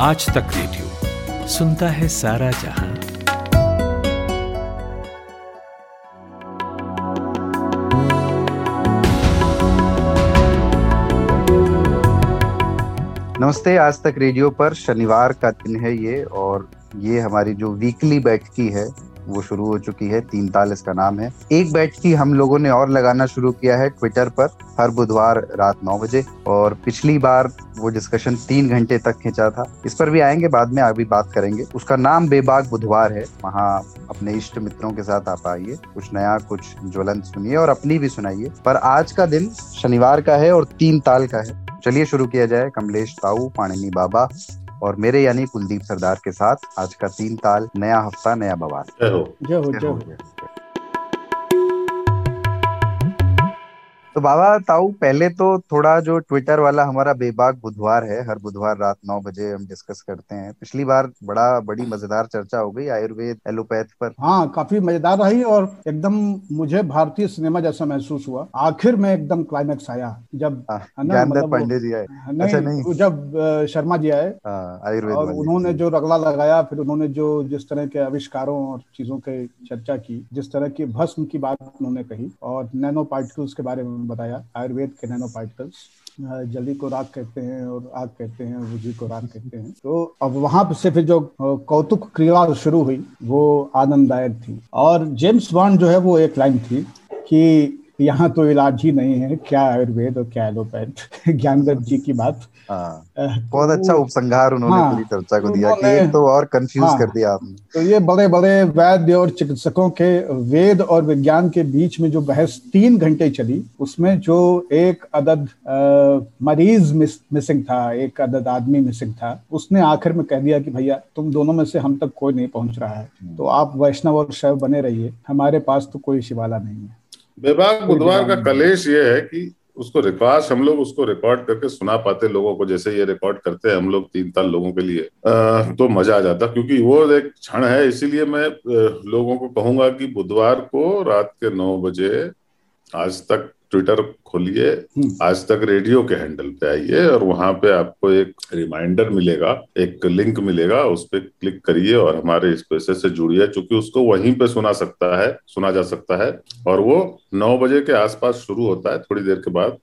आज तक रेडियो सुनता है सारा जहाँ। नमस्ते, आज तक रेडियो पर शनिवार का दिन है ये, और ये हमारी जो वीकली बैठकी है वो शुरू हो चुकी है, तीन ताल इसका नाम है। एक बैठकी हम लोगों ने और लगाना शुरू किया है ट्विटर पर हर बुधवार रात नौ बजे और पिछली बार वो डिस्कशन तीन घंटे तक खींचा था। इस पर भी आएँगे, बाद में अभी बात करेंगे। उसका नाम बेबाग बुधवार है। वहाँ अपने इष्ट मित्रों के साथ आप आइए, कुछ नया, कुछ ज्वलंत सुनिए और अपनी भी सुनाइए। पर आज का दिन शनिवार का है और तीन ताल का है। चलिए शुरू किया जाए। कमलेश ताऊ, पाणिनी बाबा और मेरे यानी कुलदीप सरदार के साथ आज का तीन ताल नया हफ़्ता नया बवाल। जय हो। जय हो जय हो तो बाबा ताऊ पहले तो थोड़ा जो ट्विटर वाला हमारा बेबाक बुधवार है हर बुधवार रात नौ बजे हम डिस्कस करते हैं। पिछली बार बड़ा बड़ी मज़ेदार चर्चा हो गई आयुर्वेद एलोपैथ पर। हाँ काफ़ी मज़ेदार रही और एकदम मुझे भारतीय सिनेमा जैसा महसूस हुआ। आखिर में एकदम क्लाइमेक्स आया जब मतलब पांडे जी आए। नहीं, अच्छा, नहीं। जब शर्मा जी आए। आयुर्वेद और उन्होंने जो। रगला लगाया फिर उन्होंने जो जिस तरह के आविष्कारों और चीज़ों के चर्चा की जिस तरह की भस्म की बात उन्होंने कही और नैनो पार्टिकल्स के बारे में बताया, आयुर्वेद के नैनो पार्टिकल्स जली को राग कहते हैं और आग कहते हैं रुझी को राग कहते हैं। तो अब वहाँ से फिर जो कौतुक क्रिया शुरू हुई, वो आनंददायक थी। और जेम्स बॉन्ड जो है, वो एक लाइन थी कि यहाँ तो इलाज ही नहीं है क्या आयुर्वेद और क्या एलोपैथ? ज्ञानदत्त जी की बात। हाँ, अ, बहुत अच्छा वो- उपसंहार उन्होंने हाँ, पूरी चर्चा को दिया कि तो और कंफ्यूज हाँ। कर दिया आपने। तो ये बड़े बड़े वैद्य और चिकित्सकों के वेद और विज्ञान के बीच में जो बहस तीन घंटे चली उसमें जो एक अदद अ, मरीज़ मिस, मिसिंग था एक अदद आदमी मिसिंग था उसने आखिर में कह दिया कि भैया तुम दोनों में से हम तक कोई नहीं पहुँच रहा है। तो आप वैष्णव और शैव बने रहिए हमारे पास तो कोई शिवाला नहीं है। बेबाक बुधवार का कलेश ये है कि उसको रिकॉर्ड हम लोग उसको रिकॉर्ड करके सुना पाते लोगों को जैसे ये रिकॉर्ड करते हैं हम लोग तीन ताल लोगों के लिए तो मज़ा आ जाता क्योंकि वो एक क्षण है इसीलिए मैं लोगों को कहूँगा कि बुधवार को रात के नौ बजे आज तक ट्विटर खोलिए। आज तक रेडियो के हैंडल पे आइए और वहाँ पे आपको एक रिमाइंडर मिलेगा एक लिंक मिलेगा उस पर क्लिक करिए और हमारे इस पैसे से जुड़िए क्योंकि उसको वहीं पे सुना सकता है सुना जा सकता है। और वो नौ बजे के आसपास शुरू होता है थोड़ी देर के बाद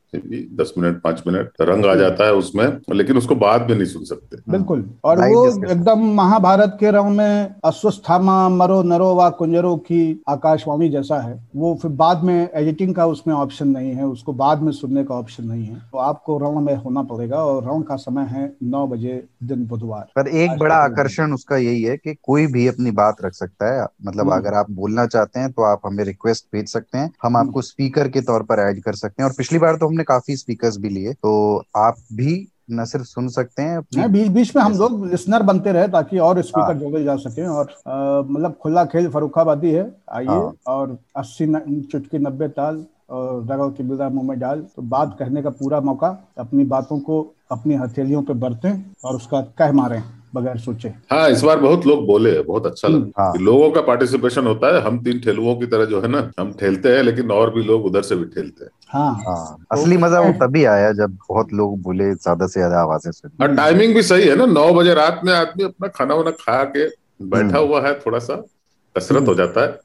दस मिनट पाँच मिनट रंग आ जाता है उसमें लेकिन उसको बाद में नहीं सुन सकते। बिल्कुल। और वो एकदम महाभारत के रंग में अश्वस्थामा मरो नरो व कुंजरो की आकाशवाणी जैसा है। वो फिर बाद में एडिटिंग का उसमें ऑप्शन नहीं है उसको बाद में सुनने का ऑप्शन नहीं है तो आपको रण में होना पड़ेगा और रण का समय है नौ बजे दिन बुधवार पर एक बड़ा आकर्षण उसका यही है कि कोई भी अपनी बात रख सकता है मतलब हम्म। अगर आप बोलना चाहते हैं तो आप हमें रिक्वेस्ट भेज सकते हैं हम हम्म। आपको स्पीकर के तौर पर ऐड कर सकते हैं और पिछली बार तो हमने काफ़ी स्पीकर्स भी लिए तो आप भी न सिर्फ़ सुन सकते हैं अपनी बीच बीच में हम लोग लिसनर बनते रहे ताकि और हाँ। स्पीकर जोड़े जा सके और मतलब खुला खेल फरुखाबादी है आइए हाँ। और अस्सी चुटकी नब्बे ताल और रगड़ की बिदा मुँह में डाल तो बात कहने का पूरा मौका अपनी बातों को अपनी हथेलियों पे बरतें और उसका कह मारें बगैर सोचे। हाँ इस बार बहुत लोग बोले बहुत अच्छा लगा। हाँ। लोगों का पार्टिसिपेशन होता है हम तीन ठेलुओं की तरह जो है ना हम ठेलते हैं लेकिन और भी लोग उधर से भी ठेलते हैं। हाँ। हाँ असली मज़ा वो तभी आया जब बहुत लोग बोले ज़्यादा से ज़्यादा आवाज़ें सुनी। और टाइमिंग भी सही है ना नौ बजे रात में आदमी अपना खाना वाना खा के बैठा हम्म। हुआ है थोड़ा सा कसरत हो जाता है।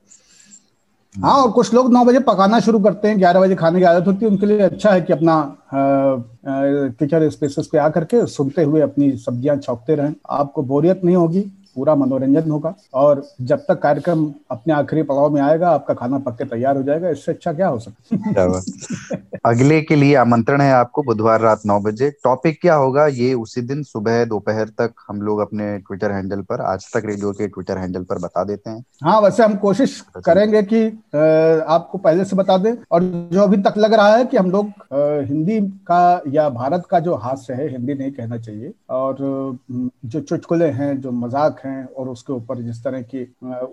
हाँ और कुछ लोग नौ बजे पकाना शुरू करते हैं, ग्यारह बजे खाने की आदत होती है, उनके लिए अच्छा है कि अपना किचन स्पेसेस पे आकर के सुनते हुए अपनी सब्ज़ियाँ छौकते रहें। आपको बोरियत नहीं होगी। पूरा मनोरंजन होगा और जब तक कार्यक्रम अपने आखिरी पड़ाव में आएगा आपका खाना पक के तैयार हो जाएगा। इससे अच्छा क्या हो सकता है? अगले के लिए आमंत्रण है आपको बुधवार रात नौ बजे। टॉपिक क्या होगा? ये उसी दिन सुबह दोपहर तक हम लोग अपने ट्विटर हैंडल पर आज तक रेडियो के ट्विटर हैंडल पर बता देते हैं। हाँ वैसे हम कोशिश करेंगे कि आपको पहले से बता दें। और जो अभी तक लग रहा है कि हम लोग हिंदी का या भारत का जो हास्य है हिंदी नहीं कहना चाहिए। और जो चुटकुले हैं जो मज़ाक हैं और उसके ऊपर जिस तरह की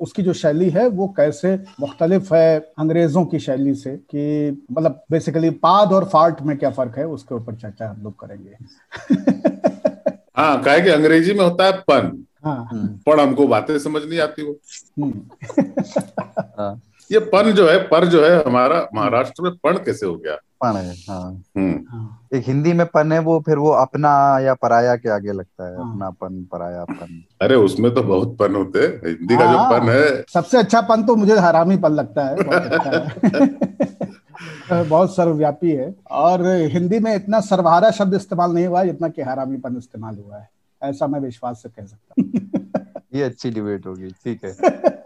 उसकी जो शैली है वो कैसे मुख्तलिफ़ है अंग्रेज़ों की शैली से कि मतलब बेसिकली पाद और फाल्ट में क्या फ़र्क है उसके ऊपर चर्चा हम लोग करेंगे हाँ कहे कि अंग्रेज़ी में होता है पन हाँ पर हमको बातें समझ नहीं आती वो हम्म। हाँ। ये पन जो है पर जो है हमारा महाराष्ट्र में पण कैसे हो गया? पण है हाँ। हम्म। हाँ। एक हिंदी में पन है वो फिर वो अपना या पराया के आगे लगता है हाँ। अपनापन परायापन अरे उसमें तो बहुत पन होते हैं। हिंदी का जो हाँ। पन है। सबसे अच्छा पन तो मुझे हरामी पन लगता है बहुत अच्छा है। बहुत सर्वव्यापी है। और हिंदी में इतना सर्वहारा शब्द इस्तेमाल नहीं हुआ है जितना कि हरामी पन इस्तेमाल हुआ है। ऐसा मैं विश्वास से कह सकता हूँ। ये अच्छी डिबेट होगी ठीक है।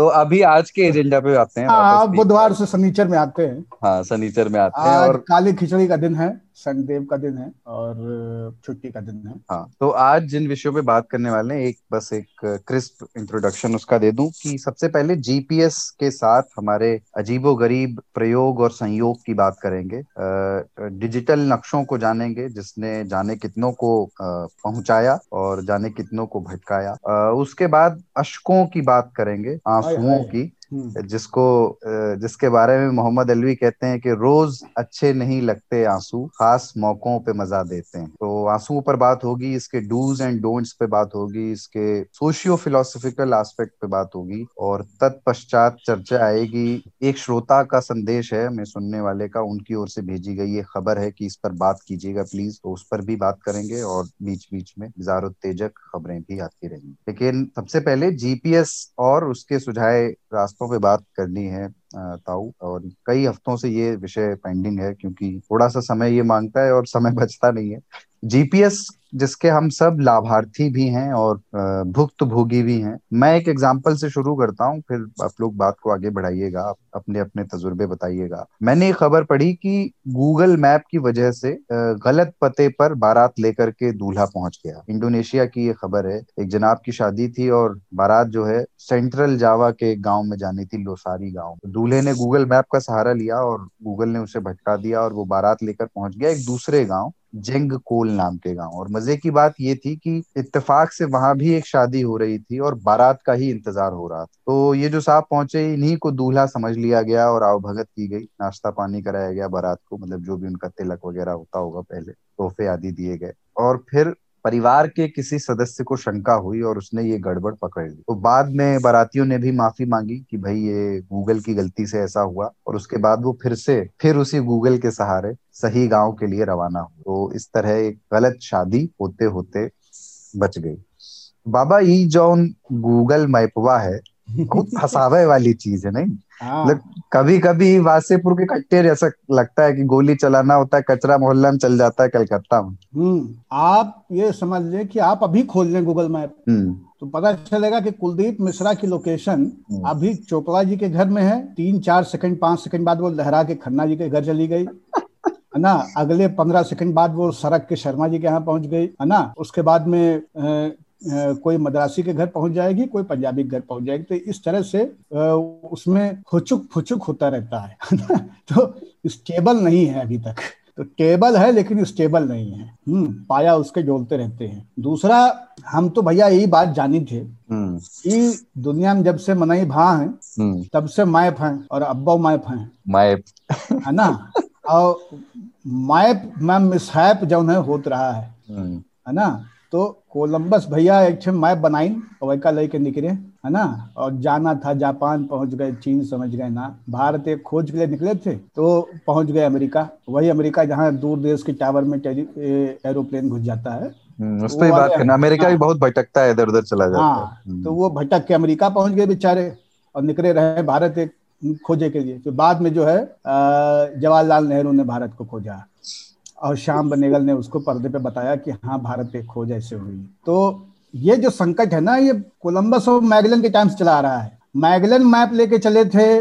तो अभी आज के एजेंडा पे आते हैं हाँ बुधवार से शनिचर में आते हैं। हाँ शनिचर में आते हैं और काली खिचड़ी का दिन है। शनिदेव का दिन है और छुट्टी का दिन है। हाँ तो आज जिन विषयों पे बात करने वाले हैं एक बस एक क्रिस्प इंट्रोडक्शन उसका दे दूँ कि सबसे पहले जीपीएस के साथ हमारे अजीबो गरीब प्रयोग और संयोग की बात करेंगे। डिजिटल नक्शों को जानेंगे जिसने जाने कितनों को पहुँचाया और जाने कितनों को भटकाया। उसके बाद अशकों की बात करेंगे आंसुओं की। जिसको जिसके बारे में मोहम्मद अलवी कहते हैं कि रोज अच्छे नहीं लगते आँसू, खास मौकों पे मज़ा देते हैं। तो आंसुओं पर बात होगी, इसके डूज एंड डोंट्स पे बात होगी, इसके सोशियो फिलोसफिकल एस्पेक्ट पे बात होगी और तत्पश्चात चर्चा आएगी। एक श्रोता का संदेश है, मैं सुनने वाले का, उनकी ओर से भेजी गई ये खबर है कि इस पर बात कीजिएगा प्लीज़। तो उस पर भी बात करेंगे और बीच बीच में मिजाज उत्तेजक खबरें भी आती रहेंगी। लेकिन सबसे पहले जीपीएस और उसके सुझाए रास्तों पे बात करनी है। ताऊ। और कई हफ्तों से ये विषय पेंडिंग है क्योंकि थोड़ा सा समय ये माँगता है और समय बचता नहीं है। जीपीएस जिसके हम सब लाभार्थी भी हैं और अ, भुक्तभोगी भी हैं मैं एक एग्ज़ाम्पल से शुरू करता हूँ फिर आप लोग बात को आगे बढ़ाइएगा अपने अपने तजुर्बे बताइएगा। मैंने एक खबर पढ़ी कि गूगल मैप की वजह से गलत पते पर बारात लेकर के दूल्हा पहुँच गया। इंडोनेशिया की ये खबर है। एक जनाब की शादी थी और बारात जो है सेंट्रल जावा के गाँव में जानी थी लोसारी गाँव। दूल्हे ने गूगल मैप का सहारा लिया और गूगल ने उसे भटका दिया और वो बारात लेकर पहुँच गया एक दूसरे गाँव जेंग कोल नाम के गाँव। और मज़े की बात ये थी कि इत्तेफाक से वहाँ भी एक शादी हो रही थी और बारात का ही इंतज़ार हो रहा था। तो ये जो साहब पहुँचे, इन्हीं को दूल्हा समझ लिया गया और आवभगत की गई। नाश्ता पानी कराया गया बारात को मतलब जो भी उनका तिलक वगैरह होता होगा पहले, तोहफे आदि दिए गए। और फिर परिवार के किसी सदस्य को शंका हुई और उसने ये गड़बड़ पकड़ ली। तो बाद में बारातियों ने भी माफ़ी मांगी कि भाई ये गूगल की गलती से ऐसा हुआ और उसके बाद वो फिर से फिर उसी गूगल के सहारे सही गाँव के लिए रवाना हुए। तो इस तरह एक गलत शादी होते होते बच गई। बाबा ई जौन गूगल मैपवा है बहुत हसावे वाली चीज़ है नहीं? मतलब कभी कभी वासेपुर के कट्टे जैसा लगता है कि गोली चलाना होता है कचरा मोहल्ला में चल जाता है कलकत्ता में। हम्म आप ये समझ लें कि आप अभी खोल लें गूगल मैप हम्म। तो पता चलेगा कि कुलदीप मिश्रा की लोकेशन हम्म। अभी चोपड़ा जी के घर में है तीन चार सेकंड पाँच सेकंड बाद वो लहरा के खन्ना जी के घर चली गई। है ना? अगले पंद्रह सेकंड बाद वो सड़क के शर्मा जी के यहाँ पहुँच गई। है ना? उसके बाद में कोई मद्रासी के घर पहुँच जाएगी कोई पंजाबी के घर पहुँच जाएगी तो इस तरह से उसमें फुचुक फुचुक होता रहता है तो स्टेबल नहीं है अभी तक। तो टेबल है लेकिन स्टेबल नहीं है। हम्म पाया उसके जोड़ते रहते हैं। दूसरा हम तो भैया यही बात जानी थे हम्म। कि दुनिया में जब से मनई भा है हम्म। तब से मैप है और अब्बा मैप है। मैप। है ना? और मैप में मिसहैप जौन है होत रहा है। हम्म। है ना? तो कोलंबस भैया एक मैप बनाई वैका लेके निकले है ना? और जाना था जापान पहुँच गए चीन समझ गए ना। भारत एक खोज के लिए निकले थे तो पहुँच गए अमेरिका। वही अमेरिका जहाँ दूर देश के टावर में एरोप्लेन घुस जाता है। हम्म, उस पर बात करना। अमेरिका भी हाँ। बहुत भटकता है इधर उधर चला जाता है। हाँ हम्म, तो वो भटक के अमेरिका पहुँच गए बेचारे और निकले रहे भारत एक खोजे के लिए। फिर बाद में जो है जवाहरलाल नेहरू ने भारत को खोजा। और श्याम बनेगल ने उसको पर्दे पे बताया कि हाँ भारत पे खोज ऐसे हुई। तो ये जो संकट है ना, ये कोलंबस और मैगलन के टाइम से चला आ रहा है। मैगलन मैप लेके चले थे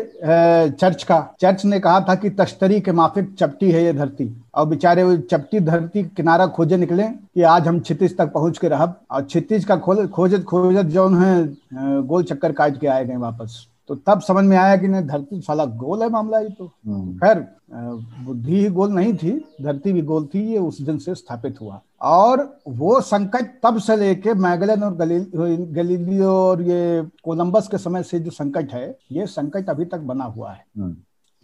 चर्च का। चर्च ने कहा था कि तश्तरी के माफिक चपटी है ये धरती। और बेचारे वो चपटी धरती किनारा खोजे निकले कि आज हम छितीस तक पहुँच के रहब। और छितीस का खोज खोजत खोजत जो है गोल चक्कर काट के आए गए वापस। तो तब समझ में आया कि नहीं धरती साला गोल है मामला ये तो। हम्म, खैर बुद्धि ही गोल नहीं थी धरती भी गोल थी ये उस दिन से स्थापित हुआ। और वो संकट तब से लेके मैगलन और गलील गलीलियो और ये कोलंबस के समय से जो संकट है ये संकट अभी तक बना हुआ है। हम्म,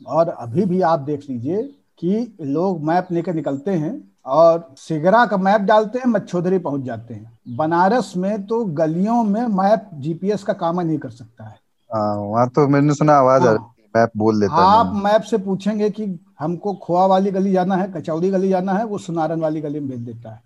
और अभी भी आप देख लीजिए कि लोग मैप लेकर निकलते हैं और सिगरा का मैप डालते हैं मच्छोदरी पहुँच जाते हैं। बनारस में तो गलियों में मैप जीपीएस का काम नहीं कर सकता हाँ। वहाँ तो मैंने सुना आवाज़ आ हाँ। रही है, मैप बोल देता है आप मैप से पूछेंगे कि हमको खोआ वाली गली जाना है कचौड़ी गली जाना है वो सुनारन वाली गली में भेज देता है।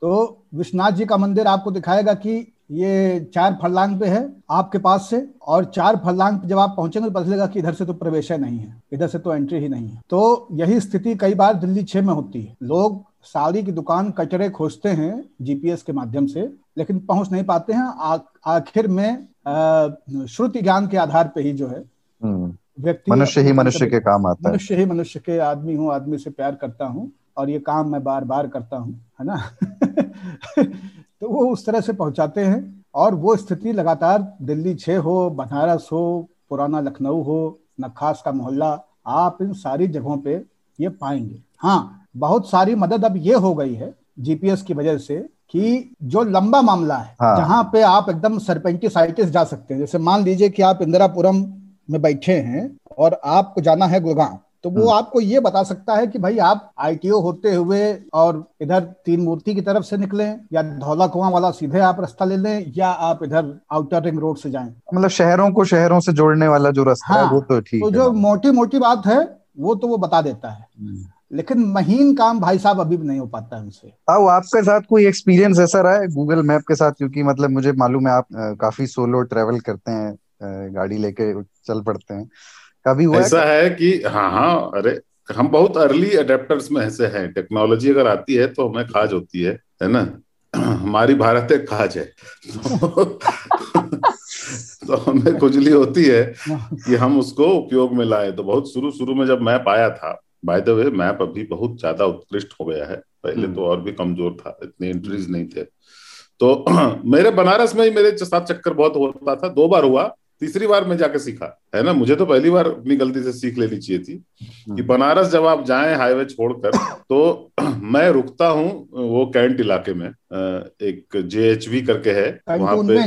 तो विश्वनाथ जी का मंदिर आपको दिखाएगा कि ये चार फरलांग पे है आपके पास से और चार फरलांग जब आप पहुँचेंगे तो पता चलेगा कि इधर से तो प्रवेश है नहीं है इधर से तो एंट्री ही नहीं है। तो यही स्थिति कई बार दिल्ली छह में होती है। लोग साड़ी की दुकान कचरे खोजते हैं जीपीएस के माध्यम से लेकिन पहुँच नहीं पाते हैं। आखिर में श्रुति ज्ञान के आधार पे ही जो है हम्म, व्यक्ति मनुष्य ही मनुष्य के काम आता है। मनुष्य ही मनुष्य के आदमी हूँ आदमी से प्यार करता हूँ और ये काम मैं बार बार करता हूँ है ना? तो वो उस तरह से पहुंचाते हैं और वो स्थिति लगातार दिल्ली छः हो बनारस हो पुराना लखनऊ हो नखास का मोहल्ला आप इन सारी जगहों पे ये पाएँगे। हाँ बहुत सारी मदद अब ये हो गई है जीपीएस की वजह से कि जो लंबा मामला है हाँ। जहाँ पे आप एकदम सरपेंटिसाइटिस जा सकते हैं। जैसे मान लीजिए कि आप इंदिरापुरम में बैठे हैं और आपको जाना है गुड़गांव तो वो आपको ये बता सकता है कि भाई आप आईटीओ होते हुए और इधर तीन मूर्ति की तरफ़ से निकले या धौला कुआँ वाला सीधे आप रास्ता ले लें या आप इधर आउटर रिंग रोड से जाएँ। मतलब शहरों को शहरों से जोड़ने वाला जो रास्ता है हाँ, वो तो ठीक तो है। जो मोटी मोटी बात है वो तो वो बता देता है। हम्म। लेकिन महीन काम भाई साहब अभी भी नहीं हो पाता है उनसे। आओ आपके साथ कोई एक्सपीरियंस ऐसा रहा है गूगल मैप के साथ? क्योंकि मतलब मुझे मालूम है आप काफ़ी सोलो ट्रेवल करते हैं गाड़ी लेके चल पड़ते हैं। कभी हुआ ऐसा है कि हाँ हाँ अरे हम बहुत अर्ली अडेप्टर्स में ऐसे हैं। टेक्नोलॉजी अगर आती है तो हमें खाज होती है है ना? हमारी भारत एक खाज है। तो, तो हमें खुजली होती है कि हम उसको उपयोग में लाए। तो बहुत शुरू शुरू में जब मैप आया था बाय द वे मैप अभी बहुत ज़्यादा उत्कृष्ट हो गया है। पहले तो और भी कमज़ोर था इतने एंट्रीज नहीं थे। तो मेरे बनारस में ही मेरे साथ चक्कर बहुत होता था। दो बार हुआ तीसरी बार मैं जाके सीखा है ना? मुझे तो पहली बार अपनी गलती से सीख लेनी चाहिए थी कि बनारस जब आप जाएँ हाईवे छोड़कर तो मैं रुकता हूँ वो कैंट इलाके में एक जेएचवी करके है वहाँ पे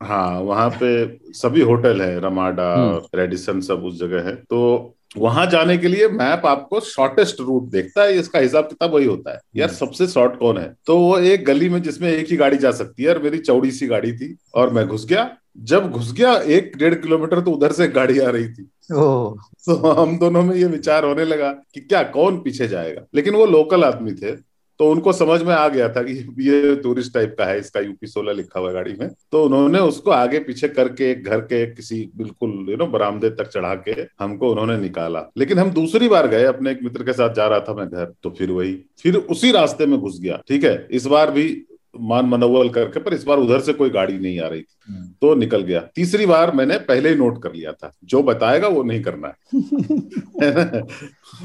हाँ वहाँ पे सभी होटल है रमाडा हम्म। रेडिसन सब उस जगह है। तो वहाँ जाने के लिए मैप आपको शॉर्टेस्ट रूट देखता है इसका हिसाब किताब वही होता है। यार सबसे शॉर्ट कौन है? तो वो एक गली में जिसमें एक ही गाड़ी जा सकती है और मेरी चौड़ी सी गाड़ी थी और मैं घुस गया। जब घुस गया एक डेढ़ किलोमीटर तो उधर से एक गाड़ी आ रही थी। तो हम दोनों में ये विचार होने लगा कि क्या कौन पीछे जाएगा? लेकिन वो लोकल आदमी थे तो उनको समझ में आ गया था कि ये टूरिस्ट टाइप का है, इसका यूपी सोलह लिखा हुआ गाड़ी में। तो उन्होंने उसको आगे पीछे करके, एक घर के किसी बिल्कुल यू नो बरामदे तक चढ़ा के हमको उन्होंने निकाला। लेकिन हम दूसरी बार गए, अपने एक मित्र के साथ जा रहा था मैं घर तो फिर वही, फिर उसी रास्ते में घुस गया, ठीक है? इस बार भी मान मनोवल करके पर इस बार उधर से कोई गाड़ी नहीं आ रही थी। तो निकल गया। तीसरी बार मैंने पहले ही नोट कर लिया था। जो बताएगा वो नहीं करना है। है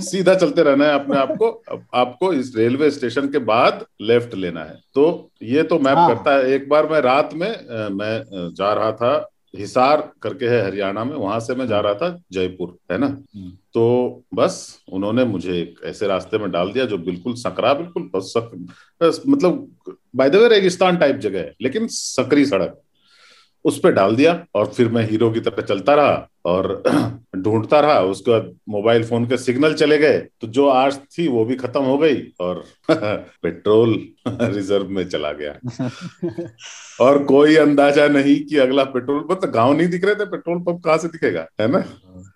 सीधा चलते रहना है अपने आपको आपको इस रेलवे स्टेशन के बाद लेफ़्ट लेना है। तो ये तो मैप हाँ। करता है। एक बार मैं रात में मैं जा रहा था हिसार करके है हरियाणा में वहाँ से मैं जा रहा था जयपुर है ना? तो बस उन्होंने मुझे एक ऐसे रास्ते में डाल दिया जो बिल्कुल सकरा बिल्कुल बस सक, मतलब बाय द वे रेगिस्तान टाइप जगह है लेकिन सकरी सड़क। उस पर डाल दिया और फिर मैं हीरो की तरह चलता रहा और ढूंढता रहा। उसके बाद मोबाइल फ़ोन के सिग्नल चले गए। तो जो आर्स थी वो भी खत्म हो गई और पेट्रोल रिज़र्व में चला गया। और कोई अंदाज़ा नहीं कि अगला पेट्रोल पंप तो गाँव नहीं दिख रहे थे पेट्रोल पंप कहाँ से दिखेगा है ना?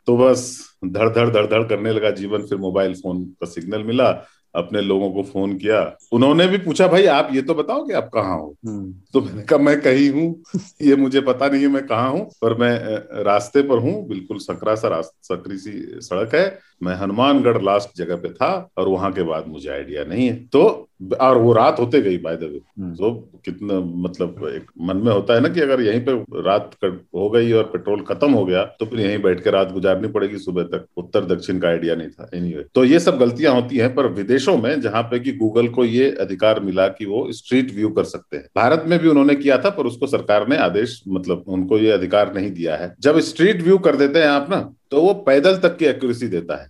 तो बस धड़ धड़ धड़ धड़ करने लगा जीवन फिर मोबाइल फ़ोन का सिग्नल मिला। अपने लोगों को फ़ोन किया। उन्होंने भी पूछा भाई आप ये तो बताओ कि आप कहाँ हो? हम्म, तो मैंने कहा मैं कहीं हूँ। ये मुझे पता नहीं है मैं कहाँ हूँ पर मैं रास्ते पर हूँ। बिल्कुल सकरा सा सकरी सी सड़क है। मैं हनुमानगढ़ लास्ट जगह पे था और वहाँ के बाद मुझे आइडिया नहीं है। तो और वो रात होते गई बाय द वे। तो कितना मतलब एक मन में होता है ना कि अगर यहीं पे रात कर- हो गई और पेट्रोल खत्म हो गया तो फिर यहीं बैठ के रात गुजारनी पड़ेगी सुबह तक। उत्तर दक्षिण का आइडिया नहीं था एनीवे anyway, तो ये सब गलतियाँ होती हैं पर विदेशों में जहाँ पे कि गूगल को ये अधिकार मिला कि वो स्ट्रीट व्यू कर सकते हैं। भारत में भी उन्होंने किया था पर उसको सरकार ने आदेश मतलब उनको ये अधिकार नहीं दिया है। जब स्ट्रीट व्यू कर देते हैं आप ना तो वो पैदल तक की एक्यूरेसी देता है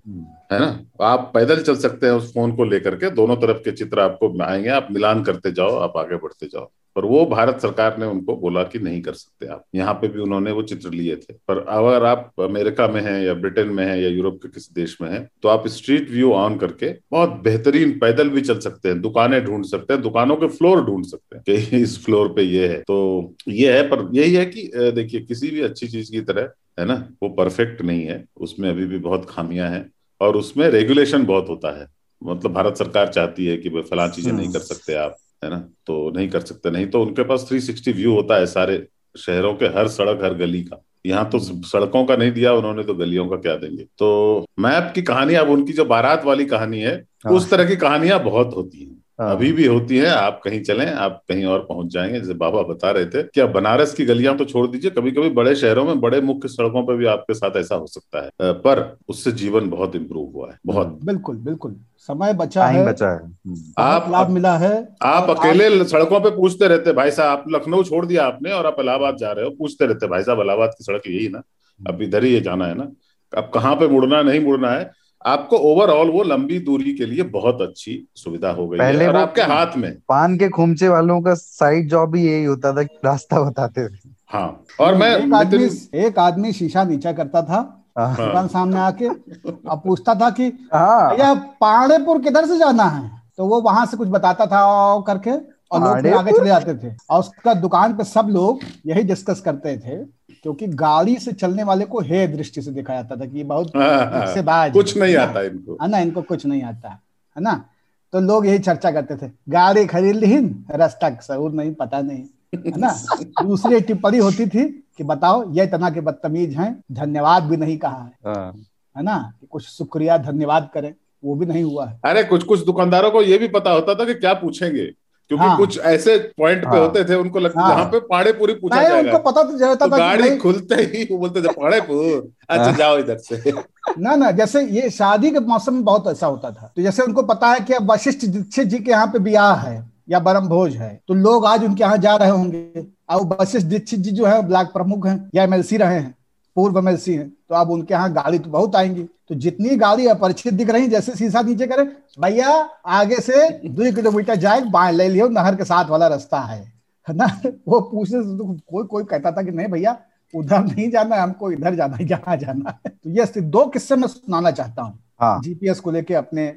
है ना? आप पैदल चल सकते हैं उस फ़ोन को लेकर के दोनों तरफ़ के चित्र आपको आएँगे आप मिलान करते जाओ आप आगे बढ़ते जाओ। पर वो भारत सरकार ने उनको बोला कि नहीं कर सकते आप। यहाँ पे भी उन्होंने वो चित्र लिए थे। पर अगर आप अमेरिका में हैं या ब्रिटेन में हैं या यूरोप के किसी देश में हैं तो आप स्ट्रीट व्यू ऑन करके बहुत बेहतरीन पैदल भी चल सकते हैं दुकानें ढूंढ सकते हैं दुकानों के फ्लोर ढूंढ सकते हैं कि इस फ्लोर पे ये है। तो ये है पर यही है कि देखिए किसी भी अच्छी चीज़ की तरह है ना? वो परफेक्ट नहीं है। उसमें अभी भी बहुत खामियाँ हैं और उसमें रेगुलेशन बहुत होता है। मतलब भारत सरकार चाहती है कि फला चीज़ें नहीं कर सकते आप है ना? तो नहीं कर सकते। नहीं तो उनके पास 360 व्यू होता है सारे शहरों के हर सड़क हर गली का। यहाँ तो सड़कों का नहीं दिया उन्होंने तो गलियों का क्या देंगे? तो मैप की कहानी अब उनकी जो बारात वाली कहानी है हाँ। उस तरह की कहानियाँ बहुत होती हाँ। अभी भी होती है आप कहीं चलें आप कहीं और पहुँच जाएँगे जैसे बाबा बता रहे थे कि आप बनारस की गलियाँ तो छोड़ दीजिए कभी कभी बड़े शहरों में बड़े मुख्य सड़कों पर भी आपके साथ ऐसा हो सकता है पर उससे जीवन बहुत इम्प्रूव हुआ है बहुत। बिल्कुल बिल्कुल। समय बचा है बचा है। आप लाभ मिला है आप अकेले सड़कों पे पूछते रहते भाई साहब आप लखनऊ छोड़ दिया आपने और आप इलाहाबाद जा रहे हो। पूछते रहते भाई साहब इलाहाबाद की सड़क यही ना अब इधर ही ये जाना है ना अब कहाँ पे मुड़ना नहीं मुड़ना है? आपको ओवरऑल वो लंबी दूरी के लिए बहुत अच्छी सुविधा हो गई पहले है और आपके हाथ में। पान के खुमचे वालों का साइड जॉब ही यही होता था रास्ता बताते थे। हाँ और मैं एक आदमी एक आदमी शीशा नीचा करता था हाँ। दुकान सामने आके अब पूछता था कि हाँ। भैया पाड़ेपुर किधर से जाना है? तो वो वहाँ से कुछ बताता था करके और लोग आगे चले जाते थे। और उसका दुकान पे सब लोग यही डिस्कस करते थे क्योंकि गाड़ी से चलने वाले को हे दृष्टि से देखा जाता था कि बहुत हाँ, से बाज कुछ नहीं आता इनको। है ना इनको कुछ नहीं आता है ना? तो लोग यही चर्चा करते थे गाड़ी खरीद ली रास्ता सहूर नहीं पता नहीं है ना? दूसरी टिप्पणी होती थी कि बताओ ये इतना के बदतमीज हैं धन्यवाद भी नहीं कहा है हाँ। है ना? कुछ शुक्रिया धन्यवाद करें वो भी नहीं हुआ है। अरे कुछ कुछ दुकानदारों को ये भी पता होता था कि क्या पूछेंगे? क्योंकि हाँ, कुछ ऐसे पॉइंट हाँ, पे होते थे उनको लगता हाँ, यहाँ पे पाड़े पूरी पूछा जाएगा। उनको पता तो जाता तो गाड़ी खुलते ही वो बोलते थे पाड़ेपुर अच्छा हाँ। जाओ इधर से। ना ना जैसे ये शादी के मौसम में बहुत ऐसा होता था। तो जैसे उनको पता है कि अब वशिष्ठ दीक्षित जी के यहाँ पे ब्याह है या बरम भोज है तो लोग आज उनके यहाँ जा रहे होंगे। अब वशिष्ठ दीक्षित जी जो है ब्लॉक प्रमुख हैं या एमएलसी रहे हैं पूर्व एमएलसी हैं तो अब उनके यहाँ गाड़ी तो बहुत आएँगी। तो जितनी गाड़ी अपरिचित दिख रही जैसे शीशा नीचे करे भैया आगे से दो किलोमीटर जाए बाएँ ले लियो नहर के साथ वाला रास्ता है। है ना? वो पूछने से तो कोई कोई कहता था कि नहीं भैया उधर नहीं जाना है हमको इधर जाना है यहाँ जाना है। तो ये दो किस्से मैं सुनाना चाहता हूँ। हाँ। जीपीएस को लेके अपने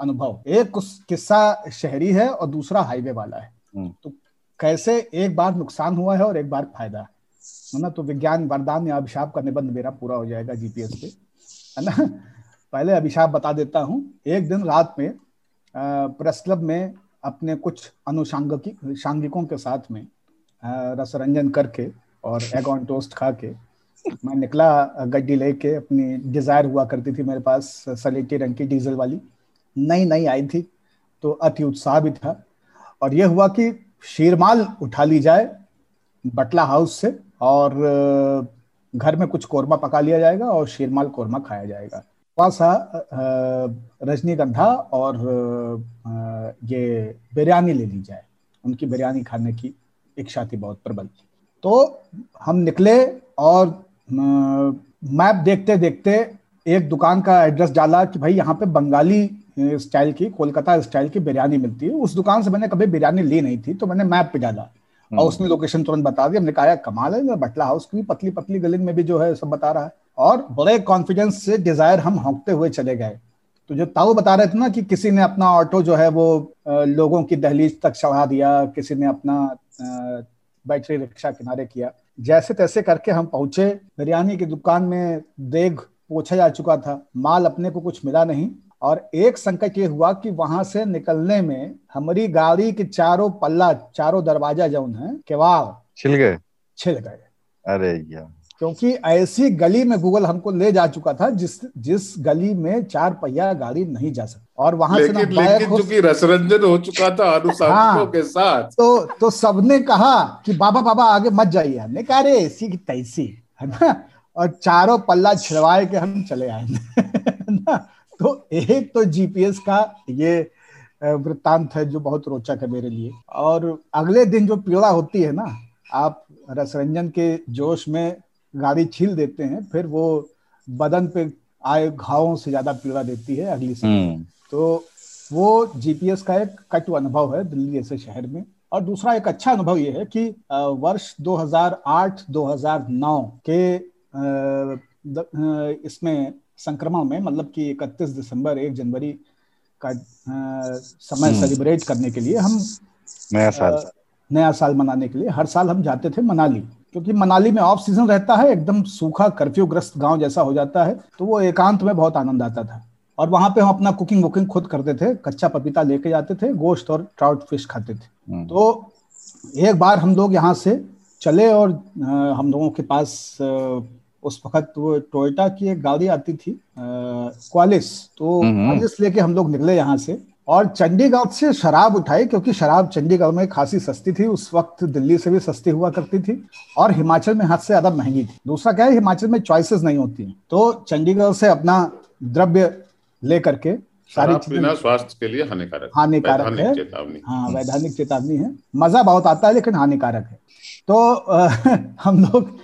अनुभव। एक किस्सा शहरी है और दूसरा हाईवे वाला है। हम्म। तो कैसे एक बार नुकसान हुआ है और एक बार फ़ायदा है ना? तो विज्ञान वरदान या अभिशाप का निबंध मेरा पूरा हो जाएगा जीपीएस पे। है ना? पहले अभिशाप बता देता हूँ। एक दिन रात में प्रेस क्लब में अपने कुछ अनुषांगिकी, सांगिकों के साथ में रसरंजन करके और एग ऑन टोस्ट खा के मैं निकला गड्डी लेके, अपनी डिज़ायर हुआ करती थी मेरे पास सलेटी रंग की डीजल वाली। नई नई आई थी तो अति उत्साह भी था। और यह हुआ कि शीरमाल उठा ली जाए बटला हाउस से और घर में कुछ कोरमा पका लिया जाएगा और शेरमाल कोरमा खाया जाएगा। थोड़ा सा रजनीगंधा और ये बिरयानी ले ली जाए। उनकी बिरयानी खाने की इच्छा थी बहुत प्रबल। तो हम निकले और मैप देखते देखते एक दुकान का एड्रेस डाला कि भाई यहाँ पे बंगाली स्टाइल की, कोलकाता स्टाइल की बिरयानी मिलती है। उस दुकान से मैंने कभी बिरयानी ली नहीं थी तो मैंने मैप पे डाला। और हम्म। उसने लोकेशन तुरंत बता दी हमने कहा कमाल है बटला हाउस की पतली पतली गली में भी जो है सब बता रहा है। और बड़े कॉन्फिडेंस से डिज़ायर हम होंकते हुए चले गए। तो जो ताऊ बता रहे थे ना कि किसी ने अपना ऑटो जो है वो लोगों की दहलीज तक चढ़ा दिया किसी ने अपना बैटरी रिक्शा किनारे किया। जैसे तैसे करके हम पहुँचे। बिरयानी की दुकान में देग पोछा जा चुका था। माल अपने को कुछ मिला नहीं। और एक संकट ये हुआ कि वहाँ से निकलने में हमारी गाड़ी के चारों पल्ला चारों दरवाज़ा जो है केवाड़ छिल गए। छिल गए। अरे यार। क्योंकि ऐसी गली में गूगल हमको ले जा चुका था जिस जिस गली में चार पहिया गाड़ी नहीं जा सकती। और वहाँ से ना लेकिन चूँकि रसरंजन हो चुका था हाँ, के साथ। तो तो सबने कहा कि बाबा बाबा आगे मत जाइए। हमने कहा अरे ऐसी की तैसी है ना? और चारों पल्ला छिड़वाए के हम चले आए। ना? तो एक तो जीपीएस का ये वृत्तांत है जो बहुत रोचक है मेरे लिए। और अगले दिन जो पीड़ा होती है ना आप रसरंजन के जोश में गाड़ी छील देते हैं फिर वो बदन पे आए घावों से ज़्यादा पीड़ा देती है अगली से हम्म। तो वो जीपीएस का एक कटु अनुभव है दिल्ली जैसे शहर में। और दूसरा एक अच्छा अनुभव ये है कि वर्ष 2008-2009 के इसमें संक्रमण में मतलब कि 31 दिसंबर 1 जनवरी का आ, समय सेलिब्रेट हम्म। करने के लिए हम नया साल आ, नया साल मनाने के लिए हर साल हम जाते थे मनाली क्योंकि मनाली में ऑफ़ सीज़न रहता है एकदम सूखा कर्फ्यू ग्रस्त गाँव जैसा हो जाता है तो वो एकांत में बहुत आनंद आता था और वहाँ पे हम अपना कुकिंग वुकिंग खुद करते थे कच्चा पपीता लेके जाते थे गोश्त और ट्राउट फ़िश खाते थे हम्म। तो एक बार हम लोग यहाँ से चले और हम लोगों के पास उस वक्त वो टोयोटा की एक गाड़ी आती थी क्वालिस तो। क्वालिस लेके हम लोग निकले यहाँ से। और चंडीगढ़ से शराब उठाई क्योंकि शराब चंडीगढ़ में खासी सस्ती थी। उस वक्त दिल्ली से भी सस्ती हुआ करती थी। और हिमाचल में हद से ज़्यादा महँगी थी। दूसरा क्या है हिमाचल में चॉइसेस नहीं होती हैं। तो चंडीगढ़ से अपना द्रव्य ले करके सारी चीज़ें पीना स्वास्थ्य के लिए हानिकारक हानिकारक है। हाँ वैधानिक चेतावनी है। मज़ा बहुत आता है लेकिन हानिकारक है। तो हम लोग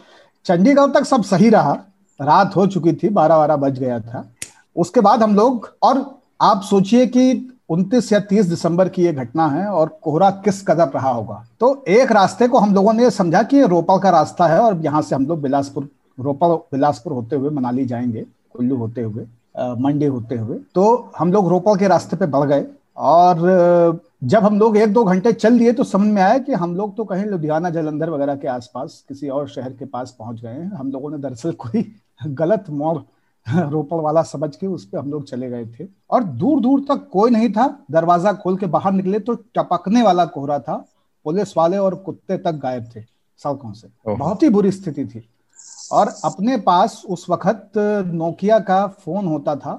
चंडीगढ़ तक सब सही रहा। रात हो चुकी थी बारह बारह बज गया था। उसके बाद हम लोग, और आप सोचिए कि 29 या 30 दिसंबर की ये घटना है, और कोहरा किस कदर रहा होगा। तो एक रास्ते को हम लोगों ने समझा कि ये रोपड़ का रास्ता है, और यहाँ से हम लोग बिलासपुर रोपड़ बिलासपुर होते हुए मनाली जाएँगे, कुल्लू होते हुए मंडी होते हुए। तो हम लोग रोपड़ के रास्ते पे बढ़ गए। और जब हम लोग एक दो घंटे चल दिए तो समझ में आया कि हम लोग तो कहीं लुधियाना जलंधर वगैरह के आसपास किसी और शहर के पास पहुँच गए हैं। हम लोगों ने दरअसल कोई गलत मोड़ रोपड़ वाला समझ के उस पर हम लोग चले गए थे। और दूर दूर तक कोई नहीं था। दरवाज़ा खोल के बाहर निकले तो टपकने वाला कोहरा था। पुलिस वाले और कुत्ते तक गायब थे सड़कों से। बहुत ही बुरी स्थिति थी। और अपने पास उस वक्त नोकिया का फ़ोन होता था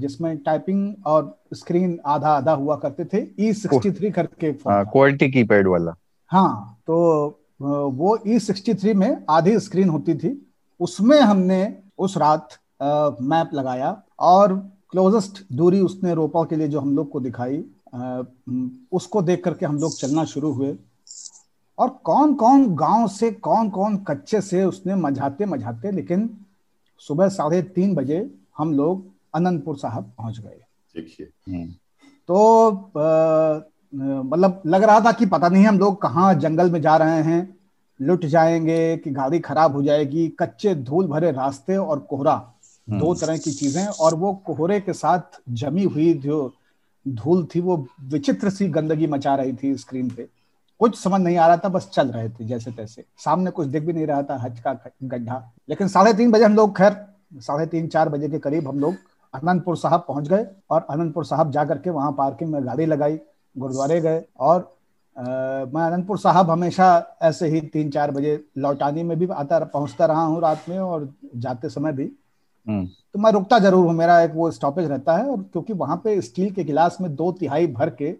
जिसमें टाइपिंग और स्क्रीन आधा आधा हुआ करते थे ई सिक्सटी थ्री करके फ़ोन हाँ। क्वालिटी कीपैड वाला। हाँ तो वो ई सिक्सटी थ्री में आधी स्क्रीन होती थी। उसमें हमने उस रात मैप लगाया और क्लोजेस्ट दूरी उसने रोपा के लिए जो हम लोग को दिखाई उसको देख करके हम लोग चलना शुरू हुए। और कौन कौन गाँव से कौन कौन कच्चे से उसने मझाते मझाते लेकिन सुबह साढ़े तीन बजे हम लोग अनंतपुर साहब पहुँच गए। देखिए। हम्म, तो अ, मतलब लग रहा था कि पता नहीं हम लोग कहाँ जंगल में जा रहे हैं लुट जाएँगे कि गाड़ी खराब हो जाएगी कच्चे धूल भरे रास्ते और कोहरा दो तरह की चीज़ें और वो कोहरे के साथ जमी हुई जो धूल थी वो विचित्र सी गंदगी मचा रही थी स्क्रीन पे। कुछ समझ नहीं आ रहा था बस चल रहे थे जैसे तैसे। सामने कुछ दिख भी नहीं रहा था हज का गड्ढा। लेकिन साढ़े तीन बजे हम लोग खैर साढ़े तीन चार बजे के करीब हम लोग अनंतपुर साहब पहुँच गए और अनंतपुर साहब जा करके वहाँ पार्किंग में गाड़ी लगाई गुरुद्वारे गए और अ, मैं अनंतपुर साहब हमेशा ऐसे ही तीन चार बजे लौटानी में भी आता पहुँचता रहा हूँ रात में और जाते समय भी। हम्म, तो मैं रुकता ज़रूर हूँ मेरा एक वो स्टॉपेज रहता है और क्योंकि वहाँ पे स्टील के गिलास में दो तिहाई भर के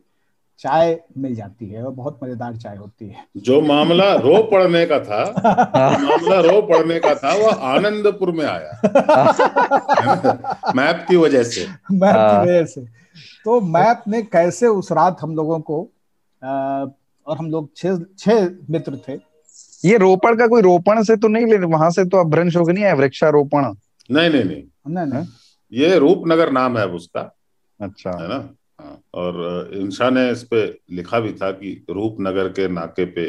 चाय मिल जाती है और बहुत मज़ेदार चाय होती है। जो मामला रो पड़ने का था मामला रो पड़ने का था वो आनंदपुर में आया। मैप की वजह से। मैप हाँ। की वजह से। तो मैप ने कैसे उस रात हम लोगों को अ, और हम लोग छह छह मित्र थे। ये रोपण का कोई रोपण से तो नहीं ले वहाँ से तो अभ्रंश होगी नहीं है वृक्षारोपण? नहीं नहीं नहीं। नहीं नहीं। ये रूपनगर नाम है उसका। अच्छा। है ना? हाँ, और इंशा ने इस पे लिखा भी था कि रूपनगर के नाके पे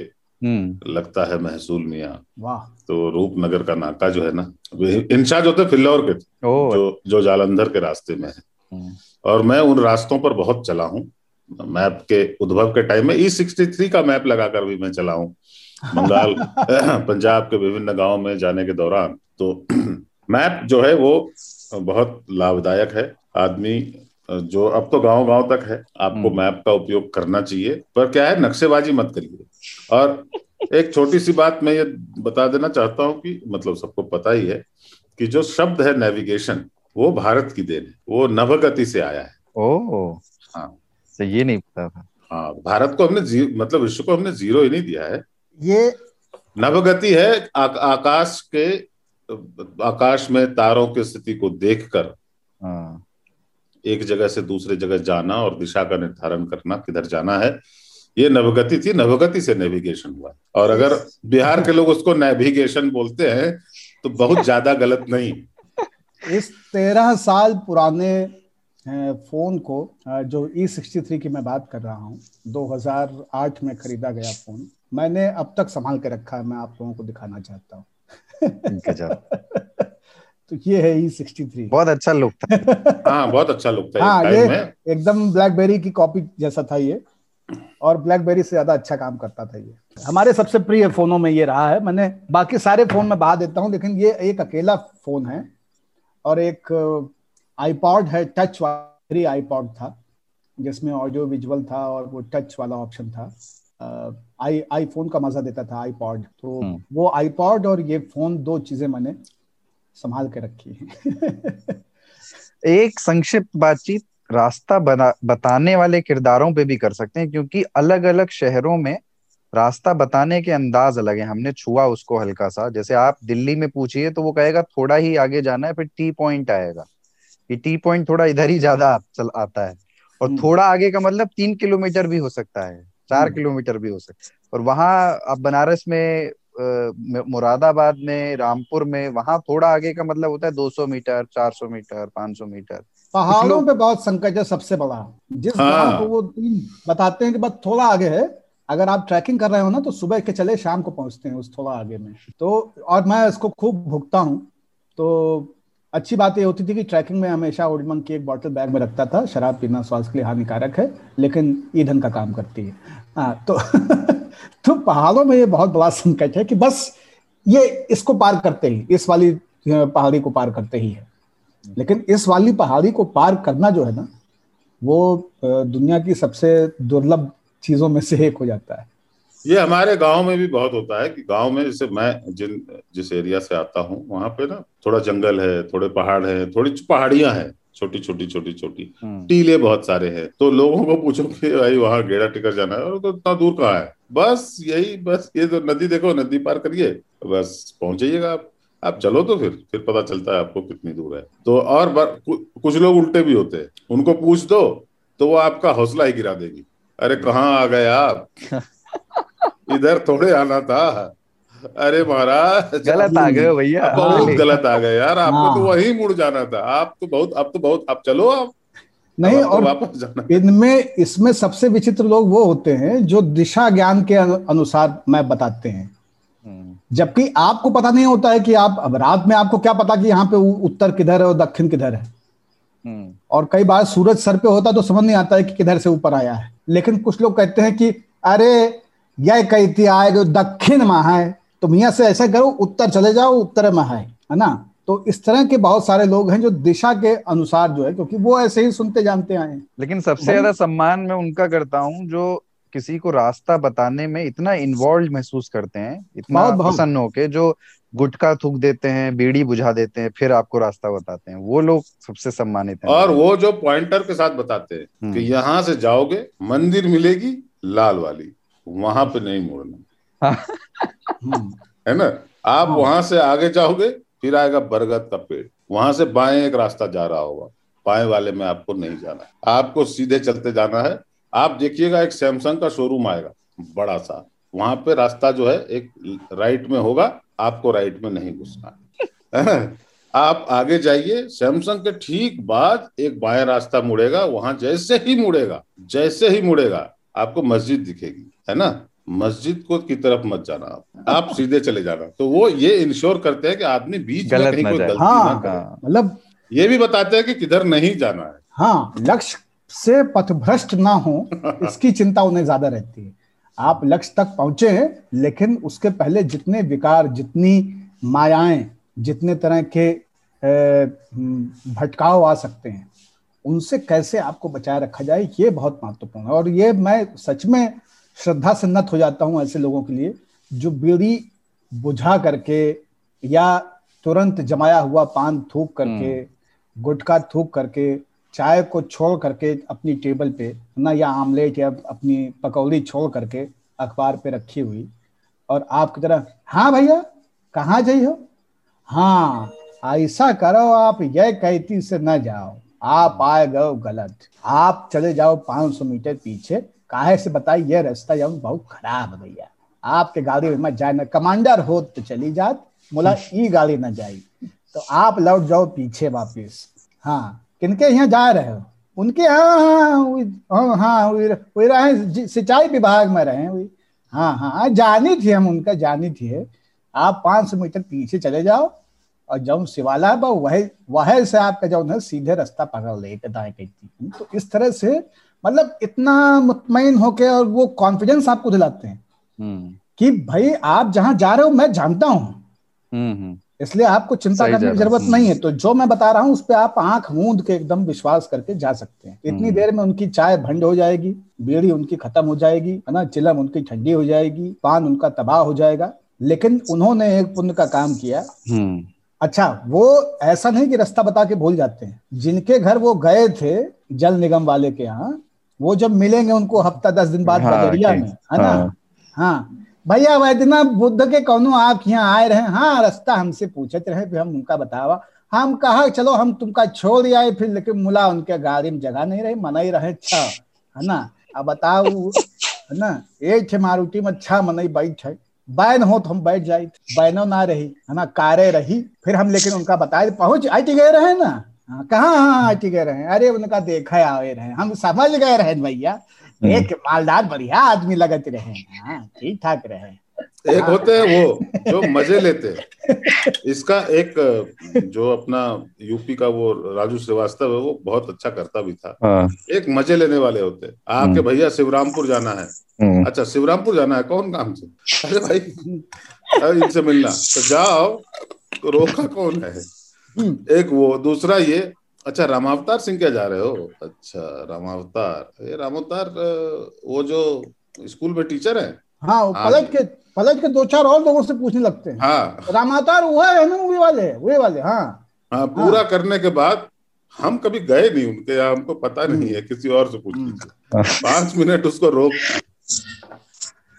हम्म। लगता है महसूल मियाँ। वाह। तो रूपनगर का नाका जो है ना इंशा जो थे फिल्लौर के थे जो जो जालंधर के रास्ते में है। हम्म, और मैं उन रास्तों पर बहुत चला हूँ। मैप के उद्भव के टाइम में ई सिक्सटी थ्री का मैप लगाकर भी मैं चला हूँ। बंगाल पंजाब के विभिन्न गाँव में जाने के दौरान। तो मैप जो है वो बहुत लाभदायक है। आदमी जो अब तो गाँव गाँव तक है आपको हम्म। मैप का उपयोग करना चाहिए पर क्या है नक्शेबाजी मत करिए। और एक छोटी सी बात मैं ये बता देना चाहता हूँ कि मतलब सबको पता ही है कि जो शब्द है नेविगेशन वो भारत की देन है वो नवगति से आया है। ओ हाँ। तो ये नहीं पता था। हाँ भारत को हमने मतलब विश्व को हमने ज़ीरो ही नहीं दिया है। ये नवगति है आ, आकाश के आकाश में तारों की स्थिति को देखकर। हाँ। एक जगह से दूसरे जगह जाना और दिशा का निर्धारण करना किधर जाना है ये नवगति थी नवगति से नेविगेशन हुआ। और अगर बिहार के लोग उसको नेविगेशन बोलते हैं तो बहुत ज़्यादा गलत नहीं। इस तेरह साल पुराने फ़ोन को जो ई सिक्सटी थ्री की मैं बात कर रहा हूँ 2008 में खरीदा गया फ़ोन मैंने अब तक संभाल के रखा है मैं आप लोगों को दिखाना चाहता हूँ। तो ये है ई सिक्सटी थ्री बहुत अच्छा लुक था। हाँ बहुत अच्छा लुक था हाँ ये एकदम ब्लैकबेरी की कॉपी जैसा था ये। और ब्लैकबेरी से ज़्यादा अच्छा काम करता था ये। हमारे सबसे प्रिय फोनों में ये रहा है। मैंने बाकी सारे फ़ोन में बहा देता हूँ लेकिन ये एक अकेला फ़ोन है। और एक आईपॉड है टच वाली आईपॉड था जिसमें ऑडियो विजुअल था और वो टच वाला ऑप्शन था। आई आईफोन का मज़ा देता था आईपॉड तो हम्म। वो आईपॉड और ये फ़ोन दो चीज़ें मैंने संभाल के रखी हैं। एक संक्षिप्त बातचीत रास्ता बना बताने वाले किरदारों पे भी कर सकते हैं क्योंकि अलग अलग शहरों में रास्ता बताने के अंदाज अलग है। हमने छुआ उसको हल्का सा जैसे आप दिल्ली में पूछिए तो वो कहेगा थोड़ा ही आगे जाना है फिर टी पॉइंट आएगा। ये टी पॉइंट थोड़ा इधर ही ज़्यादा चल आता है। और हम्म। थोड़ा आगे का मतलब तीन किलोमीटर भी हो सकता है चार हम्म। किलोमीटर भी हो सकता है। और वहाँ आप बनारस में मुरादाबाद में रामपुर में वहाँ थोड़ा आगे का मतलब होता है 200 मीटर 400 मीटर 500 मीटर। पहाड़ों पे बहुत संकट है सबसे बड़ा। जिस हाँ। को वो बताते हैं कि बस थोड़ा आगे है अगर आप ट्रैकिंग कर रहे हो ना तो सुबह के चले शाम को पहुँचते हैं उस थोड़ा आगे में। तो और मैं इसको खूब भुगता हूँ। तो अच्छी बात ये होती थी कि ट्रैकिंग में हमेशा ओल्डमंग की एक बॉटल बैग में रखता था शराब पीना स्वास्थ्य के लिए हानिकारक है लेकिन ईंधन का काम करती है। हाँ तो तो पहाड़ों में ये बहुत बड़ा संकट है कि बस ये इसको पार करते ही इस वाली पहाड़ी को पार करते ही है। लेकिन इस वाली पहाड़ी को पार करना जो है ना वो दुनिया की सबसे दुर्लभ चीज़ों में से एक हो जाता है। ये हमारे गाँव में भी बहुत होता है कि गाँव में जैसे मैं जिन जिस एरिया से आता हूँ वहाँ पे ना थोड़ा जंगल है थोड़े पहाड़ है थोड़ी पहाड़ियाँ हैं छोटी छोटी छोटी छोटी। हम्म। टीले बहुत सारे हैं तो लोगों को पूछो कि भाई वहाँ गेड़ा टिकर जाना है और तो इतना दूर कहाँ है? बस यही बस ये तो नदी देखो नदी पार करिए बस पहुँच जाइएगा आप। आप चलो तो फिर फिर पता चलता है आपको कितनी दूर है। तो और बर- कु- कुछ लोग उल्टे भी होते हैं। उनको पूछ दो तो वो आपका हौसला ही गिरा देगी। अरे कहाँ आ गए आप? इधर थोड़े आना था। अरे महाराज गलत आ गए भैया। बहुत गलत आ गए यार आपको तो वही मुड़ जाना था। आप तो बहुत अब तो बहुत आप चलो आप। नहीं और इनमें इसमें सबसे विचित्र लोग वो होते हैं जो दिशा ज्ञान के अनुसार मैं बताते हैं। हम्म, जबकि आपको पता नहीं होता है कि आप अब रात में आपको क्या पता कि यहाँ पे उत्तर किधर है और दक्षिण किधर है। हम्म, और कई बार सूरज सर पे होता तो समझ नहीं आता है कि किधर से ऊपर आया है। लेकिन कुछ लोग कहते हैं कि अरे यह कहती आएगा दक्षिण में है। तुम यहाँ से ऐसा करो उत्तर चले जाओ उत्तर में है ना? तो इस तरह के बहुत सारे लोग हैं जो दिशा के अनुसार जो है क्योंकि वो ऐसे ही सुनते जानते आए हैं लेकिन सबसे ज़्यादा सम्मान मैं उनका करता हूँ जो किसी को रास्ता बताने में इतना इन्वॉल्व महसूस करते हैं इतना। प्रसन्न होके जो गुटखा थूक देते हैं बीड़ी बुझा देते हैं फिर आपको रास्ता बताते हैं वो लोग सबसे सम्मानित हैं और वो जो पॉइंटर के साथ बताते हैं हम्म। कि यहाँ से जाओगे मंदिर मिलेगी लाल वाली वहाँ पे नहीं मुड़ना हम्म, है ना आप हाँ। वहाँ से आगे जाओगे फिर आएगा बरगद का पेड़। वहाँ से बाएँ एक रास्ता जा रहा होगा। बाएँ वाले में आपको नहीं जाना है। आपको सीधे चलते जाना है। आप देखिएगा, एक सैमसंग का शोरूम आएगा, बड़ा सा। वहाँ पे रास्ता जो है, एक राइट में होगा। आपको राइट में नहीं घुसना है। आप आगे जाइए। सैमसंग के ठीक बाद एक बाएँ रास्ता मुड़ेगा। वहाँ जैसे ही मुड़ेगा, जैसे ही मुड़ेगा, आपको मस्जिद दिखेगी, है ना? मस्जिद को की तरफ़ मत जाना आप। आप सीधे चले जाना। तो वो ये इंश्योर करते हैं कि आदमी बीच में कहीं कोई गलती हाँ। ना करे। हाँ, मतलब ये भी बताते हैं कि किधर नहीं जाना है। हाँ लक्ष्य से पथभ्रष्ट ना हो इसकी चिंता उन्हें ज़्यादा रहती है। आप लक्ष्य तक पहुँचे हैं लेकिन उसके पहले जितने विकार जितनी मायाएँ जितने तरह के हम्म, भटकाव आ सकते हैं उनसे कैसे आपको बचाए रखा जाए ये बहुत महत्वपूर्ण है। और ये मैं सच में श्रद्धा सन्नत हो जाता हूँ ऐसे लोगों के लिए जो बीड़ी बुझा करके या तुरंत जमाया हुआ पान थूक करके गुटखा थूक करके चाय को छोड़ करके अपनी टेबल पे ना या आमलेट या अपनी पकौड़ी छोड़ करके अखबार पे रखी हुई और आपकी तरह हाँ भैया कहाँ जाइ हो? हाँ ऐसा करो आप यह कहती से न जाओ। आप आए गए गलत। आप चले जाओ 500 मीटर पीछे काहे से बताई? ये रास्ता जाऊँ बहुत खराब है भैया। आपके गाड़ी में मत जाए न कमांडर हो तो चली जात बोला ई गाड़ी न जाई तो आप लौट जाओ पीछे वापिस। हाँ किनके यहाँ जा रहे हो? उनके हाँ हाँ हाँ हाँ रहे सिंचाई विभाग में रहे वही हाँ हाँ जानी थी हम उनका जानी थी। आप पाँच सौ मीटर पीछे चले जाओ और जब शिवाला बा वह वह से आपका जो है सीधे रास्ता पकड़ ले दाएँ कहती तो इस तरह से मतलब इतना मुतमिन होके और वो कॉन्फिडेंस आपको दिलाते हैं हम्म। कि भाई आप जहाँ जा रहे हो मैं जानता हूँ। हम्म हम्म, इसलिए आपको चिंता करने की ज़रूरत। नहीं है। तो जो मैं बता रहा हूँ उस पर आप आँख मूंद के एकदम विश्वास करके जा सकते हैं। इतनी। देर में उनकी चाय भंड हो जाएगी बीड़ी उनकी खत्म हो जाएगी है ना? चिलम उनकी ठंडी हो जाएगी पान उनका तबाह हो जाएगा। लेकिन उन्होंने एक पुण्य का काम किया। अच्छा वो ऐसा नहीं कि रास्ता बता के भूल जाते हैं। जिनके घर वो गए थे जल निगम वाले के यहाँ वो जब मिलेंगे उनको हफ़्ता दस दिन बाद हाँ, बजरिया में है ना? हाँ। हाँ। भैया वैद्यनाथ बुद्ध के कौनो आप यहाँ आए रहे? हाँ रास्ता हमसे पूछत रहे फिर हम उनका बतावा। हम कहा चलो हम तुमका छोड़ आए फिर लेकिन मुला उनके गाड़ी में जगह नहीं रही मनाई रहे अच्छा है ना? अब बताओ है ना? एक मारुति में अच्छा मनई बैठ है। बैन हो तो हम बैठ जाए बैनो ना रही है ना? कारे रही फिर हम लेकिन उनका बताए पहुँच आई गए रहे ना? हाँ, कहाँ हाँ टी गए रहे हैं? अरे उनका देखा है आए रहे हम समझ गए रहे भैया। एक मालदार बढ़िया आदमी लगत रहे हाँ ठीक ठाक रहे एक होते हैं वो जो मज़े लेते हैं। इसका एक जो अपना यूपी का वो राजू श्रीवास्तव है वो बहुत अच्छा करता भी था। हाँ, एक मज़े लेने वाले होते हैं। आके हम्म। भैया शिवरामपुर जाना है। हम्म, अच्छा शिवरामपुर जाना है कौन काम से? अरे भाई अरे इनसे मिलना। तो जाओ रोका कौन है? हम्म, एक वो दूसरा ये अच्छा रामावतार सिंह क्या जा रहे हो? अच्छा रामावतार ये रामावतार वो जो स्कूल में टीचर है? हाँ हाँ पलट के पलट के दो चार और लोगों से पूछने लगते हैं। हाँ। रामावतार वो है ना वे वाले वे वाले हाँ। हाँ पूरा हाँ। करने के बाद हम कभी गए नहीं उनके यहाँ हमको पता नहीं है किसी और से पूछ लीजिए। पाँच मिनट उसको रोक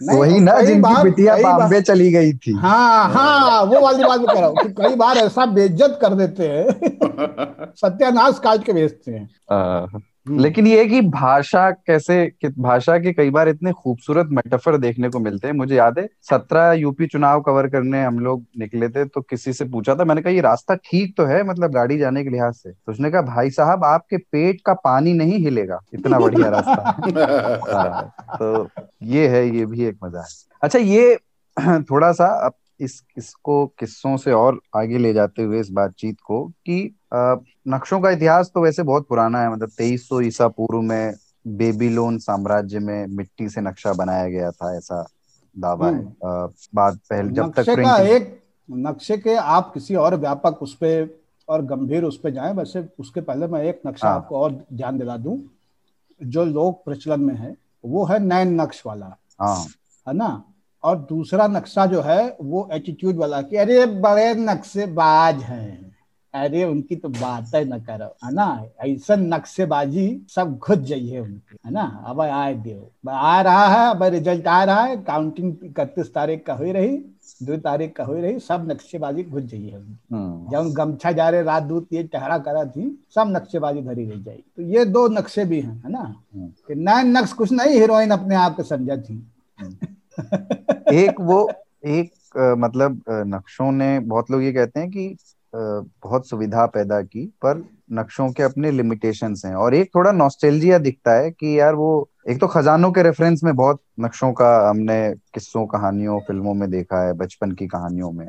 वही ना जिनकी बिटिया बॉम्बे चली गई थी। हाँ हाँ वो वाली बात मैं कह रहा हूँ कई बार ऐसा बेइज्जत कर देते हैं। सत्यानाश काट के भेजते हैं। आ, लेकिन ये है कि भाषा कैसे कि भाषा के कई बार इतने खूबसूरत मेटाफर देखने को मिलते हैं। मुझे याद है सत्रह यूपी चुनाव कवर करने हम लोग निकले थे तो किसी से पूछा था मैंने कहा ये रास्ता ठीक तो है मतलब गाड़ी जाने के लिहाज से? तो उसने कहा भाई साहब आपके पेट का पानी नहीं हिलेगा इतना बढ़िया रास्ता। हाँ, तो ये है ये भी एक मज़ा है। अच्छा ये थोड़ा सा अब इस इसको किस्सों से और आगे ले जाते हुए इस बातचीत को कि नक्शों का इतिहास तो वैसे बहुत पुराना है मतलब तेईस सौ ईसा पूर्व में बेबीलोन साम्राज्य में मिट्टी से नक्शा बनाया गया था ऐसा दावा है। अ, बाद पहले जब तक का एक नक्शे के आप किसी और व्यापक उस पे और गंभीर उस पे जाएँ वैसे उसके पहले मैं एक नक्शा हाँ। आपको और ध्यान दिला दूँ जो लोक प्रचलन में है वो है नैन नक्श वाला। हाँ। है ना? और दूसरा नक्शा जो है वो एटीट्यूड वाला कि अरे बड़े नक्शेबाज हैं। अरे उनकी तो बात ही न करो है ना? ऐसा नक्शेबाजी सब घुस जाइए उनकी है ना? अब आए दो आ रहा है अब रिज़ल्ट आ रहा है। काउंटिंग इकतीस तारीख का हुई रही दो तारीख का हुई रही सब नक्शेबाजी घुस जाइए उनकी। हम्म, जब गमछा जा रहे रात दूत ये चेहरा करा थी सब नक्शेबाजी धरी रह जाएगी तो ये दो नक्शे भी हैं है ना? हम्म। कि नैन नक्श कुछ नहीं हीरोइन अपने आप को समझा थी। एक वो एक अ, मतलब नक्शों ने बहुत लोग ये कहते हैं कि अ, बहुत सुविधा पैदा की पर नक्शों के अपने लिमिटेशंस हैं। और एक थोड़ा नॉस्टैल्जिया दिखता है कि यार वो एक तो खजानों के रेफरेंस में बहुत नक्शों का हमने किस्सों कहानियों फ़िल्मों में देखा है बचपन की कहानियों में।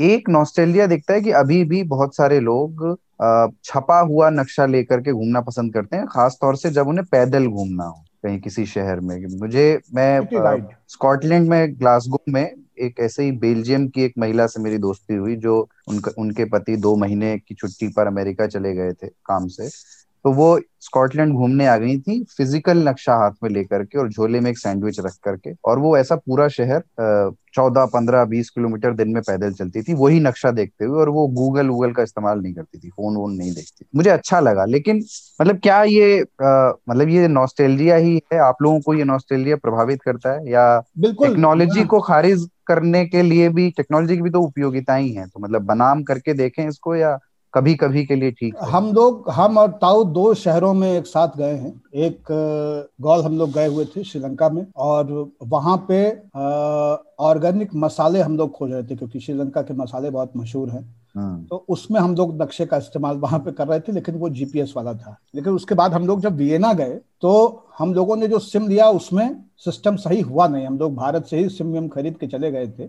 एक नॉस्टैल्जिया दिखता है कि अभी भी बहुत सारे लोग छपा हुआ नक्शा लेकर के घूमना पसंद करते हैं खासतौर से जब उन्हें पैदल घूमना हो। कहीं किसी शहर में। मुझे मैं स्कॉटलैंड में ग्लासगो में एक ऐसे ही बेल्जियम की एक महिला से मेरी दोस्ती हुई जो उनका उनके पति दो महीने की छुट्टी पर अमेरिका चले गए थे काम से। तो वो स्कॉटलैंड घूमने आ गई थी फ़िज़िकल नक्शा हाथ में लेकर के और झोले में एक सैंडविच रख करके और वो ऐसा पूरा शहर चौदह पंद्रह बीस किलोमीटर दिन में पैदल चलती थी वही नक्शा देखते हुए और वो गूगल वूगल का इस्तेमाल नहीं करती थी फ़ोन वोन नहीं देखती मुझे अच्छा लगा लेकिन मतलब क्या ये अ, मतलब ये नॉस्टैल्जिया ही है? आप लोगों को ये नॉस्टैल्जिया प्रभावित करता है? या टेक्नोलॉजी हाँ, को खारिज करने के लिए भी टेक्नोलॉजी की भी तो उपयोगिताएँ ही हैं तो मतलब बनाम करके देखें इसको या कभी कभी के लिए ठीक हम लोग हम और ताऊ दो शहरों में एक साथ गए हैं। एक गौल हम लोग गए हुए थे श्रीलंका में और वहाँ पे ऑर्गेनिक मसाले हम लोग खोज रहे थे क्योंकि श्रीलंका के मसाले बहुत मशहूर हैं। हम्म, तो उसमें हम लोग नक्शे का इस्तेमाल वहाँ पे कर रहे थे लेकिन वो जीपीएस वाला था। लेकिन उसके बाद हम लोग जब वियना गए तो हम लोगों ने जो सिम लिया उसमें सिस्टम सही हुआ नहीं। हम लोग भारत से ही सिम विम खरीद के चले गए थे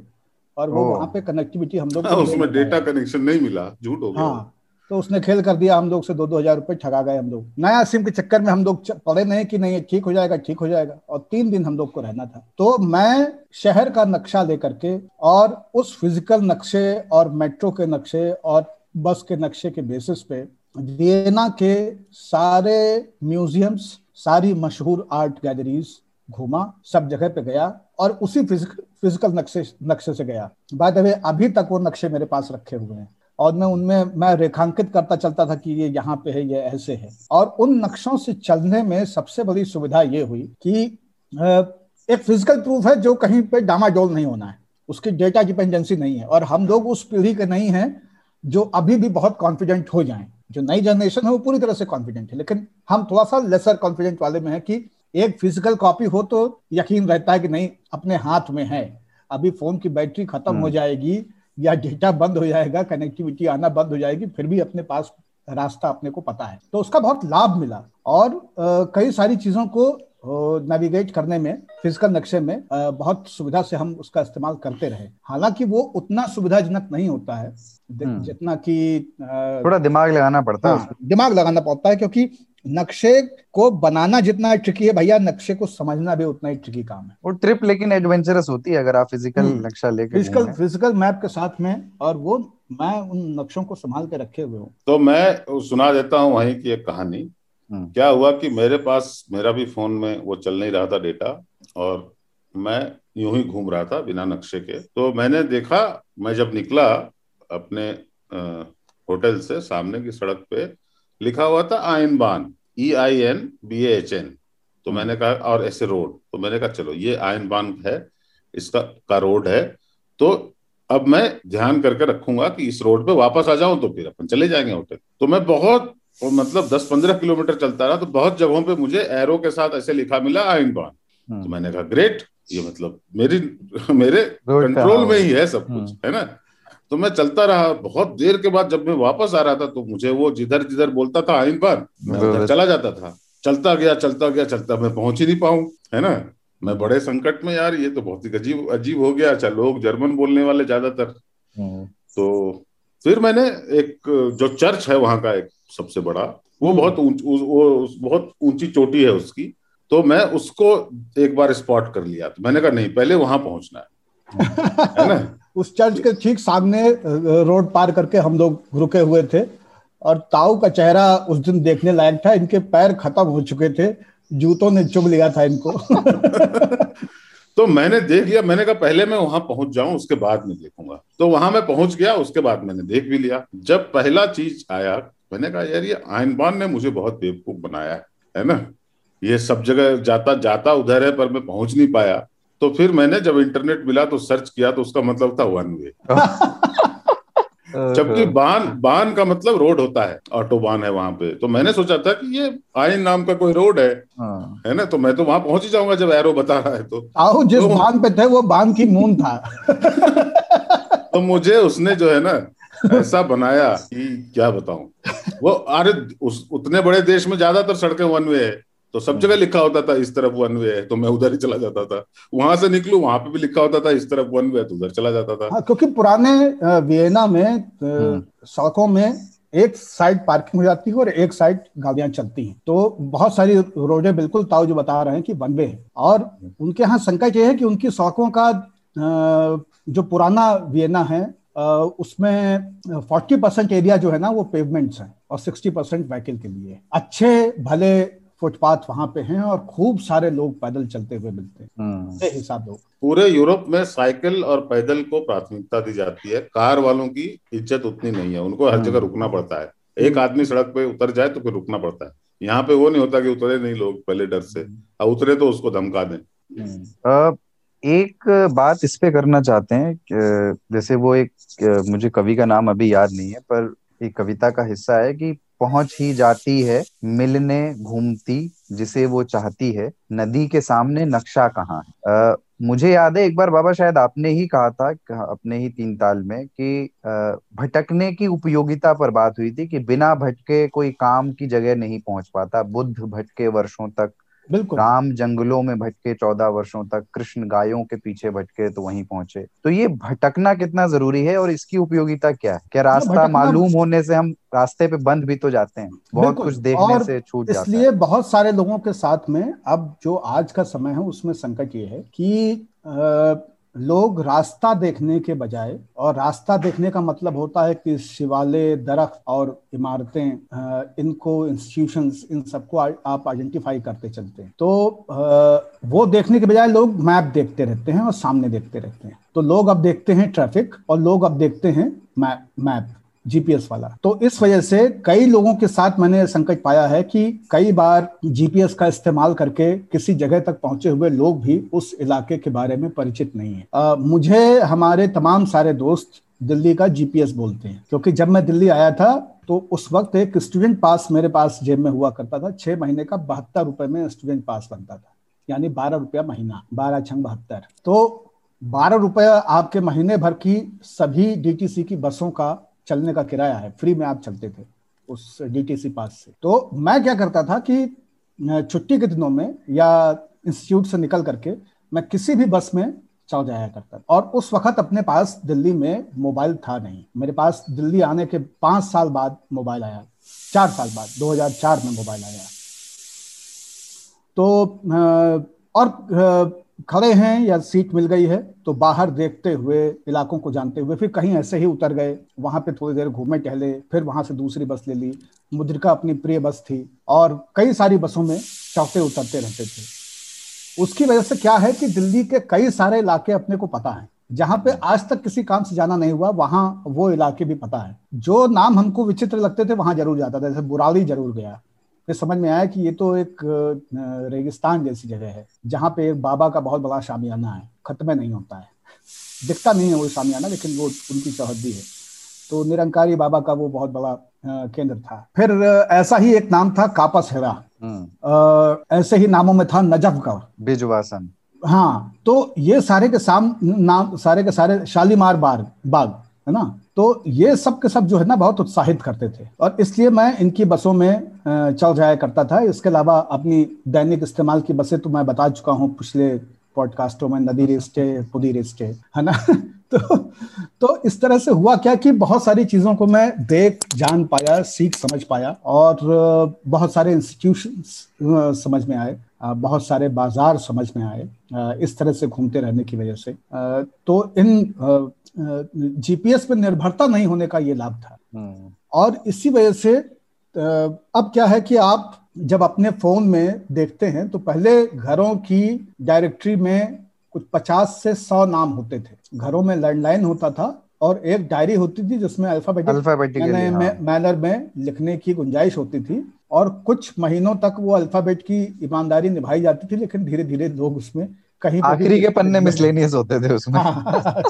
और वो। वहाँ पे कनेक्टिविटी हम लोग हाँ, उसमें डेटा कनेक्शन नहीं मिला झूठ हो गया। हाँ तो उसने खेल कर दिया, हम लोग से दो दो हज़ार रुपए ठगा गए हम लोग। नया सिम के चक्कर में हम लोग पड़े नहीं कि नहीं, ठीक हो जाएगा, ठीक हो जाएगा। और तीन दिन हम लोग को रहना था। तो मैं शहर का नक्शा लेकर के और उस फ़िज़िकल नक्शे और मेट्रो के नक्शे और बस के नक्शे के बेसिस पे वियना के सारे म्यूजियम्स सारी मशहूर आर्ट गैलरीज घूमा, सब जगह पे गया और उसी फ़िज़िकल नक्शे नक्शे से गया। बाय द वे अभी तक वो नक्शे मेरे पास रखे हुए हैं। और मैं उनमें मैं रेखांकित करता चलता था कि ये यहाँ पे है ये ऐसे है। और उन नक्शों से चलने में सबसे बड़ी सुविधा ये हुई कि एक फ़िज़िकल प्रूफ है जो कहीं पे डामाडोल नहीं होना है। उसकी डेटा डिपेंडेंसी नहीं है। और हम लोग उस पीढ़ी के नहीं है जो अभी भी बहुत कॉन्फिडेंट हो जाएँ। जो नई जनरेशन है वो पूरी तरह से कॉन्फिडेंट है। लेकिन हम थोड़ा सा लेसर कॉन्फिडेंट वाले में है कि एक फ़िज़िकल कॉपी हो तो यकीन रहता है कि नहीं अपने हाथ में है। अभी फ़ोन की बैटरी खत्म हो हम्म। जाएगी। या डेटा बंद हो जाएगा कनेक्टिविटी आना बंद हो जाएगी फिर भी अपने पास रास्ता अपने को पता है। तो उसका बहुत लाभ मिला और कई सारी चीज़ों को नेविगेट करने में फ़िज़िकल नक्शे में बहुत सुविधा से हम उसका इस्तेमाल करते रहे। हालाँकि वो उतना सुविधाजनक नहीं होता है हम्म। जितना कि थोड़ा दिमाग लगाना पड़ता है हाँ, दिमाग लगाना पड़ता है क्योंकि नक्शे को बनाना जितना ट्रिकी है भैया नक्शे को समझना भी उतना ही ट्रिकी काम है। और ट्रिप लेकिन एडवेंचरस होती है अगर आप फ़िज़िकल हम्म। नक्शा लेकर फ़िज़िकल फ़िज़िकल मैप के साथ में और वो मैं उन नक्शों को संभाल के रखे हुए हूँ। तो मैं सुना देता हूँ वहीं की एक कहानी। हम्म। क्या हुआ कि मेरे पास मेरा भी फ़ोन में वो चल नहीं रहा था डेटा और मैं यूँ ही घूम रहा था बिना नक्शे के। तो मैंने देखा मैं जब निकला अपने होटल से सामने की सड़क पे लिखा हुआ था आयन बान। E I N B H N तो। मैंने कहा और ऐसे रोड तो मैंने कहा चलो ये आयन बान है इसका का रोड है तो अब मैं ध्यान करके रखूँगा कि इस रोड पे वापस आ जाऊँ तो फिर अपन चले जाएँगे होटल तो मैं बहुत और मतलब दस पंद्रह किलोमीटर चलता रहा तो बहुत जगहों पे मुझे एरो के साथ ऐसे लिखा मिला आयन बान हम्म। तो मैंने कहा ग्रेट ये मतलब मेरी मेरे कंट्रोल में ही है सब कुछ हम्म। है ना तो मैं चलता रहा। बहुत देर के बाद जब मैं वापस आ रहा था तो मुझे वो जिधर जिधर बोलता था आइन पर मैं उधर चला जाता था। चलता गया चलता गया चलता मैं पहुँच ही नहीं पाऊँ है ना? मैं बड़े संकट में यार ये तो बहुत ही अजीब अजीब हो गया। अच्छा लोग जर्मन बोलने वाले ज़्यादातर। हम्म। तो फिर मैंने एक जो चर्च है वहाँ का एक सबसे बड़ा वो। बहुत ऊंच वो बहुत ऊँची चोटी है उसकी। तो मैं उसको एक बार स्पॉट कर लिया। तो मैंने कहा नहीं पहले वहाँ पहुँचना है। है ना? उस चर्च के ठीक सामने रोड पार करके हम लोग रुके हुए थे और ताऊ का चेहरा उस दिन देखने लायक था। इनके पैर खत्म हो चुके थे। जूतों ने चुभ लिया था इनको। तो मैंने देख लिया। मैंने कहा, पहले मैं वहाँ पहुँच जाऊँ, उसके बाद में देखूँगा। तो वहाँ मैं पहुँच गया, उसके बाद मैंने देख भी लिया। जब पहला चीज़ आया, मैंने कहा, यार, ये आयनबान ने मुझे बहुत बेवकूफ़ बनाया है ना? ये सब जगह जाता जाता उधर है, पर मैं पहुँच नहीं पाया। तो फिर मैंने जब इंटरनेट मिला तो सर्च किया तो उसका मतलब था वन वे। जबकि बान बान का मतलब रोड होता है ऑटो बान है वहाँ पे। तो मैंने सोचा था कि ये आइन नाम का कोई रोड है हाँ। है ना? तो मैं तो वहाँ पहुँच ही जाऊँगा जब एरो बता रहा है तो। आओ जिस तो, बान पे थे वो बान की मून था। तो मुझे उसने जो है ना ऐसा बनाया कि क्या बताऊँ? वो अरे उस उतने बड़े देश में ज़्यादातर सड़कें वन वे है। तो सब जगह लिखा होता था इस तरफ़ वन वे है तो मैं उधर ही चला जाता था। वहाँ से निकलू वहाँ पे भी लिखा होता था इस तरफ़ वन वे है तो उधर चला जाता था। हाँ, क्योंकि पुराने वियना में हम्म। सड़कों में एक साइड पार्किंग हो जाती है और एक साइड गाड़ियाँ चलती हैं। तो बहुत सारी रोडें बिल्कुल ताऊ जो बता रहे हैं कि वन वे है। और उनके यहाँ संकट ये है कि उनकी सड़कों का जो पुराना वियना है उसमें फोर्टी परसेंट एरिया जो है ना वो पेवमेंट्स है और सिक्सटी परसेंट व्हीकल के लिए। अच्छे भले फुटपाथ वहाँ पे हैं और खूब सारे लोग पैदल चलते हुए मिलते हैं। हम्म। हिसाब लोग। पूरे यूरोप में साइकिल और पैदल को प्राथमिकता दी जाती है। कार वालों की इज़्ज़त उतनी नहीं है। उनको हर जगह हम्म। रुकना पड़ता है। एक आदमी सड़क पे उतर जाए तो फिर रुकना पड़ता है। यहाँ पे वो नहीं होता कि उतरे नहीं लोग पहले डर से। हम्म। अब उतरे तो उसको धमका दें। एक बात इस पे करना चाहते हैं जैसे वो एक मुझे कवि का नाम अभी याद नहीं है पर एक कविता का हिस्सा है कि पहुँच ही जाती है मिलने घूमती जिसे वो चाहती है। नदी के सामने नक्शा कहाँ है? आ, मुझे याद है एक बार बाबा शायद आपने ही कहा था अपने ही तीन ताल में कि भटकने की उपयोगिता पर बात हुई थी कि बिना भटके कोई काम की जगह नहीं पहुँच पाता। बुद्ध भटके वर्षों तक बिल्कुल। राम जंगलों में भटके चौदह वर्षों तक कृष्ण गायों के पीछे भटके तो वहीं पहुँचे। तो ये भटकना कितना ज़रूरी है और इसकी उपयोगिता क्या है? क्या रास्ता मालूम होने से हम रास्ते पे बंद भी तो जाते हैं? बहुत कुछ देखने से छूट जाता इसलिए बहुत सारे लोगों के साथ में अब जो आज का समय है उसमें संकट ये है कि लोग रास्ता देखने के बजाय, और रास्ता देखने का मतलब होता है कि शिवालय, दरख्त और इमारतें इनको इंस्टीट्यूशन इन सबको आप आइडेंटिफाई करते चलते हैं। तो वो देखने के बजाय लोग मैप देखते रहते हैं और सामने देखते रहते हैं। तो लोग अब देखते हैं ट्रैफ़िक और लोग अब देखते हैं मैप मैप जीपीएस वाला। तो इस वजह से कई लोगों के साथ मैंने संकट पाया है कि कई बार जीपीएस का इस्तेमाल करके किसी जगह तक पहुँचे हुए लोग भी उस इलाके के बारे में परिचित नहीं है। आ, मुझे हमारे तमाम सारे दोस्त दिल्ली का जीपीएस बोलते हैं क्योंकि जब मैं दिल्ली आया था तो उस वक्त एक स्टूडेंट पास मेरे पास जेब में हुआ करता था। छह महीने का बहत्तर रुपए में स्टूडेंट पास बनता था यानी बारह रुपया महीना बारह छंग बहत्तर। तो बारह रुपया आपके महीने भर की सभी डीटीसी की बसों का चलने का किराया है, फ्री में आप चलते थे उस डीटीसी पास से। तो मैं क्या करता था कि छुट्टी के दिनों में या इंस्टीट्यूट से निकल करके मैं किसी भी बस में चल जाया करता और उस वक्त अपने पास दिल्ली में मोबाइल था नहीं। मेरे पास दिल्ली आने के पाँच साल बाद मोबाइल आया, चार साल बाद 2004 में मोबाइल आया। तो और खड़े हैं या सीट मिल गई है तो बाहर देखते हुए, इलाकों को जानते हुए, फिर कहीं ऐसे ही उतर गए। वहाँ पे थोड़ी देर घूमे टहले, फिर वहाँ से दूसरी बस ले ली। मुद्रिका अपनी प्रिय बस थी और कई सारी बसों में चौथे उतरते रहते थे। उसकी वजह से क्या है कि दिल्ली के कई सारे इलाके अपने को पता है। जहाँ पे आज तक किसी काम से जाना नहीं हुआ, वहाँ वो इलाके भी पता है। जो नाम हमको विचित्र लगते थे, वहाँ ज़रूर जाता था। जैसे बुराली ज़रूर गया। फिर समझ में आया कि ये तो एक रेगिस्तान जैसी जगह है जहाँ पे एक बाबा का बहुत बड़ा शामियाना है खत्म नहीं होता है। दिखता नहीं है वो शामियाना लेकिन वो उनकी चौहद्दी है। तो निरंकारी बाबा का वो बहुत बड़ा केंद्र था। फिर ऐसा ही एक नाम था कापस हेरा। हम्म। ऐसे ही नामों में था नजफ का। बिजवासन। हाँ तो ये सारे के साम नाम सारे के सारे शालीमार बाग बाग है ना? तो ये सब के सब जो है ना बहुत उत्साहित करते थे। और इसलिए मैं इनकी बसों में चल जाया करता था। इसके अलावा अपनी दैनिक इस्तेमाल की बसें तो मैं बता चुका हूँ पिछले पॉडकास्टों में, नदी रिस्ट पुदी रिस्ट है ना? तो तो इस तरह से हुआ क्या कि बहुत सारी चीज़ों को मैं देख, जान पाया, सीख, समझ पाया और बहुत सारे इंस्टीट्यूशन समझ में आए। बहुत सारे बाज़ार समझ में आए इस तरह से घूमते रहने की वजह से। तो इन जीपीएस पर निर्भरता नहीं होने का ये लाभ था। हम्म। और इसी वजह से अब क्या है कि आप जब अपने फ़ोन में देखते हैं तो पहले घरों की डायरेक्टरी में कुछ पचास से सौ नाम होते थे। घरों में लैंडलाइन होता था और एक डायरी होती थी जिसमें अल्फाबेटिक मैनर में लिखने की गुंजाइश होती थी। और कुछ महीनों तक वो अल्फ़ाबेट की ईमानदारी निभाई जाती थी लेकिन धीरे धीरे लोग उसमें कहीं आखिरी के पन्ने मिसलेनियस होते थे उसमें। हाँ,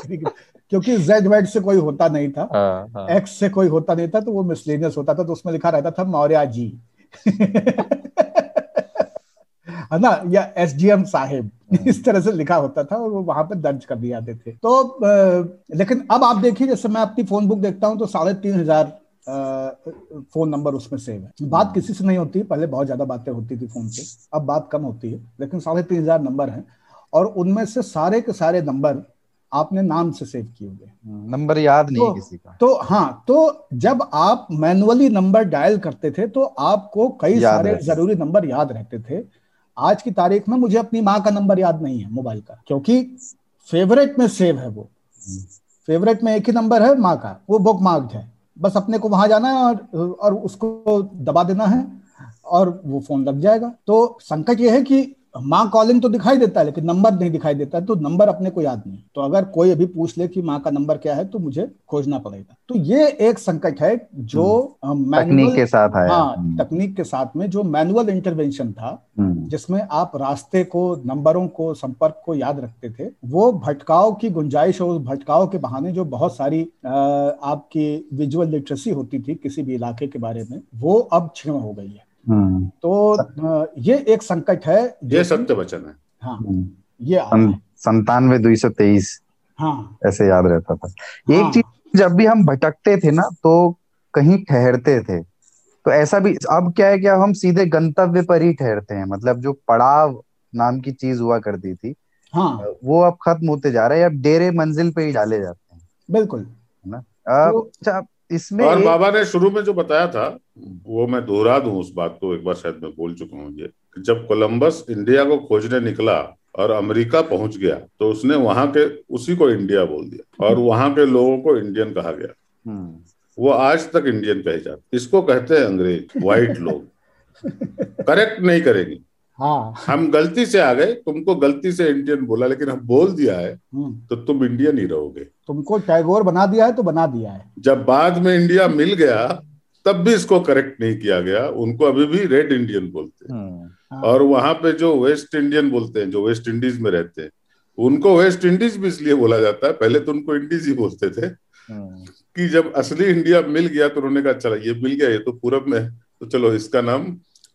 क्योंकि जेड वेड से कोई होता नहीं था। एक्स हाँ, से कोई होता नहीं था तो वो मिसलेनियस होता था तो उसमें लिखा रहता था मौर्य जी। है ना? या एस डी एम साहेब इस तरह से लिखा होता था और वो वहाँ पर दर्ज कर दिए जाते थे। तो लेकिन अब आप देखिए जैसे मैं अपनी फ़ोन बुक देखता हूँ तो साढ़े तीन हज़ार फ़ोन नंबर उसमें सेव है। बात किसी से नहीं होती पहले बहुत ज़्यादा बातें होती थी फ़ोन पे अब बात कम होती है लेकिन साढ़े तीन हज़ार नंबर है और उनमें से सारे के सारे नंबर आपने नाम से सेव किए हुए नंबर याद नहीं तो, किसी का। तो हाँ तो जब आप मैनुअली नंबर डायल करते थे तो आपको कई सारे ज़रूरी नंबर याद रहते थे। आज की तारीख में मुझे अपनी माँ का नंबर याद नहीं है मोबाइल का क्योंकि फेवरेट में सेव है वो। फेवरेट में एक ही नंबर है माँ का वो बुक मार्क्ड है। बस अपने को वहाँ जाना है और और उसको दबा देना है और वो फ़ोन लग जाएगा। तो संकट ये है कि माँ कॉलिंग तो दिखाई देता है लेकिन नंबर नहीं दिखाई देता है तो नंबर अपने को याद नहीं तो अगर कोई अभी पूछ ले कि माँ का नंबर क्या है तो मुझे खोजना पड़ेगा तो ये एक संकट है जो हम्म। तकनीक के साथ आया हाँ हम्म। तकनीक के साथ में जो मैनुअल इंटरवेंशन था हम्म। जिसमें आप रास्ते को नंबरों को संपर्क को याद रखते थे वो भटकाव की गुंजाइश और भटकाव के बहाने जो बहुत सारी आपकी विजुअल लिटरेसी होती थी किसी भी इलाके के बारे में वो अब क्षीण हो गई है। तो ये एक संकट है ये सत्य वचन है। हाँ हम्म। ये संतानवे दो सौ तेईस हाँ। ऐसे याद रहता था। हाँ, एक चीज़ जब भी हम भटकते थे ना तो कहीं ठहरते थे। तो ऐसा भी अब क्या है क्या हम सीधे गंतव्य पर ही ठहरते हैं। मतलब जो पड़ाव नाम की चीज़ हुआ करती थी हाँ। वो अब खत्म होते जा रहे हैं अब डेरे मंजिल पे ही डाले जाते हैं। बिल्कुल। है ना? तो अच्छा इसमें और बाबा ने शुरू में जो बताया था वो मैं दोहरा दूँ उस बात को एक बार शायद मैं बोल चुका हूँ ये। जब कोलंबस इंडिया को खोजने निकला और अमेरिका पहुँच गया तो उसने वहाँ के उसी को इंडिया बोल दिया और वहाँ के लोगों को इंडियन कहा गया। हम्म, वो आज तक इंडियन कहे जाते इसको कहते हैं अंग्रेज़ व्हाइट लोग। करेक्ट नहीं करेंगे। हाँ। हम गलती से आ गए तुमको गलती से इंडियन बोला लेकिन हम बोल दिया है हम्म, तो तुम इंडियन ही रहोगे। तुमको टैगोर बना दिया है तो बना दिया है। जब बाद में इंडिया मिल गया तब भी इसको करेक्ट नहीं किया गया उनको अभी भी रेड इंडियन बोलते हैं। हम्म, हाँ, और वहाँ पे जो वेस्ट इंडियन बोलते हैं जो वेस्ट इंडीज में रहते हैं उनको वेस्ट इंडीज भी इसलिए बोला जाता है पहले तो उनको इंडीज ही बोलते थे हम्म, कि जब असली इंडिया मिल गया तो उन्होंने कहा चला ये मिल गया ये तो पूरब में है, तो चलो इसका नाम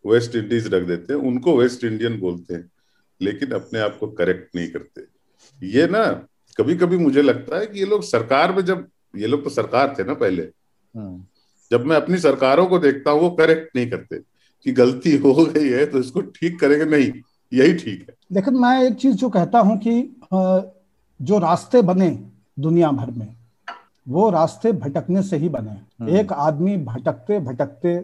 वेस्ट इंडीज रख देते हैं उनको वेस्ट इंडियन बोलते हैं लेकिन अपने आप को करेक्ट नहीं करते। ये ना कभी कभी मुझे लगता है कि ये लोग सरकार में जब ये लोग तो सरकार थे ना पहले हम्म, जब मैं अपनी सरकारों को देखता हूँ वो करेक्ट नहीं करते कि गलती हो गई है तो इसको ठीक करेंगे नहीं यही ठीक है। लेकिन मैं एक चीज़ जो कहता हूँ कि जो रास्ते बने दुनिया भर में वो रास्ते भटकने से ही बने। हम्म। एक आदमी भटकते भटकते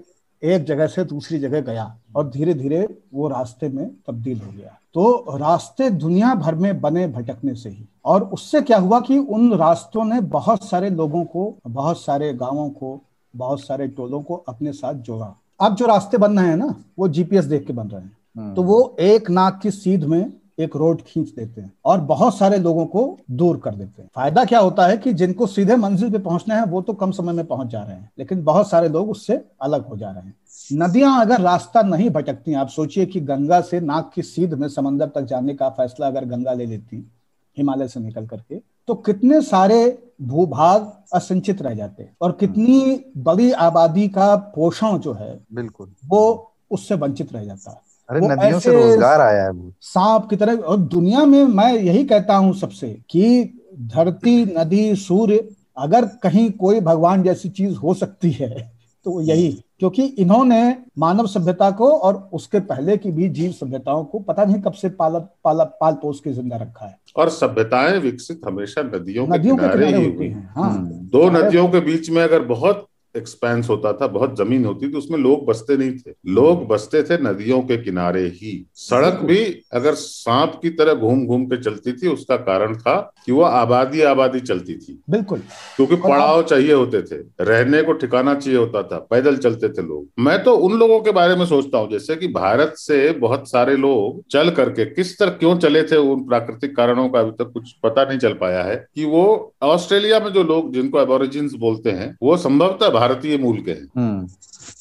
एक जगह से दूसरी जगह गया और धीरे धीरे वो रास्ते में तब्दील हो गया। तो रास्ते दुनिया भर में बने भटकने से ही। और उससे क्या हुआ कि उन रास्तों ने बहुत सारे लोगों को बहुत सारे गाँवों को बहुत सारे टोलों को अपने साथ जोड़ा। अब जो रास्ते बन रहे हैं ना वो जीपीएस देख के बन रहे हैं। हम्म, तो वो एक नाक की सीध में एक रोड खींच देते हैं और बहुत सारे लोगों को दूर कर देते हैं। फ़ायदा क्या होता है कि जिनको सीधे मंजिल पे पहुँचना है वो तो कम समय में पहुँच जा रहे हैं लेकिन बहुत सारे लोग उससे अलग हो जा रहे हैं। नदियाँ अगर रास्ता नहीं भटकती आप सोचिए कि गंगा से नाक की सीध में समंदर तक जाने का फैसला अगर गंगा ले लेती हिमालय से निकल करके तो कितने सारे भूभाग असंचित रह जाते और कितनी बड़ी आबादी का पोषण जो है बिल्कुल। वो उससे वंचित रह जाता है। अरे वो नदियों से रोज़गार आया है सांप की तरह और दुनिया में मैं यही कहता हूँ सबसे कि धरती नदी सूर्य अगर कहीं कोई भगवान जैसी चीज़ हो सकती है तो यही। क्योंकि इन्होंने मानव सभ्यता को और उसके पहले की भी जीव सभ्यताओं को पता नहीं कब से पाला पाला पाल पोस के ज़िंदा रखा है। और सभ्यताएँ विकसित हमेशा नदियों के नदियों के किनारे किनारे ही हुई। हैं हाँ। हम्म, दो नदियों के बीच में अगर बहुत एक्सपेंस होता था बहुत ज़मीन होती थी उसमें लोग बसते नहीं थे। लोग बसते थे नदियों के किनारे ही। सड़क भी अगर सांप की तरह घूम घूम के चलती थी उसका कारण था कि वो आबादी आबादी चलती थी। बिल्कुल। क्योंकि पड़ाव चाहिए होते थे रहने को ठिकाना चाहिए होता था पैदल चलते थे लोग। मैं तो उन लोगों के बारे में सोचता हूँ जैसे कि भारत से बहुत सारे लोग चल करके किस तरह क्यों चले थे उन प्राकृतिक कारणों का अभी तक कुछ पता नहीं चल पाया है कि वो ऑस्ट्रेलिया में जो लोग जिनको एबोरिजिन बोलते हैं वो संभवतः भारतीय मूल के हैं। हम्म,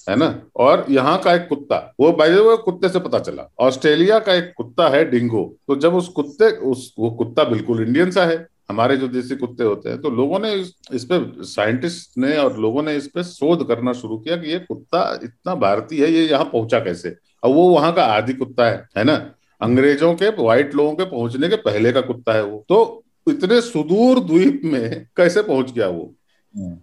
है ना? और यहाँ का एक कुत्ता वो द कुत्ते से पता चला। ऑस्ट्रेलिया का एक कुत्ता है डिंगो। तो जब उस कुत्ते उस वो कुत्ता बिल्कुल इंडियन सा है हमारे जो देसी कुत्ते होते हैं तो लोगों ने इस, इस पे साइंटिस्ट ने और लोगों ने इस पे शोध करना शुरू किया कि ये कुत्ता इतना भारतीय है ये यहाँ पहुँचा कैसे? और वो वहाँ का आदि कुत्ता है है ना? अंग्रेज़ों के व्हाइट लोगों के पहुँचने के पहले का कुत्ता है वो। तो इतने सुदूर द्वीप में कैसे पहुँच गया वो? हम्म,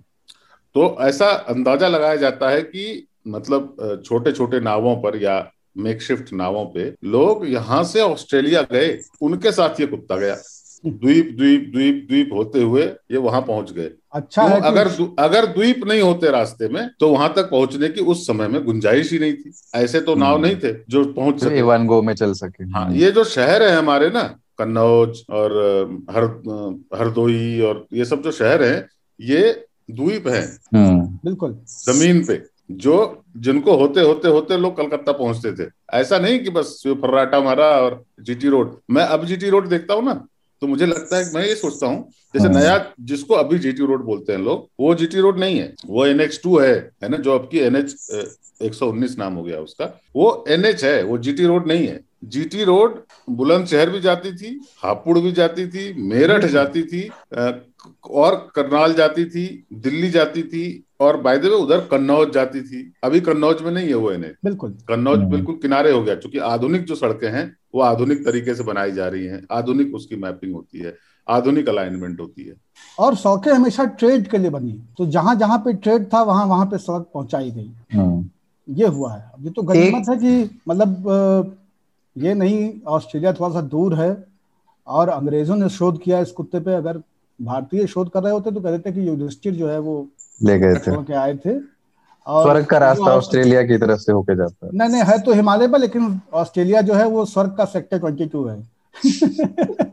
तो ऐसा अंदाज़ा लगाया जाता है कि मतलब छोटे छोटे नावों पर या मेकशिफ्ट नावों पे लोग यहाँ से ऑस्ट्रेलिया गए उनके साथ ये कुत्ता गया। द्वीप द्वीप द्वीप द्वीप होते हुए ये वहाँ पहुँच गए। अच्छा है अगर अगर द्वीप नहीं होते रास्ते में तो वहाँ तक पहुँचने की उस समय में गुंजाइश ही नहीं थी। ऐसे तो नाव हम्म। नहीं थे जो पहुँच तो सके। वन गो में चल सके। हाँ ये जो शहर है हमारे ना कन्नौज और हर हरदोई और ये सब जो शहर है ये द्वीप हैं। हम्म, बिल्कुल। ज़मीन पे। जो जिनको होते होते होते लोग कलकत्ता पहुँचते थे। ऐसा नहीं कि बस फर्राटा मारा और जीटी रोड। मैं अब जीटी रोड देखता हूँ ना तो मुझे लगता है मैं ये सोचता हूँ जैसे हाँ। नया जिसको अभी जीटी रोड बोलते हैं लोग वो जीटी रोड नहीं है। वो एन एच टू है है ना जो अब आपकी एनएच एक सौ उन्नीस नाम हो गया उसका। वो एनएच है वो जीटी रोड नहीं है। जीटी रोड बुलंदशहर भी जाती थी हापुड़ भी जाती थी मेरठ जाती थी और करनाल जाती थी दिल्ली जाती थी और बाय द वे उधर कन्नौज जाती थी। अभी कन्नौज में नहीं है वो एनएच बिल्कुल। कन्नौज हम्म। बिल्कुल किनारे हो गया क्योंकि आधुनिक जो सड़कें हैं वो आधुनिक तरीके से बनाई जा रही हैं। आधुनिक उसकी मैपिंग होती है आधुनिक अलाइनमेंट होती है। और सड़कें हमेशा ट्रेड के लिए बनी। तो जहाँ जहाँ पे ट्रेड था वहाँ वहाँ पे सड़क पहुंचाई गई। हम्म, ये हुआ है। ये तो गनीमत है कि मतलब ये नहीं ऑस्ट्रेलिया थोड़ा सा दूर है और अंग्रेज़ों ने शोध किया इस कुत्ते पे। अगर भारतीय शोध कर रहे होते तो कहते थे कि युधिष्ठिर जो है वो ले गए थे। के आए थे। और स्वर्ग का रास्ता ऑस्ट्रेलिया की तरफ़ से होके जाता है। नहीं नहीं है तो हिमालय पर लेकिन ऑस्ट्रेलिया जो है वो स्वर्ग का सेक्टर ट्वेंटी टू है।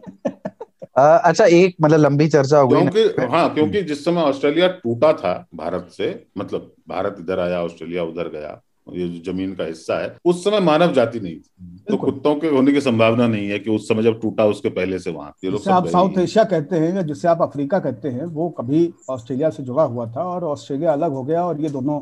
अच्छा एक मतलब लंबी चर्चा हो गई क्योंकि हाँ क्योंकि जिस समय ऑस्ट्रेलिया टूटा था भारत से मतलब भारत इधर आया ऑस्ट्रेलिया उधर गया ये जो ज़मीन का हिस्सा है उस समय मानव जाति नहीं थी। तो कुत्तों के होने की संभावना नहीं है कि उस समय जब टूटा उसके पहले से वहाँ ये लोग आप साउथ एशिया कहते हैं या जिसे आप अफ्रीका कहते हैं वो कभी ऑस्ट्रेलिया से जुड़ा हुआ था और ऑस्ट्रेलिया अलग हो गया और ये दोनों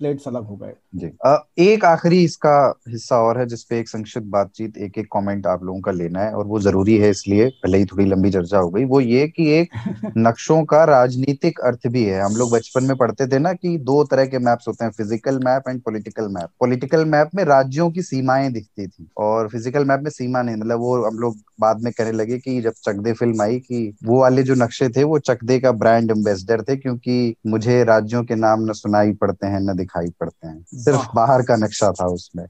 प्लेट्स अलग हो गए। जी। आ, एक आखिरी इसका हिस्सा और है जिसपे एक संक्षिप्त बातचीत एक एक कमेंट आप लोगों का लेना है और वो ज़रूरी है इसलिए पहले ही थोड़ी लंबी चर्चा हो गई। वो ये कि एक नक्शों का राजनीतिक अर्थ भी है। हम लोग बचपन में पढ़ते थे ना कि दो तरह के मैप्स होते हैं physical map and political map political map में राज्यों की सीमाएँ दिखती थी और फ़िज़िकल मैप में सीमा नहीं मतलब वो हम लोग बाद में कहने लगे कि जब चकदे फ़िल्म आई कि वो वाले जो नक्शे थे वो चकदे का ब्रांड एम्बेसडर थे क्योंकि मुझे राज्यों के नाम न सुनाई पड़ते हैं न दिखाई पड़ते हैं। सिर्फ़ बाहर का नक्शा था उसमें।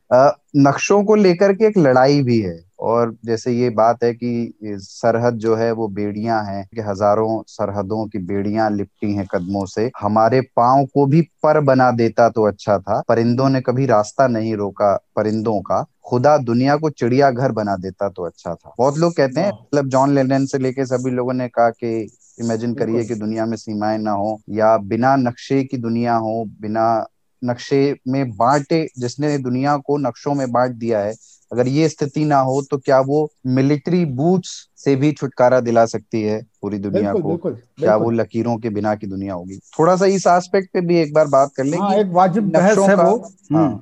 नक्शों को लेकर के एक लड़ाई भी है और जैसे ये बात है कि सरहद जो है वो बेड़ियाँ हैं कि हज़ारों सरहदों की बेड़ियाँ लिपटी हैं कदमों से। हमारे पाँव को भी पर बना देता तो अच्छा था। परिंदों ने कभी रास्ता नहीं रोका परिंदों का। खुदा दुनिया को चिड़िया घर बना देता तो अच्छा था। बहुत लोग कहते हैं मतलब जॉन लेनन से लेके सभी लोगों ने कहा कि इमेजिन करिए कि दुनिया में सीमाएँ ना हो या बिना नक्शे की दुनिया हो बिना नक्शे में बांटे जिसने दुनिया को नक्शों में बांट दिया है अगर ये स्थिति ना हो तो क्या वो मिलिट्री बूट्स से भी छुटकारा दिला सकती है पूरी दुनिया बिल्कुल, को बिल्कुल, बिल्कुल. क्या वो लकीरों के बिना की दुनिया होगी थोड़ा सा इस एस्पेक्ट पे भी एक बार बात कर ले हाँ, एक वाजिब बहस है वो हाँ, हम्म।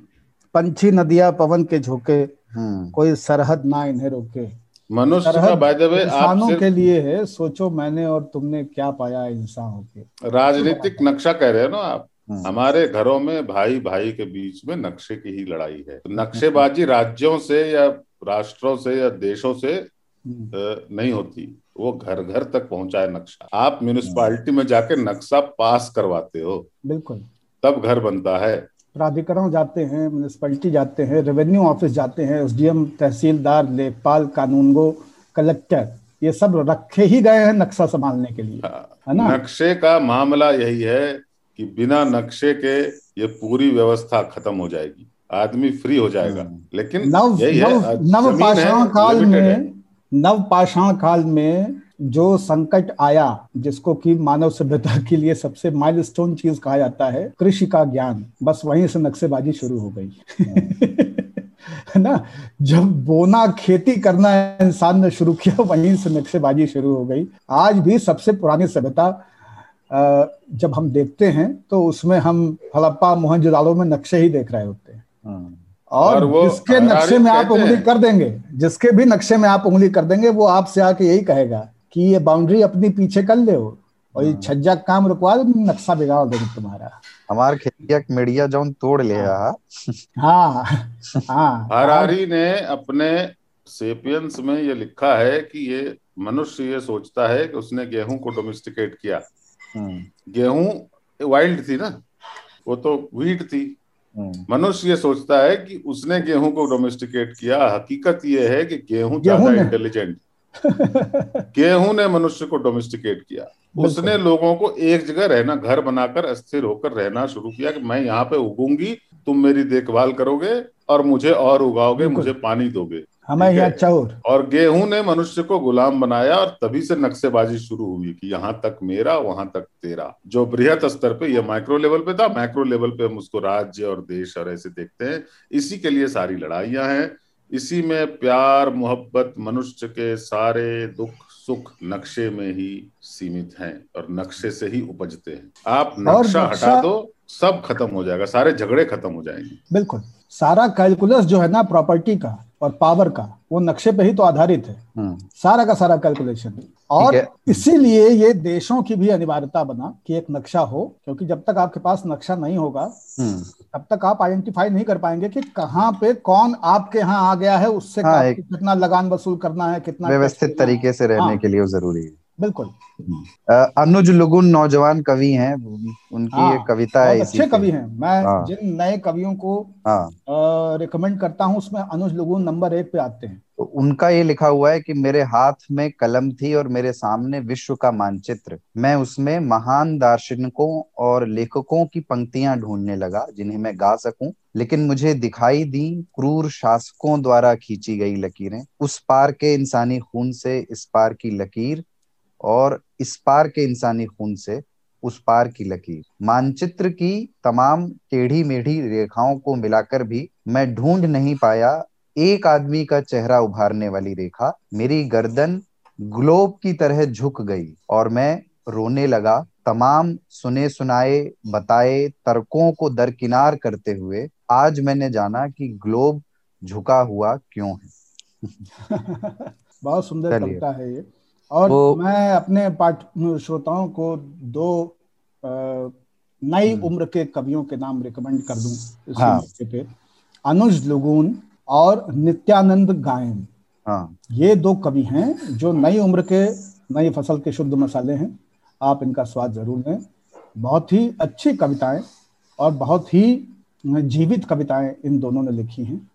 पंछी नदिया पवन के झोंके हम्म। कोई सरहद ना इन्हें रोके मनुष्य बाय द वे इंसानों के लिए है सोचो मैंने और तुमने क्या पाया इंसान होके राजनीतिक नक्शा कह रहे हो ना आप। हमारे घरों में भाई भाई के बीच में नक्शे की ही लड़ाई है। तो नक्शेबाजी राज्यों से या राष्ट्रों से या देशों से हम्म। नहीं होती। वो घर घर तक पहुँचा है नक्शा। आप म्यूनिसपालिटी में जाके नक्शा पास करवाते हो। बिल्कुल। तब घर बनता है। प्राधिकरण जाते हैं म्यूनिसपैलिटी जाते हैं रेवेन्यू ऑफ़िस जाते हैं एसडीएम तहसीलदार लेखपाल कानूनगो कलेक्टर ये सब रखे ही गए हैं नक्शा संभालने के लिए। हाँ, है ना? नक्शे का मामला यही है कि बिना नक्शे के ये पूरी व्यवस्था खत्म हो जाएगी। आदमी फ्री हो जाएगा। हम्म। लेकिन नव नव पाषाण काल में नव पाषाण काल में जो संकट आया जिसको कि मानव सभ्यता के लिए सबसे माइलस्टोन चीज़ कहा जाता है कृषि का ज्ञान। बस वहीं से नक्शेबाजी शुरू हो गई। है ना? जब बोना खेती करना इंसान ने शुरू किया वहीं से नक्शेबाजी शुरू हो गई। आज भी सबसे पुरानी सभ्यता जब हम देखते हैं तो उसमें हम हड़प्पा मोहनजोदाड़ो में नक्शे ही देख रहे होते हैं हाँ। और, और जिसके नक्शे में आप उंगली कर देंगे जिसके भी नक्शे में आप उंगली कर देंगे वो आपसे आके यही कहेगा कि ये बाउंड्री अपनी पीछे कर ले और ये हाँ। छज्जा काम रुकवा दो नक्शा बिगाड़ देंगे तुम्हारा हमारे खेतिया मीडिया जो तोड़ ले हाँ हाँ, हाँ। हरारी ने अपने सेपियंस में ये लिखा है कि ये मनुष्य ये सोचता है कि उसने गेहूँ को डोमेस्टिकेट किया। गेहूँ वाइल्ड थी ना वो तो वीट थी। हम्म। मनुष्य ये सोचता है कि उसने गेहूँ को डोमेस्टिकेट किया हकीकत ये है कि गेहूँ ज़्यादा इंटेलिजेंट गेहूँ ने मनुष्य को डोमेस्टिकेट किया। उसने लोगों को एक जगह रहना घर बनाकर अस्थिर होकर रहना शुरू किया कि मैं यहाँ पे उगूँगी तुम मेरी देखभाल करोगे और मुझे और उगाओगे मुझे पानी दोगे। हमें यहाँ चौर। और गेहूँ ने मनुष्य को गुलाम बनाया और तभी से नक्शेबाजी शुरू हुई कि यहाँ तक मेरा वहाँ तक तेरा। जो बृहत स्तर पे ये माइक्रो लेवल पे था माइक्रो लेवल पे हम उसको राज्य और देश और ऐसे देखते हैं। इसी के लिए सारी लड़ाइयाँ हैं। इसी में प्यार मोहब्बत मनुष्य के सारे दुख सुख नक्शे में ही सीमित हैं और नक्शे से ही उपजते हैं। आप नक्शा हटा दो सब खत्म हो जाएगा सारे झगड़े खत्म हो जाएँगे। बिल्कुल। सारा कैलकुलस जो है ना प्रॉपर्टी का और पावर का वो नक्शे पे ही तो आधारित है। हम्म। सारा का सारा कैलकुलेशन और इसीलिए ये देशों की भी अनिवार्यता बना कि एक नक्शा हो क्योंकि जब तक आपके पास नक्शा नहीं होगा हम्म। तब तक आप आइडेंटिफाई नहीं कर पाएँगे कि कहाँ पे कौन आपके यहाँ आ गया है उससे हाँ, कितना लगान वसूल करना है कितना व्यवस्थित तरीके से रहने हाँ, के लिए ज़रूरी है। बिल्कुल। अनुज लुगुन नौजवान कवि हैं उनकी हाँ, एक कविता है अच्छे कवि हैं। मैं हाँ, जिन नए कवियों को हाँ, रिकमेंड करता हूँ उसमें अनुज लुगुन नंबर एक पे आते हैं। तो उनका ये लिखा हुआ है कि मेरे हाथ में कलम थी और मेरे सामने विश्व का मानचित्र। मैं उसमें महान दार्शनिकों और लेखकों की पंक्तियाँ ढूँढने लगा जिन्हें मैं गा सकूँ लेकिन मुझे दिखाई दी क्रूर शासकों द्वारा खींची गई लकीरें। उस पार के इंसानी खून से इस पार की लकीर और इस पार के इंसानी खून से उस पार की लकीर मानचित्र की तमाम टेढ़ी मेढ़ी रेखाओं को मिलाकर भी मैं ढूंढ नहीं पाया एक आदमी का चेहरा उभारने वाली रेखा। मेरी गर्दन ग्लोब की तरह झुक गई और मैं रोने लगा। तमाम सुने सुनाए बताए तर्कों को दरकिनार करते हुए आज मैंने जाना कि ग्लोब झुका हुआ क्यों है। बहुत सुंदर है ये। और वो, मैं अपने पाठ श्रोताओं को दो नई हम्म। उम्र के कवियों के नाम रिकमेंड कर दूँ इस हाँ। पे अनुज लुगुन और नित्यानंद गायन हाँ। ये दो कवि हैं जो नई उम्र के नई फ़सल के शुद्ध मसाले हैं आप इनका स्वाद ज़रूर लें बहुत ही अच्छी कविताएँ और बहुत ही जीवित कविताएँ इन दोनों ने लिखी हैं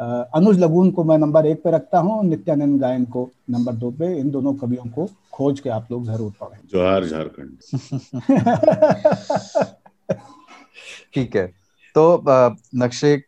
अनुज लगून को मैं नंबर एक पे रखता हूँ नित्यानंद गायन को नंबर दो पे। इन दोनों कवियों को खोज के आप लोग ज़रूर पढ़ें। जोहार झारखंड। ठीक है। तो नक्शे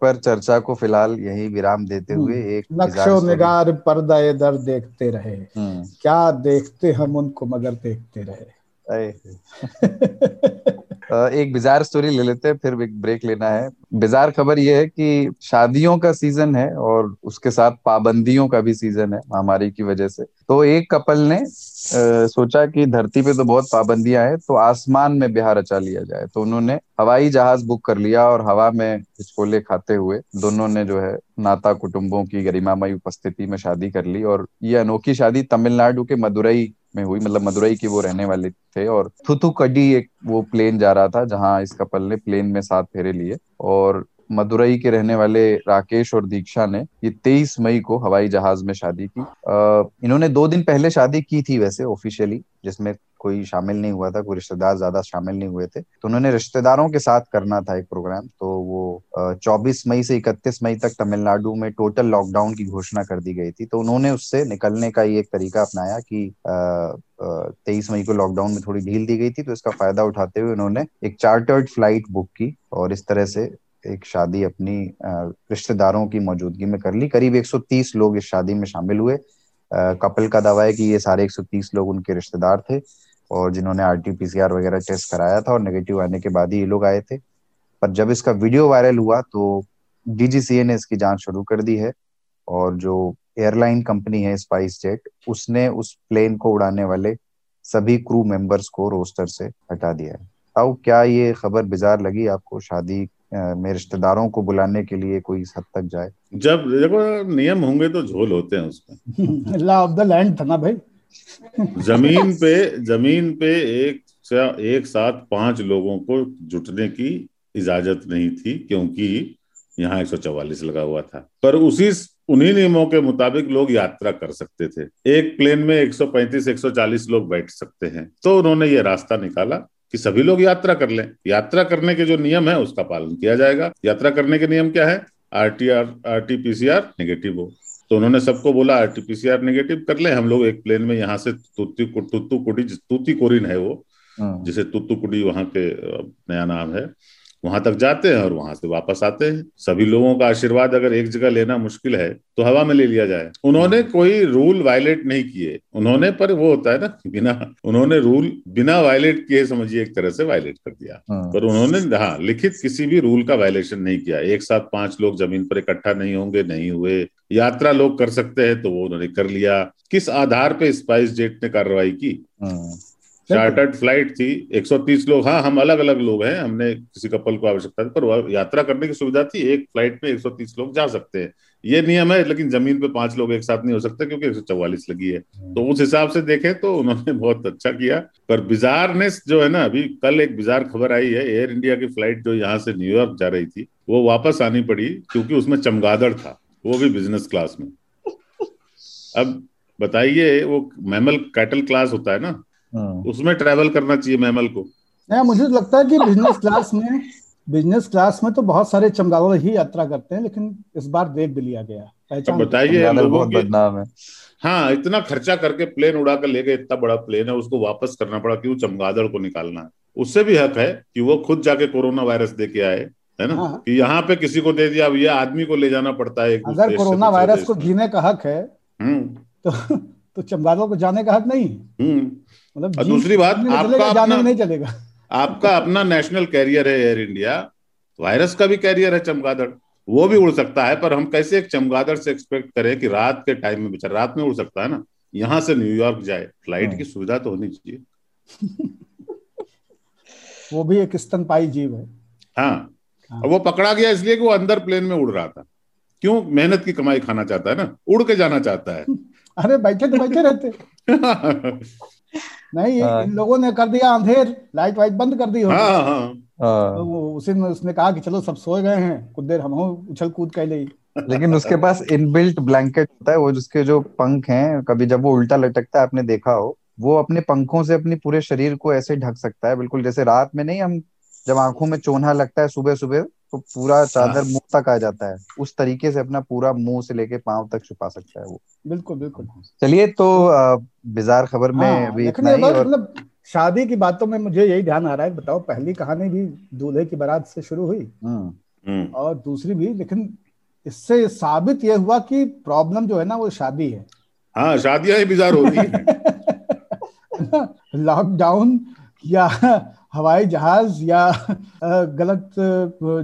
पर चर्चा को फ़िलहाल यही विराम देते हुए हम्म, एक नक्शो निगार पर्दा दर देखते रहे। हम्म। क्या देखते हम उनको मगर देखते रहे? एक बिजार स्टोरी ले लेते हैं फिर एक ब्रेक लेना है। बिजार खबर यह है कि शादियों का सीज़न है और उसके साथ पाबंदियों का भी सीज़न है महामारी की वजह से। तो एक कपल ने आ, सोचा कि धरती पे तो बहुत पाबंदियाँ हैं तो आसमान में बिहार रचा लिया जाए। तो उन्होंने हवाई जहाज़ बुक कर लिया और हवा में हिचकोले खाते हुए दोनों ने जो है नाता कुटुंबों की गरिमामय उपस्थिति में शादी कर ली और ये अनोखी शादी तमिलनाडु के मदुरई में हुई मतलब मदुरई की वो रहने वाले थे और थुथुकडी एक वो प्लेन जा रहा था जहाँ इस कपल ने प्लेन में सात फेरे लिए। और मदुरई के रहने वाले राकेश और दीक्षा ने ये तेईस मई को हवाई जहाज़ में शादी की। आ, इन्होंने दो दिन पहले शादी की थी वैसे ऑफिशियली जिसमें कोई शामिल नहीं हुआ था, कोई रिश्तेदार ज़्यादा शामिल नहीं हुए थे। तो उन्होंने रिश्तेदारों के साथ करना था एक प्रोग्राम तो वो चौबीस मई से इकतीस मई तक तमिलनाडु में टोटल लॉकडाउन की घोषणा कर दी गई थी। तो उन्होंने उससे निकलने का ये एक तरीका अपनाया कि तेईस मई को लॉकडाउन में थोड़ी ढील दी गई थी तो इसका फ़ायदा उठाते हुए उन्होंने एक चार्टर्ड फ़्लाइट बुक की और इस तरह से एक शादी अपनी रिश्तेदारों की मौजूदगी में कर ली। करीब 130 लोग इस शादी में शामिल हुए। कपल का दावा है कि ये सारे 130 लोग उनके रिश्तेदार थे। और जिन्होंने आर टी वगैरह टेस्ट कराया था और नेगेटिव आने के बाद ही ये लोग आए थे। पर जब इसका वीडियो वायरल हुआ तो डीजीसीए ने इसकी जाँच शुरू कर दी है और जो एयरलाइन कंपनी है स्पाइस जेट उसने उस प्लेन को उड़ाने वाले सभी क्रू मेंबर्स को रोस्टर से हटा दिया है। अब क्या ये खबर बिजार लगी आपको? शादी में रिश्तेदारों को बुलाने के लिए कोई हद तक जाए? जब देखो नियम होंगे तो झोल होते हैं उसमें। लॉ ऑफ़ द लैंड था ना भाई। ज़मीन पे ज़मीन पे एक एक साथ पाँच लोगों को जुटने की इजाज़त नहीं थी, क्योंकि यहाँ एक लगा हुआ था। पर उसी, उन्हीं नियमों के मुताबिक लोग यात्रा कर सकते थे। एक प्लेन में 135 140 लोग बैठ सकते हैं। तो उन्होंने ये रास्ता निकाला कि सभी लोग यात्रा कर लें। यात्रा करने के जो नियम है, उसका पालन किया जाएगा। यात्रा करने के नियम क्या है? आरटीआर आरटीपीसीआर नेगेटिव हो। तो उन्होंने सबको बोला आरटीपीसीआर नेगेटिव कर ले हम लोग एक प्लेन में यहाँ से तुत्ती तुत्तू कुटी तुत्ती कोरिन है वो हाँ। जिसे तुत्तू कुटी वहाँ के नया नाम है वहाँ तक जाते हैं और वहाँ से वापस आते हैं। सभी लोगों का आशीर्वाद अगर एक जगह लेना मुश्किल है तो हवा में ले लिया जाए। उन्होंने कोई रूल वायलेट नहीं किए। उन्होंने पर वो होता है ना बिना उन्होंने रूल बिना वायलेट किए समझिए एक तरह से वायलेट कर दिया। हाँ। पर उन्होंने हाँ लिखित किसी भी रूल का वायलेशन नहीं किया। एक साथ पाँच लोग ज़मीन पर इकट्ठा नहीं होंगे नहीं हुए। यात्रा लोग कर सकते हैं तो वो उन्होंने कर लिया। किस आधार पे स्पाइस जेट ने कार्रवाई की? हाँ। चार्टर्ड फ़्लाइट थी 130 लोग। हाँ हम अलग अलग लोग हैं हमने किसी कपल को आवश्यकता थी पर यात्रा करने की सुविधा थी एक फ़्लाइट में 130 लोग जा सकते हैं। ये नियम है लेकिन ज़मीन पे पाँच लोग एक साथ नहीं हो सकते क्योंकि एक सौ चौवालीस लगी है। हम्म। तो उस हिसाब से देखें तो उन्होंने बहुत अच्छा किया। पर बिजारनेस जो है ना अभी कल एक बिजार खबर आई है एयर इंडिया की फ़्लाइट जो यहाँ से न्यूयॉर्क जा रही थी वो वापस आनी पड़ी क्योंकि उसमें चमगादड़ था। वो भी बिज़नेस क्लास में। अब बताइए वो मैमल कैटल क्लास होता है ना हम्म। उसमें ट्रेवल करना चाहिए मैमल को। नहीं मुझे लगता है कि बिज़नेस क्लास में बिज़नेस क्लास में तो बहुत सारे चमगादड़ ही यात्रा करते हैं लेकिन इस बार देख भी लिया गया। पहचान बताइए लोगों के बदनाम है। हाँ इतना खर्चा करके प्लेन उड़ा कर ले गए इतना बड़ा प्लेन है उसको वापस करना पड़ा क्यों चमगादड़ को निकालना है। उससे भी हक है कि वो खुद जाके कोरोना वायरस दे के आए। है ना? हाँ। कि यहाँ पे किसी को दे दिया अब ये आदमी को ले जाना पड़ता है अगर कोरोना वायरस को जीने का हक है हम्म। तो तो चमगादड़ को जाने का हक नहीं। हम्म। मतलब दूसरी बात, आपका जाने नहीं चलेगा। आपका अपना नेशनल कैरियर है एयर इंडिया वायरस का भी कैरियर है चमगादड़ वो भी उड़ सकता है पर हम कैसे एक चमगादड़ से एक्सपेक्ट करें कि रात के टाइम में बेचारा रात में उड़ सकता है ना? यहाँ से न्यूयॉर्क जाए फ़्लाइट की सुविधा तो होनी चाहिए। वो भी एक स्तनपाई जीव है हाँ। हाँ। और वो पकड़ा गया इसलिए कि वो अंदर प्लेन में उड़ रहा था। क्यों? मेहनत की कमाई खाना चाहता है ना। उड़ के जाना चाहता है। अरे बैठे तो बैठे रहते। नहीं हाँ। इन लोगों ने कर दिया अंधेर। लाइट वाइट बंद कर दी होगी हाँ हाँ। हाँ। तो उसी में उसने कहा कि चलो सब सोए गए हैं। कुछ देर हम उछल कूद कर ले। लेकिन उसके पास इनबिल्ट ब्लैंकेट होता है। वो जिसके जो पंख हैं कभी जब वो उल्टा लटकता है आपने देखा हो वो अपने पंखों से अपने पूरे शरीर को ऐसे ढक सकता है। बिल्कुल जैसे रात में नहीं हम जब आँखों में चोना लगता है सुबह सुबह तो पूरा चादर मुँह तक आ जाता है। उस तरीके से अपना पूरा मुँह से लेके पाँव तक छुपा सकता है वो। बिल्कुल बिल्कुल। चलिए तो बिजार खबर में हाँ, अभी इतना ही और मतलब शादी की बातों में मुझे यही ध्यान आ रहा है बताओ पहली कहानी भी दूल्हे की बारात से शुरू हुई। हम्म, हम्म। और दूसरी भी लेकिन इससे साबित यह हुआ कि प्रॉब्लम जो है ना वो शादी है। हाँ शादियाँ ही बिजार होती हैं। लॉकडाउन या हवाई जहाज़ या गलत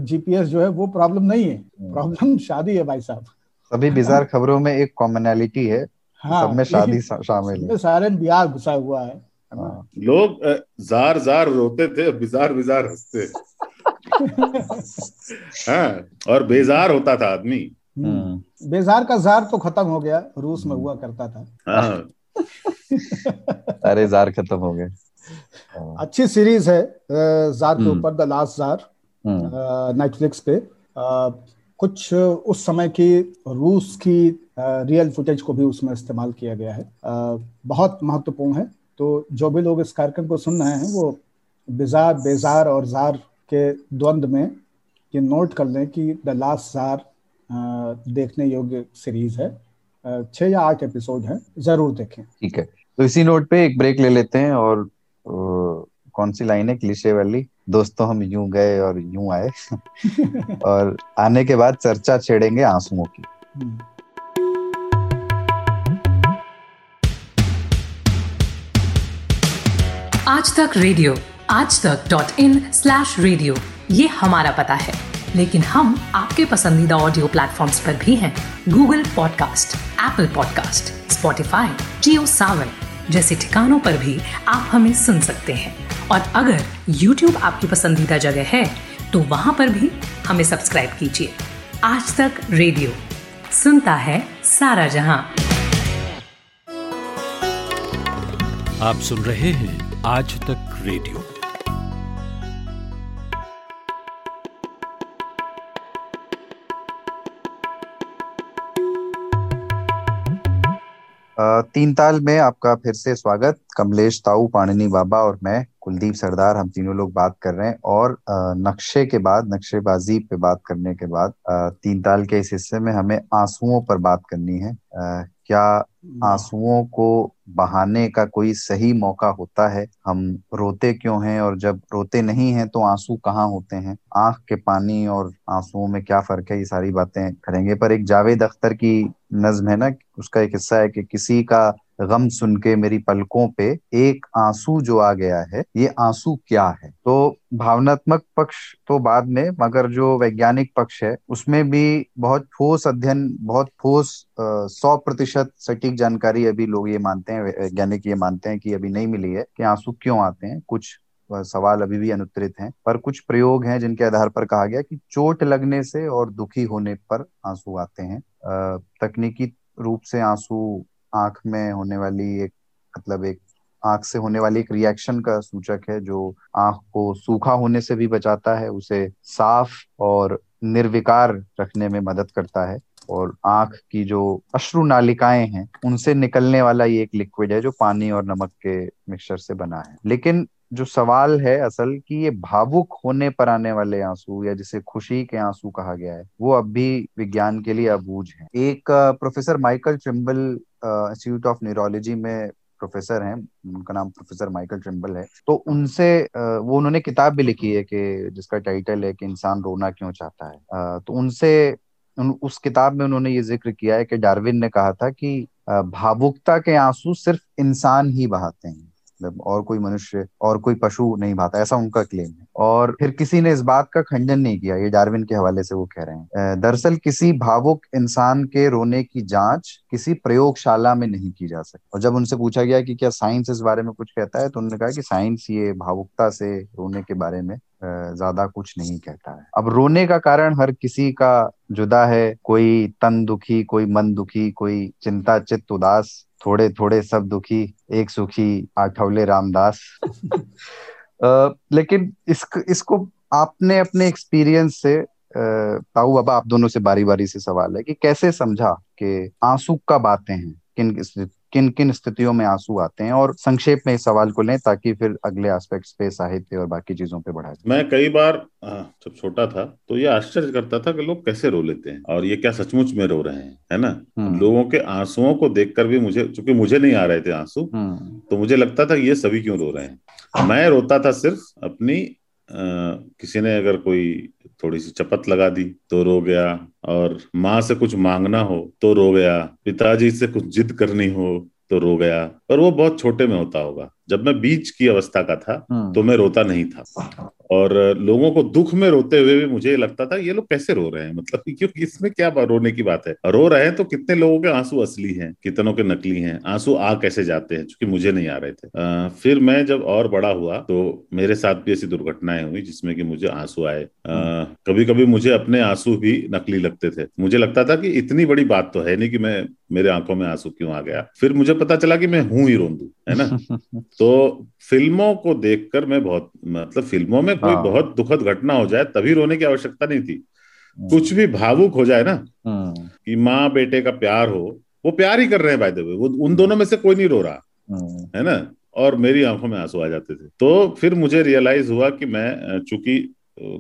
जीपीएस जो है वो प्रॉब्लम नहीं है। प्रॉब्लम शादी है भाई साहब। सभी बिजार खबरों में एक कॉमनैलिटी है। हाँ सब में शादी शामिल है। सारे ब्याह घुसा हुआ है। है। हाँ। लोग जार जार रोते थे बिजार बिजार हँसते। हाँ और बेजार होता था आदमी। हम्म। बेजार का जार तो खत्म हो गया। रूस में हुआ करता था। हाँ। सारे जार खत्म हो गए हाँ, अच्छी सीरीज़ है जार के हम्म। ऊपर the last jar hmm, Netflix पे। अ, कुछ उस समय की रूस की रियल फुटेज को भी उसमें इस्तेमाल किया गया है। बहुत महत्वपूर्ण है। तो जो भी लोग इस कार्यक्रम को सुन रहे हैं वो बिजार बेजार और जार के द्वंद में ये नोट कर लें कि द लास्ट जार देखने योग्य सीरीज़ है। छह या आठ एपिसोड है ज़रूर देखें। ठीक है। तो इसी नोट पे एक ब्रेक ले लेते हैं और कौन सी लाइन है क्लिशे वाली? दोस्तों हम यूँ गए और यूँ आए। और आने के बाद चर्चा छेड़ेंगे आंसुओं की। हम्म। आज तक रेडियो आज Tak dot in slash radio ये हमारा पता है। लेकिन हम आपके पसंदीदा ऑडियो प्लेटफॉर्म्स पर भी हैं। Google podcast Apple podcast Spotify Jio Saavn. जैसे ठिकानों पर भी आप हमें सुन सकते हैं। और अगर YouTube आपकी पसंदीदा जगह है तो वहाँ पर भी हमें सब्सक्राइब कीजिए। आज तक रेडियो। सुनता है सारा जहाँ। आप सुन रहे हैं आज तक रेडियो। तीन ताल में आपका फिर से स्वागत। कमलेश ताऊ, पाणिनी बाबा और मैं, कुलदीप सरदार, हम तीनों लोग बात कर रहे हैं और नक्शे के बाद, नक्शेबाजी पे बात करने के बाद तीन ताल के इस हिस्से में हमें आंसुओं पर बात करनी है। क्या आंसुओं को बहाने का कोई सही मौका होता है? हम रोते क्यों हैं और जब रोते नहीं हैं तो आँसू कहाँ होते हैं? आँख के पानी और आंसुओं में क्या फ़र्क है? ये सारी बातें करेंगे। पर एक जावेद अख्तर की नज्म है ना उसका एक हिस्सा है कि किसी का गम सुन के मेरी पलकों पे एक आँसू जो आ गया है, ये आँसू क्या है? तो भावनात्मक पक्ष तो बाद में, मगर जो वैज्ञानिक पक्ष है, उसमें भी बहुत ठोस अध्ययन, बहुत ठोस सौ प्रतिशत सटीक जानकारी अभी लोग ये मानते हैं वैज्ञानिक ये मानते हैं कि अभी नहीं मिली है, कि आँसू क्यों आते हैं? कुछ सवाल अभी भी अनुत्तरित हैं, पर कुछ प्रयोग हैं जिनके आधार पर कहा गया कि चोट लगने से और दुखी होने पर आँसू आते हैं। तकनीकी रूप से आँसू आँख में होने वाली एक मतलब एक आँख से होने वाली एक रिएक्शन का सूचक है, जो आँख को सूखा होने से भी बचाता है, उसे साफ़ और निर्विकार रखने में मदद करता है। और आँख की जो अश्रु नालिकाएँ हैं, उनसे निकलने वाला ये एक लिक्विड है, जो पानी और नमक के मिक्सचर से बना है। लेकिन जो सवाल है असल कि ये भावुक होने पर आने वाले आँसू या जिसे खुशी के आँसू कहा गया है वो अब भी विज्ञान के लिए अबूझ है। एक professor Michael Trimble institute of neurology में प्रोफेसर हैं उनका नाम प्रोफेसर माइकल ट्रिम्बल है तो उनसे वो उन्होंने किताब भी लिखी है कि जिसका टाइटल है कि इंसान रोना क्यों चाहता है। तो उनसे उन, उस किताब में उन्होंने ये ज़िक्र किया है कि डार्विन ने कहा था कि भावुकता के आँसू सिर्फ़ इंसान ही बहाते हैं। मतलब और कोई मनुष्य और कोई पशु नहीं भाता, ऐसा उनका क्लेम है। और फिर किसी ने इस बात का खंडन नहीं किया, ये डार्विन के हवाले से वो कह रहे हैं। दरअसल किसी भावुक इंसान के रोने की जाँच किसी प्रयोगशाला में नहीं की जा सकती। और जब उनसे पूछा गया कि क्या साइंस इस बारे में कुछ कहता है तो उन्होंने कहा कि साइंस ये भावुकता से रोने के बारे में ज़्यादा कुछ नहीं कहता है। अब रोने का कारण हर किसी का जुदा है, कोई तन दुखी, कोई मन दुखी, कोई चिंता, चित्त उदास थोड़े थोड़े सब दुखी एक सुखी आठवले रामदास। लेकिन इस, इसको आपने अपने एक्सपीरियंस से ताऊ बाबा आप दोनों से बारी बारी से सवाल है कि कैसे समझा कि आँसू का बातें हैं? किन किन किन स्थितियों में आँसू आते हैं और संक्षेप में इस सवाल को लें ताकि फिर अगले एस्पेक्ट्स पे साहित्य और बाकी चीज़ों पे बढ़ा मैं कई बार जब छोटा था तो ये आश्चर्य करता था कि लोग कैसे रो लेते हैं और ये क्या सचमुच में रो रहे हैं है ना हम्म। लोगों के आंसुओं को देखकर भी मुझे चूँकि मुझे नहीं आ रहे थे आँसू हम्म। तो मुझे लगता था ये सभी क्यों रो रहे हैं मैं रोता था सिर्फ़ अपनी आ, किसी ने अगर कोई थोड़ी सी चपत लगा दी तो रो गया। और माँ से कुछ मांगना हो तो रो गया। पिताजी से कुछ जिद करनी हो तो रो गया। पर वो बहुत छोटे में होता होगा। जब मैं बीच की अवस्था का था हम्म। तो मैं रोता नहीं था। और लोगों को दुख में रोते हुए भी मुझे लगता था ये लोग कैसे रो रहे हैं? मतलब क्योंकि इसमें क्या रोने की बात है? रो रहे हैं तो कितने लोगों के आँसू असली हैं? कितनों के नकली हैं? आँसू आ कैसे जाते हैं? क्योंकि मुझे नहीं आ रहे थे। आ, फिर मैं जब और बड़ा हुआ तो मेरे साथ भी ऐसी दुर्घटनाएँ हुई जिसमें कि मुझे आँसू आए। कभी कभी मुझे अपने आँसू भी नकली लगते थे। मुझे लगता था कि इतनी बड़ी बात तो है नहीं कि मैं मेरे आँखों में आँसू क्यों आ गया? फिर मुझे पता चला कि मैं हूँ ही रोंदू है ना? तो फ़िल्मों को देखकर मैं बहुत मतलब फ़िल्मों में कोई हाँ। बहुत दुखद घटना हो जाए तभी रोने की आवश्यकता नहीं थी हम्म। कुछ भी भावुक हो जाए ना हम्म। कि माँ बेटे का प्यार हो वो प्यार ही कर रहे हैं बाय द वे वो उन दोनों में से कोई नहीं रो रहा हम्म। है ना और मेरी आँखों में आँसू आ जाते थे तो फिर मुझे रियलाइज़ हुआ कि मैं चूँकि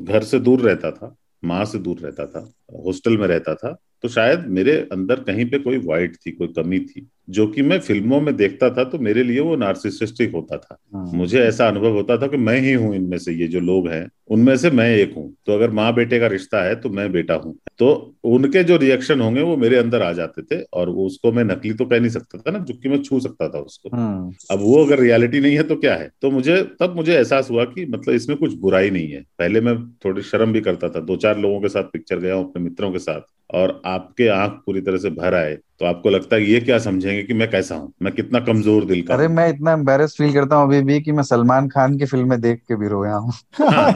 घर से दूर रहता था माँ से दूर रहता था हॉस्टल में रहता था तो शायद मेरे अंदर कहीं पे कोई वाइट थी कोई कमी थी जो कि मैं फ़िल्मों में देखता था तो मेरे लिए वो नार्सिसिस्टिक होता था। हाँ। मुझे ऐसा अनुभव होता था कि मैं ही हूँ इनमें से ये जो लोग हैं उनमें से मैं एक हूँ। तो अगर माँ बेटे का रिश्ता है तो मैं बेटा हूँ। तो उनके जो रिएक्शन होंगे वो मेरे अंदर आ जाते थे और उसको मैं नकली तो कह नहीं सकता था ना जो कि मैं छू सकता था उसको। हाँ। अब वो अगर रियलिटी नहीं है तो क्या है? तो मुझे तब मुझे एहसास हुआ कि मतलब इसमें कुछ बुराई नहीं है। पहले मैं थोड़ी शर्म भी करता था दो चार लोगों के साथ पिक्चर गया हूँ अपने मित्रों के साथ। और आपके आँख पूरी तरह से भर आए तो आपको लगता है ये क्या समझेंगे कि मैं कैसा हूँ? मैं कितना कमज़ोर दिल का अरे मैं इतना एम्बेरस फील करता हूँ अभी भी कि मैं सलमान खान की फ़िल्में देख के भी रोया हूँ। हाँ,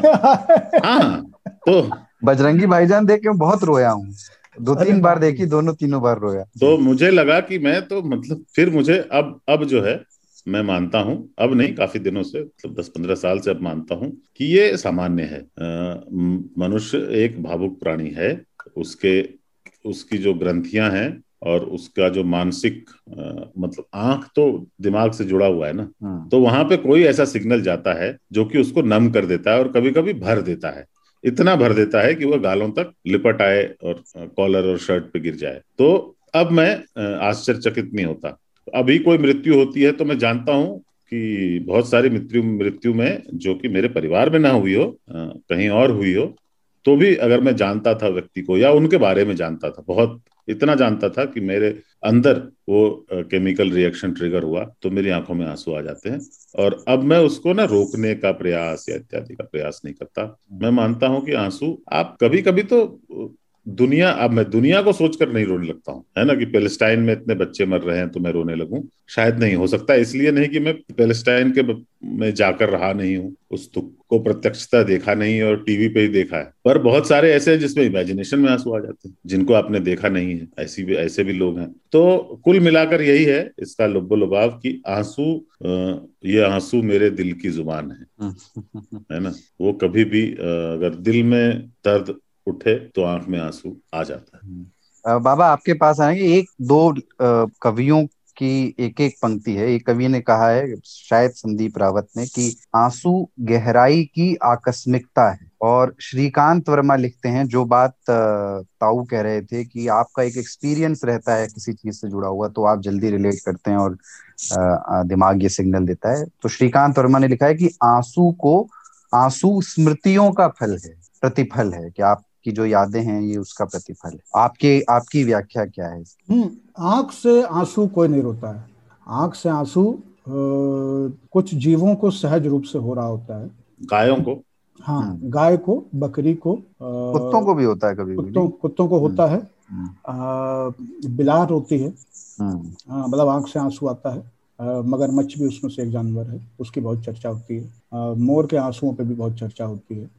हाँ, तो बजरंगी भाईजान देख के बहुत रोया हूँ। दो तीन बार देखी दोनों तीनों बार रोया। तो मुझे लगा कि मैं तो मतलब फिर मुझे अब अब जो है मैं मानता हूँ अब नहीं काफ़ी दिनों से मतलब दस पंद्रह साल से अब मानता हूँ कि ये सामान्य है। मनुष्य एक भावुक प्राणी है उसके उसकी जो ग्रंथियाँ हैं और उसका जो मानसिक मतलब आँख तो दिमाग से जुड़ा हुआ है ना हाँ। तो वहाँ पे कोई ऐसा सिग्नल जाता है जो कि उसको नम कर देता है और कभी कभी भर देता है। इतना भर देता है कि वह गालों तक लिपट आए और कॉलर और शर्ट पे गिर जाए। तो अब मैं आश्चर्यचकित नहीं होता। अभी कोई मृत्यु होती है तो मैं जानता हूँ कि बहुत सारी मृत्यु मृत्यु में जो कि मेरे परिवार में ना हुई हो कहीं और हुई हो तो भी अगर मैं जानता था व्यक्ति को या उनके बारे में जानता था, बहुत इतना जानता था कि मेरे अंदर वो केमिकल रिएक्शन ट्रिगर हुआ तो मेरी आँखों में आँसू आ जाते हैं। और अब मैं उसको ना रोकने का प्रयास या इत्यादि का प्रयास नहीं करता। मैं मानता हूँ कि आँसू आप कभी कभी तो दुनिया अब मैं दुनिया को सोचकर नहीं रोने लगता हूँ। है ना कि पेलेस्टाइन में इतने बच्चे मर रहे हैं तो मैं रोने लगूं? शायद नहीं हो सकता इसलिए नहीं कि मैं पेलेस्टाइन के में जाकर रहा नहीं हूँ उस दुख को प्रत्यक्षता देखा नहीं और टीवी पे ही देखा है। पर बहुत सारे ऐसे हैं जिसमें इमेजिनेशन में आँसू आ जाते हैं जिनको आपने देखा नहीं है। ऐसी भी ऐसे भी लोग हैं। तो कुल मिलाकर यही है इसका लुब्बो लुबाव की आँसू ये आँसू मेरे दिल की ज़ुबान है। है ना? वो कभी भी अगर दिल में दर्द उठे तो आँख में आँसू आ जाता है। बाबा, आपके पास आएँगे। एक, दो कवियों की एक एक पंक्ति है। एक कवि ने कहा है, शायद संदीप रावत ने, कि आँसू गहराई की आकस्मिकता है। और श्रीकांत वर्मा लिखते हैं, जो बात ताऊ कह रहे थे कि आपका एक एक्सपीरियंस रहता है किसी चीज़ से जुड़ा हुआ तो आप जल्दी रिलेट करते हैं और दिमाग ये सिग्नल देता है। तो श्रीकांत वर्मा ने लिखा है कि आँसू को, आँसू स्मृतियों का फल है, प्रतिफल है कि आपकी जो यादें हैं ये उसका प्रतिफल है। आपके आपकी व्याख्या क्या है हम्म, आँख से आँसू कोई नहीं रोता है। आँख से आँसू कुछ जीवों को सहज रूप से हो रहा होता है। गायों को? हाँ हम्म। गाय को बकरी को कुत्तों को भी होता है कभी कुत्तों कुत्तों को होता है। हम्म, अ, बिलार होती है। हाँ, मतलब आँख से आँसू आता है। मगरमच्छ भी उसमें से एक जानवर है उसकी बहुत चर्चा होती है। अ, मोर के आंसुओं पे भी बहुत चर्चा होती है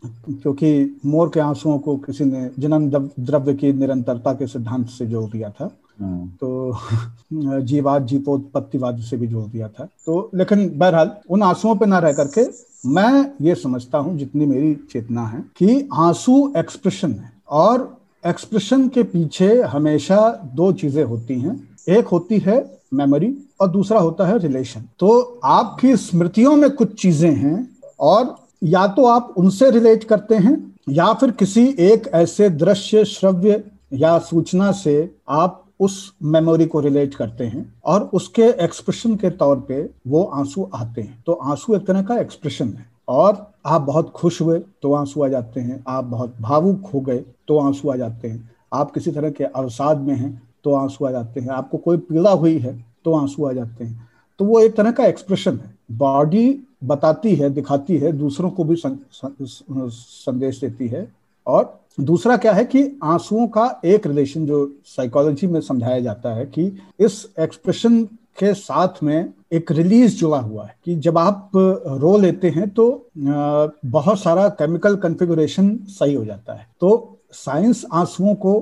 क्योंकि मोर के आंसुओं को किसी ने जनन द्रव्य की निरंतरता के सिद्धांत से जोड़ दिया था। हम्म, तो जीवाद जीवोत्पत्तिवाद से भी जोड़ दिया था। तो लेकिन बहरहाल उन आंसुओं पे ना रह करके मैं ये समझता हूँ जितनी मेरी चेतना है कि आँसू एक्सप्रेशन है और एक्सप्रेशन के पीछे हमेशा दो चीज़ें होती हैं। एक होती है मेमोरी और दूसरा होता है रिलेशन तो आपकी स्मृतियों में कुछ चीज़ें हैं और या तो आप उनसे रिलेट करते हैं या फिर किसी एक ऐसे दृश्य, श्रव्य या सूचना से आप उस मेमोरी को रिलेट करते हैं और उसके एक्सप्रेशन के तौर पे वो आँसू आते हैं. तो आँसू एक तरह का एक्सप्रेशन है और आप बहुत खुश हुए तो आँसू आ जाते हैं. आप बहुत भावुक हो गए तो आँसू आ जाते हैं. आप किसी तरह के अवसाद में हैं तो आँसू आ जाते हैं। आपको कोई पीड़ा हुई है तो आँसू आ जाते हैं। तो वो एक तरह का एक्सप्रेशन है। बॉडी बताती है, दिखाती है, दूसरों को भी संदेश देती है। और दूसरा क्या है कि आंसुओं का एक रिलेशन जो साइकोलॉजी में समझाया जाता है कि इस एक्सप्रेशन के साथ में एक रिलीज़ जुड़ा हुआ है कि जब आप रो लेते हैं तो बहुत सारा केमिकल कन्फिगुरेशन सही हो जाता है। तो साइंस आंसुओं को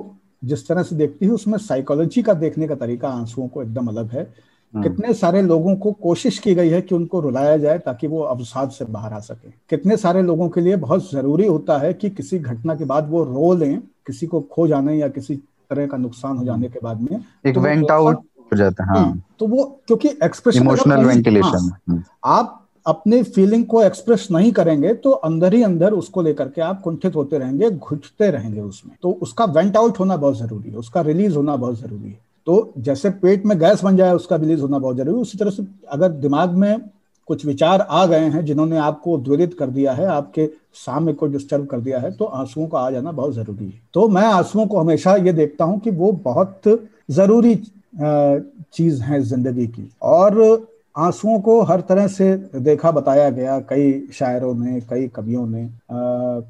जिस तरह से देखती है उसमें साइकोलॉजी का देखने का तरीका आंसुओं को एकदम अलग है। कितने सारे लोगों को कोशिश की गई है कि उनको रुलाया जाए ताकि वो अवसाद से बाहर आ सके। कितने सारे लोगों के लिए बहुत ज़रूरी होता है कि किसी घटना के बाद वो रो लें किसी को खो जाने या किसी तरह का नुकसान हो जाने के बाद में एक तो वेंट आउट हो जाता है हाँ। तो वो क्योंकि एक्सप्रेशन इमोशनल वेंटिलेशन आप अपने फीलिंग को एक्सप्रेस नहीं करेंगे तो अंदर ही अंदर उसको लेकर के आप कुंठित होते रहेंगे, घुटते रहेंगे उसमें। तो उसका वेंट आउट होना बहुत ज़रूरी है, उसका रिलीज़ होना बहुत ज़रूरी है। तो जैसे पेट में गैस बन जाए, उसका रिलीज़ होना बहुत ज़रूरी है। उसी तरह से अगर दिमाग में कुछ विचार आ गए हैं जिन्होंने आपको उद्वेलित कर दिया है, आपके सामने को डिस्टर्ब कर दिया है तो आंसुओं का आ जाना बहुत ज़रूरी है। तो मैं आंसुओं को हमेशा ये देखता हूँ कि वो बहुत ज़रूरी चीज़ है ज़िंदगी की। और आंसुओं को हर तरह से देखा बताया गया कई शायरों ने कई कवियों ने। अ,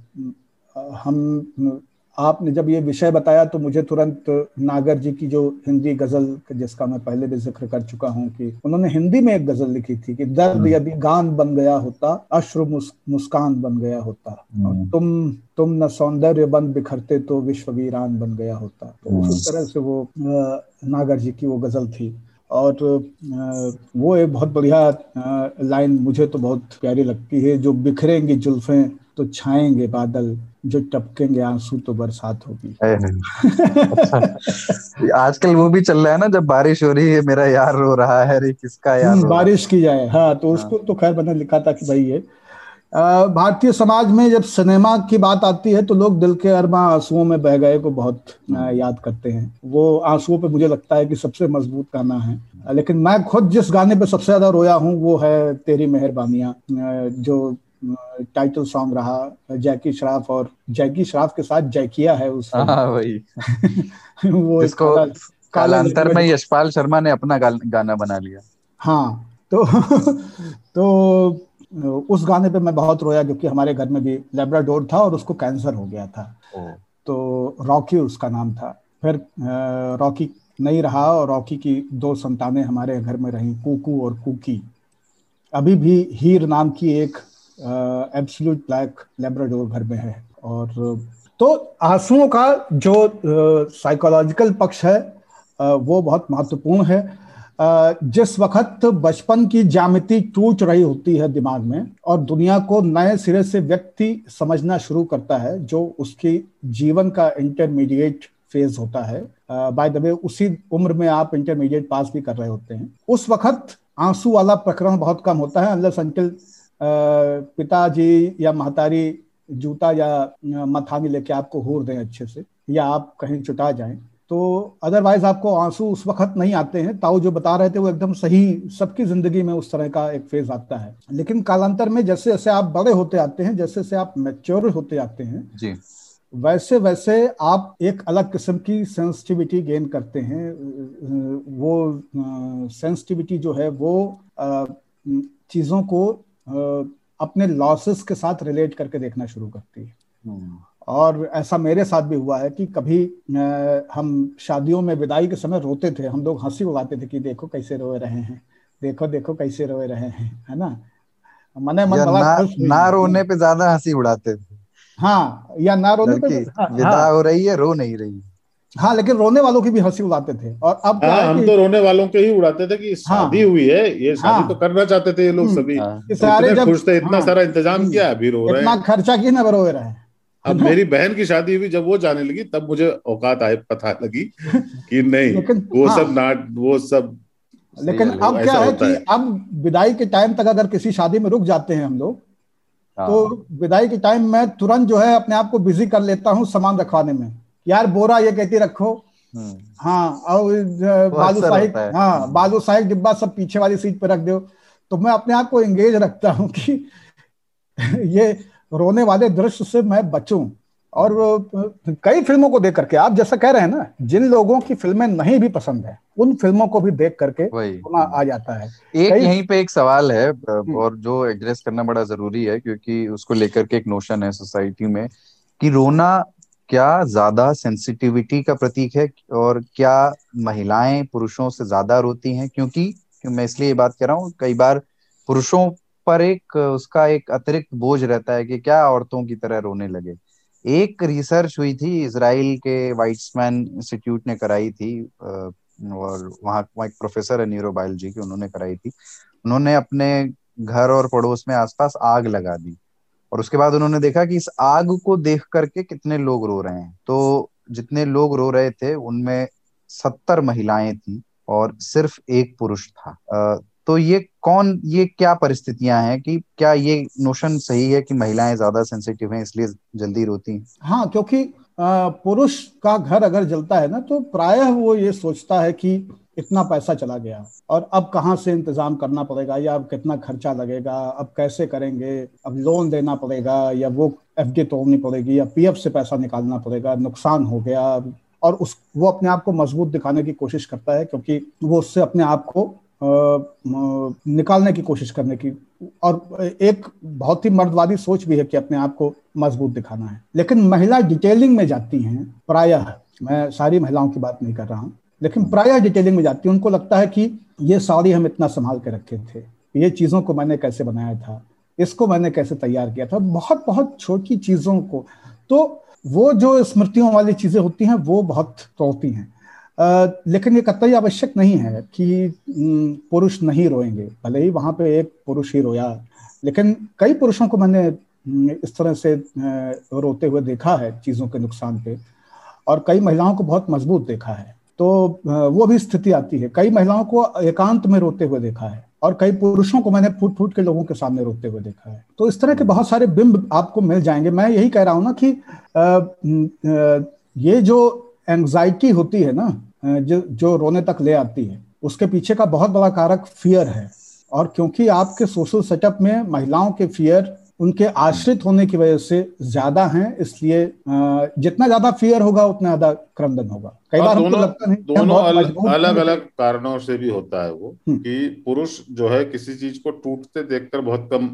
हम आपने जब ये विषय बताया तो मुझे तुरंत नागर जी की जो हिंदी गज़ल जिसका मैं पहले भी ज़िक्र कर चुका हूँ कि उन्होंने हिंदी में एक गज़ल लिखी थी कि दर्द यदि गान बन गया होता अश्रु मुस, मुस्कान बन गया होता। तुम तुम न सौंदर्य बन बिखरते तो विश्व वीरान बन गया होता। तो उस तरह से वो नागर जी की वो गज़ल थी। और वो एक बहुत बढ़िया लाइन मुझे तो बहुत प्यारी लगती है जो बिखरेंगी जुल्फें तो छाएँगे बादल जो टपकेंगे आँसू तो बरसात होगी। अच्छा। आजकल वो भी चल रहा है ना जब बारिश हो रही है मेरा यार रो रहा है अरे किसका यार हम्म, रो है? बारिश की जाए हाँ तो उसको तो खैर मैंने लिखा था कि भाई ये भारतीय समाज में जब सिनेमा की बात आती है तो लोग दिल के अरबा आंसुओं में बह गए को बहुत याद करते हैं। वो आंसुओं पे मुझे लगता है कि सबसे मज़बूत गाना है। लेकिन मैं खुद जिस गाने पे सबसे ज़्यादा रोया हूँ वो है तेरी मेहरबानियाँ। जो टाइटल सॉन्ग रहा जैकी श्राफ और जैकी श्राफ के साथ जैकिया है उस हाँ वही। वो काला- कालांतर में यशपाल शर्मा ने अपना गाना बना लिया। हाँ तो तो उस गाने पे मैं बहुत रोया क्योंकि हमारे घर में भी लेब्राडोर था और उसको कैंसर हो गया था। तो रॉकी उसका नाम था। फिर रॉकी नहीं रहा और रॉकी की दो संतानें हमारे घर में रहीं कुकू और कुकी। अभी भी हीर नाम की एक एब्सोल्यूट ब्लैक लेब्राडोर घर में है। और तो आंसुओं का जो साइकोलॉजिकल पक्ष है वो बहुत महत्वपूर्ण है। जिस वक्त बचपन की जामिति टूट रही होती है दिमाग में और दुनिया को नए सिरे से व्यक्ति समझना शुरू करता है, जो उसकी जीवन का इंटरमीडिएट फ़ेज़ होता है। बाय द वे उसी उम्र में आप इंटरमीडिएट पास भी कर रहे होते हैं। उस वक्त आँसू वाला प्रकरण बहुत कम होता है अनलेस अंकल पिताजी या महतारी जूता या मथानी लेके आपको हूर दें अच्छे से, या आप कहीं चुटा जाएँ। तो अदरवाइज़ आपको आँसू उस वक्त नहीं आते हैं। ताऊ जो बता रहे थे वो एकदम सही सबकी ज़िंदगी में उस तरह का एक फ़ेज़ आता है। लेकिन कालांतर में जैसे जैसे आप बड़े होते आते हैं जैसे जैसे आप मेच्योर होते आते हैं जी। वैसे वैसे आप एक अलग किस्म की सेंसिटिविटी गेन करते हैं। वो सेंसिटिविटी जो है वो चीज़ों को अपने लॉसेस के साथ रिलेट करके देखना शुरू करती है। हम्म। और ऐसा मेरे साथ भी हुआ है कि कभी हम शादियों में विदाई के समय रोते थे हम लोग हँसी उड़ाते थे कि देखो कैसे रो रहे हैं देखो देखो कैसे रो रहे हैं है ना? मने मन बड़ा ना, ना रोने पे ज़्यादा हँसी उड़ाते थे। हाँ या ना रोने पे हाँ, विदा हाँ, हो रही है रो नहीं रही हाँ। लेकिन रोने वालों की भी हँसी उड़ाते थे। और अब हाँ, हम तो रोने वालों के ही उड़ाते थे कि शादी हाँ, हुई है ये शादी हाँ, तो करना चाहते थे ये लोग हम्म। सभी। हाँ, सारे जब खुश थे इतना हाँ, सारा इंतज़ाम किया अभी रो रहे हैं। खर्चा की ना रो रहे हैं। अब मेरी बहन की शादी हुई जब वो जाने लगी तब मुझे औकात आए पता लगी कि नहीं वो हाँ, सब नाट वो सब लेकिन अब क्या है कि है। अब विदाई के टाइम तक अगर किसी शादी में रुक जाते हैं हम लोग तो हाँ। विदाई के टाइम में तुरंत जो है अपने आप को बिज़ी कर लेता हूँ सामान रखवाने में यार बोरा ये कहती रखो हम्म। हाँ और बालू साहिब हाँ बालू साहिब डिब्बा सब पीछे वाली सीट पे रख दो तो मैं अपने आप को एंगेज रखता हूँ कि ये रोने वाले दृश्य से मैं बचूं। और कई फ़िल्मों को देख करके आप जैसा कह रहे हैं ना जिन लोगों की फ़िल्में नहीं भी पसंद है उन फ़िल्मों को भी देख करके आ जाता है। एक कई... यहीं पे एक सवाल है हम्म। और जो एड्रेस करना बड़ा ज़रूरी है क्योंकि उसको लेकर के एक नोशन है सोसाइटी में कि रोना क्या ज़्यादा सेंसिटिविटी का प्रतीक है और क्या महिलाएँ पुरुषों से ज़्यादा रोती हैं? क्योंकि मैं इसलिए ये बात कर रहा हूँ कई बार पुरुषों पर एक, उसका एक अतिरिक्त बोझ रहता है कि क्या औरतों की तरह रोने लगे। एक रिसर्च हुई थी इसराइल के वाइट्समैन इंस्टीट्यूट ने कराई थी और वहाँ एक प्रोफेसर है न्यूरोबायोलॉजी की, उन्होंने कराई थी। उन्होंने अपने घर और पड़ोस में आसपास आग लगा दी और उसके बाद उन्होंने देखा कि इस आग को देख करके कितने लोग रो रहे हैं। तो जितने लोग रो रहे थे, उनमें सत्तर महिलाएँ थी और सिर्फ़ एक पुरुष था। तो ये कौन, ये क्या परिस्थितियाँ हैं कि क्या ये नोशन सही है कि महिलाएँ ज़्यादा सेंसिटिव हैं, इसलिए जल्दी रोती हैं? हाँ क्योंकि पुरुष का घर अगर जलता है ना तो प्रायः वो ये सोचता है कि इतना पैसा चला गया और अब कहाँ से इंतज़ाम करना पड़ेगा या अब कितना खर्चा लगेगा, अब कैसे करेंगे, अब लोन देना पड़ेगा या वो एफ़ डी तोड़नी पड़ेगी या पीएफ से पैसा निकालना पड़ेगा, नुकसान हो गया। और उस, वो अपने आप को मज़बूत दिखाने की कोशिश करता है क्योंकि वो उससे अपने आप को निकालने की कोशिश करने की। और एक बहुत ही मर्दवादी सोच भी है कि अपने आप को मज़बूत दिखाना है। लेकिन महिला डिटेलिंग में जाती हैं, प्रायः, मैं सारी महिलाओं की बात नहीं कर रहा हूँ, लेकिन प्रायः डिटेलिंग में जाती है। उनको लगता है कि ये साड़ी हम इतना संभाल के रखे थे, ये चीज़ों को मैंने कैसे बनाया था, इसको मैंने कैसे तैयार किया था, बहुत बहुत छोटी चीज़ों को। तो वो जो स्मृतियों वाली चीज़ें होती हैं, वो बहुत तोड़ती हैं। लेकिन ये कतई आवश्यक नहीं है कि पुरुष नहीं रोएँगे। भले ही वहाँ पे एक पुरुष ही रोया लेकिन कई पुरुषों को मैंने इस तरह से रोते हुए देखा है चीज़ों के नुकसान पे और कई महिलाओं को बहुत मज़बूत देखा है। तो वो भी स्थिति आती है। कई महिलाओं को एकांत में रोते हुए देखा है और कई पुरुषों को मैंने फूट फूट के लोगों के सामने रोते हुए देखा है। तो इस तरह के बहुत सारे बिंब आपको मिल जाएँगे। मैं यही कह रहा हूँ ना कि आ, आ, ये जो एंग्जाइटी होती है ना जो जो रोने तक ले आती है। उसके पीछे का बहुत बड़ा कारक फियर है। और क्योंकि आपके सोशल सेटअप में महिलाओं के फियर उनके आश्रित होने की वजह से ज़्यादा हैं इसलिए जितना ज़्यादा फियर होगा उतना ज़्यादा क्रंदन होगा। कई बार दोनों, लगता नहीं दोनों अलग अलग अलग कारणों से भी होता है वो हम्म। कि पुरुष जो है किसी चीज़ को टूटते देखकर बहुत कम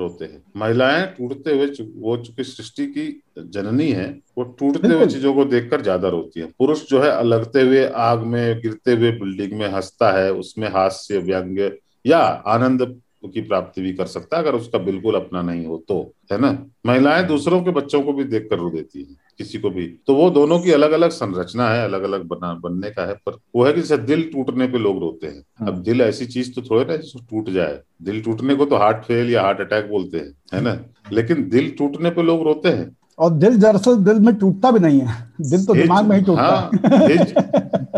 रोते हैं। महिलाएँ टूटते हुए वो चूँकि सृष्टि की जननी है वो टूटते हुए चीज़ों को देखकर ज़्यादा रोती है। पुरुष जो है अलगते हुए आग में गिरते हुए बिल्डिंग में हंसता है उसमें हास्य व्यंग्य या आनंद की प्राप्ति भी कर सकता है अगर उसका बिल्कुल अपना नहीं हो तो है ना? महिलाएँ दूसरों के बच्चों को भी देख कर रो देती है किसी को भी। तो वो दोनों की अलग अलग संरचना है अलग अलग बना बनने का है पर वो है कि जैसे दिल टूटने पे लोग रोते हैं। अब हाँ। दिल ऐसी चीज़ तो थोड़े ना जिसको टूट जाए। दिल टूटने को तो हार्ट फेल या हार्ट अटैक बोलते हैं है ना? लेकिन दिल टूटने पे लोग रोते हैं। और दिल दरअसल दिल में टूटता भी नहीं है। दिल तो दिमाग में ही टूटता हाँ, है।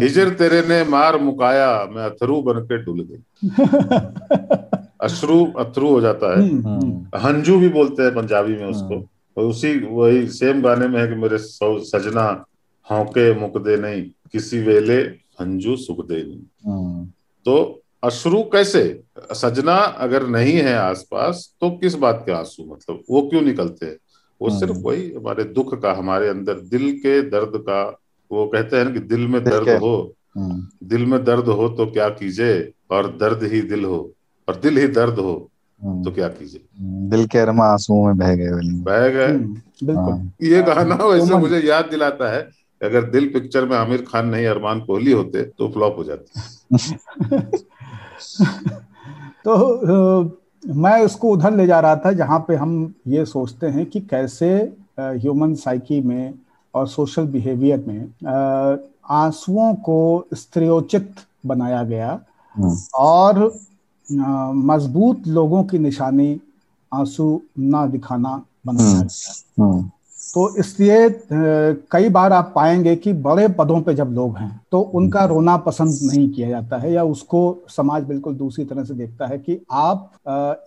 हिजर तेरे ने मार मुकाया मैं अथरू बन के डुल गई। अश्रु अथरू हो जाता है। हम्म, हम्म, हंजू भी बोलते हैं पंजाबी में उसको। और उसी वही सेम गाने में है कि मेरे सौ सजना हौके मुक दे नहीं किसी वेले हंजू सुख दे नहीं। हम्म, तो अश्रु कैसे? सजना अगर नहीं है आसपास तो किस बात के आँसू? मतलब वो क्यों निकलते हैं? वो हम्म। सिर्फ़ वही हमारे दुख का हमारे अंदर दिल के दर्द का वो कहते हैं कि दिल में दिल दर्द हो। दिल में दर्द हो तो क्या कीजिए? और दर्द ही दिल हो। और दिल ही दर्द हो हम्म, तो क्या कीजिए? दिल के अरमा आंसुओं में बह गए बह गए। हम्म, बिल्कुल। हाँ, ये गाना वैसे मुझे याद दिलाता है अगर दिल पिक्चर में आमिर खान नहीं अरमान कोहली होते तो फ्लॉप हो जाती। तो मैं उसको उधर ले जा रहा था जहाँ पे हम ये सोचते हैं कि कैसे ह्यूमन साइकी में और सोशल बिहेवियर में आंसुओं को स्त्रियोचित बनाया गया हम्म, और मज़बूत लोगों की निशानी आँसू ना दिखाना बनाया हम्म। गया हम्म, तो इसलिए कई बार आप पाएँगे कि बड़े पदों पे जब लोग हैं तो उनका रोना पसंद नहीं किया जाता है या उसको समाज बिल्कुल दूसरी तरह से देखता है कि आप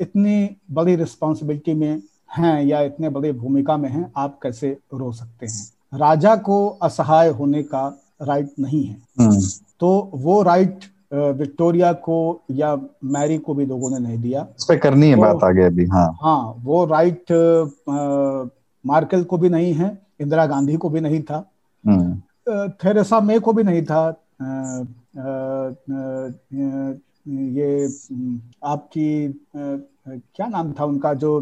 इतनी बड़ी रिस्पॉन्सिबिलिटी में हैं या इतने बड़े भूमिका में हैं आप कैसे रो सकते हैं? राजा को असहाय होने का राइट नहीं है। हम्म, तो वो राइट विक्टोरिया को या मैरी को भी लोगों ने नहीं दिया। इस पे करनी है तो- बात आगे अभी हाँ। हाँ वो राइट मार्केल को भी नहीं है इंदिरा गांधी को भी नहीं था। हम्म, थेरेसा मे को भी नहीं था। अ, अ, अ, ये आपकी क्या नाम था उनका जो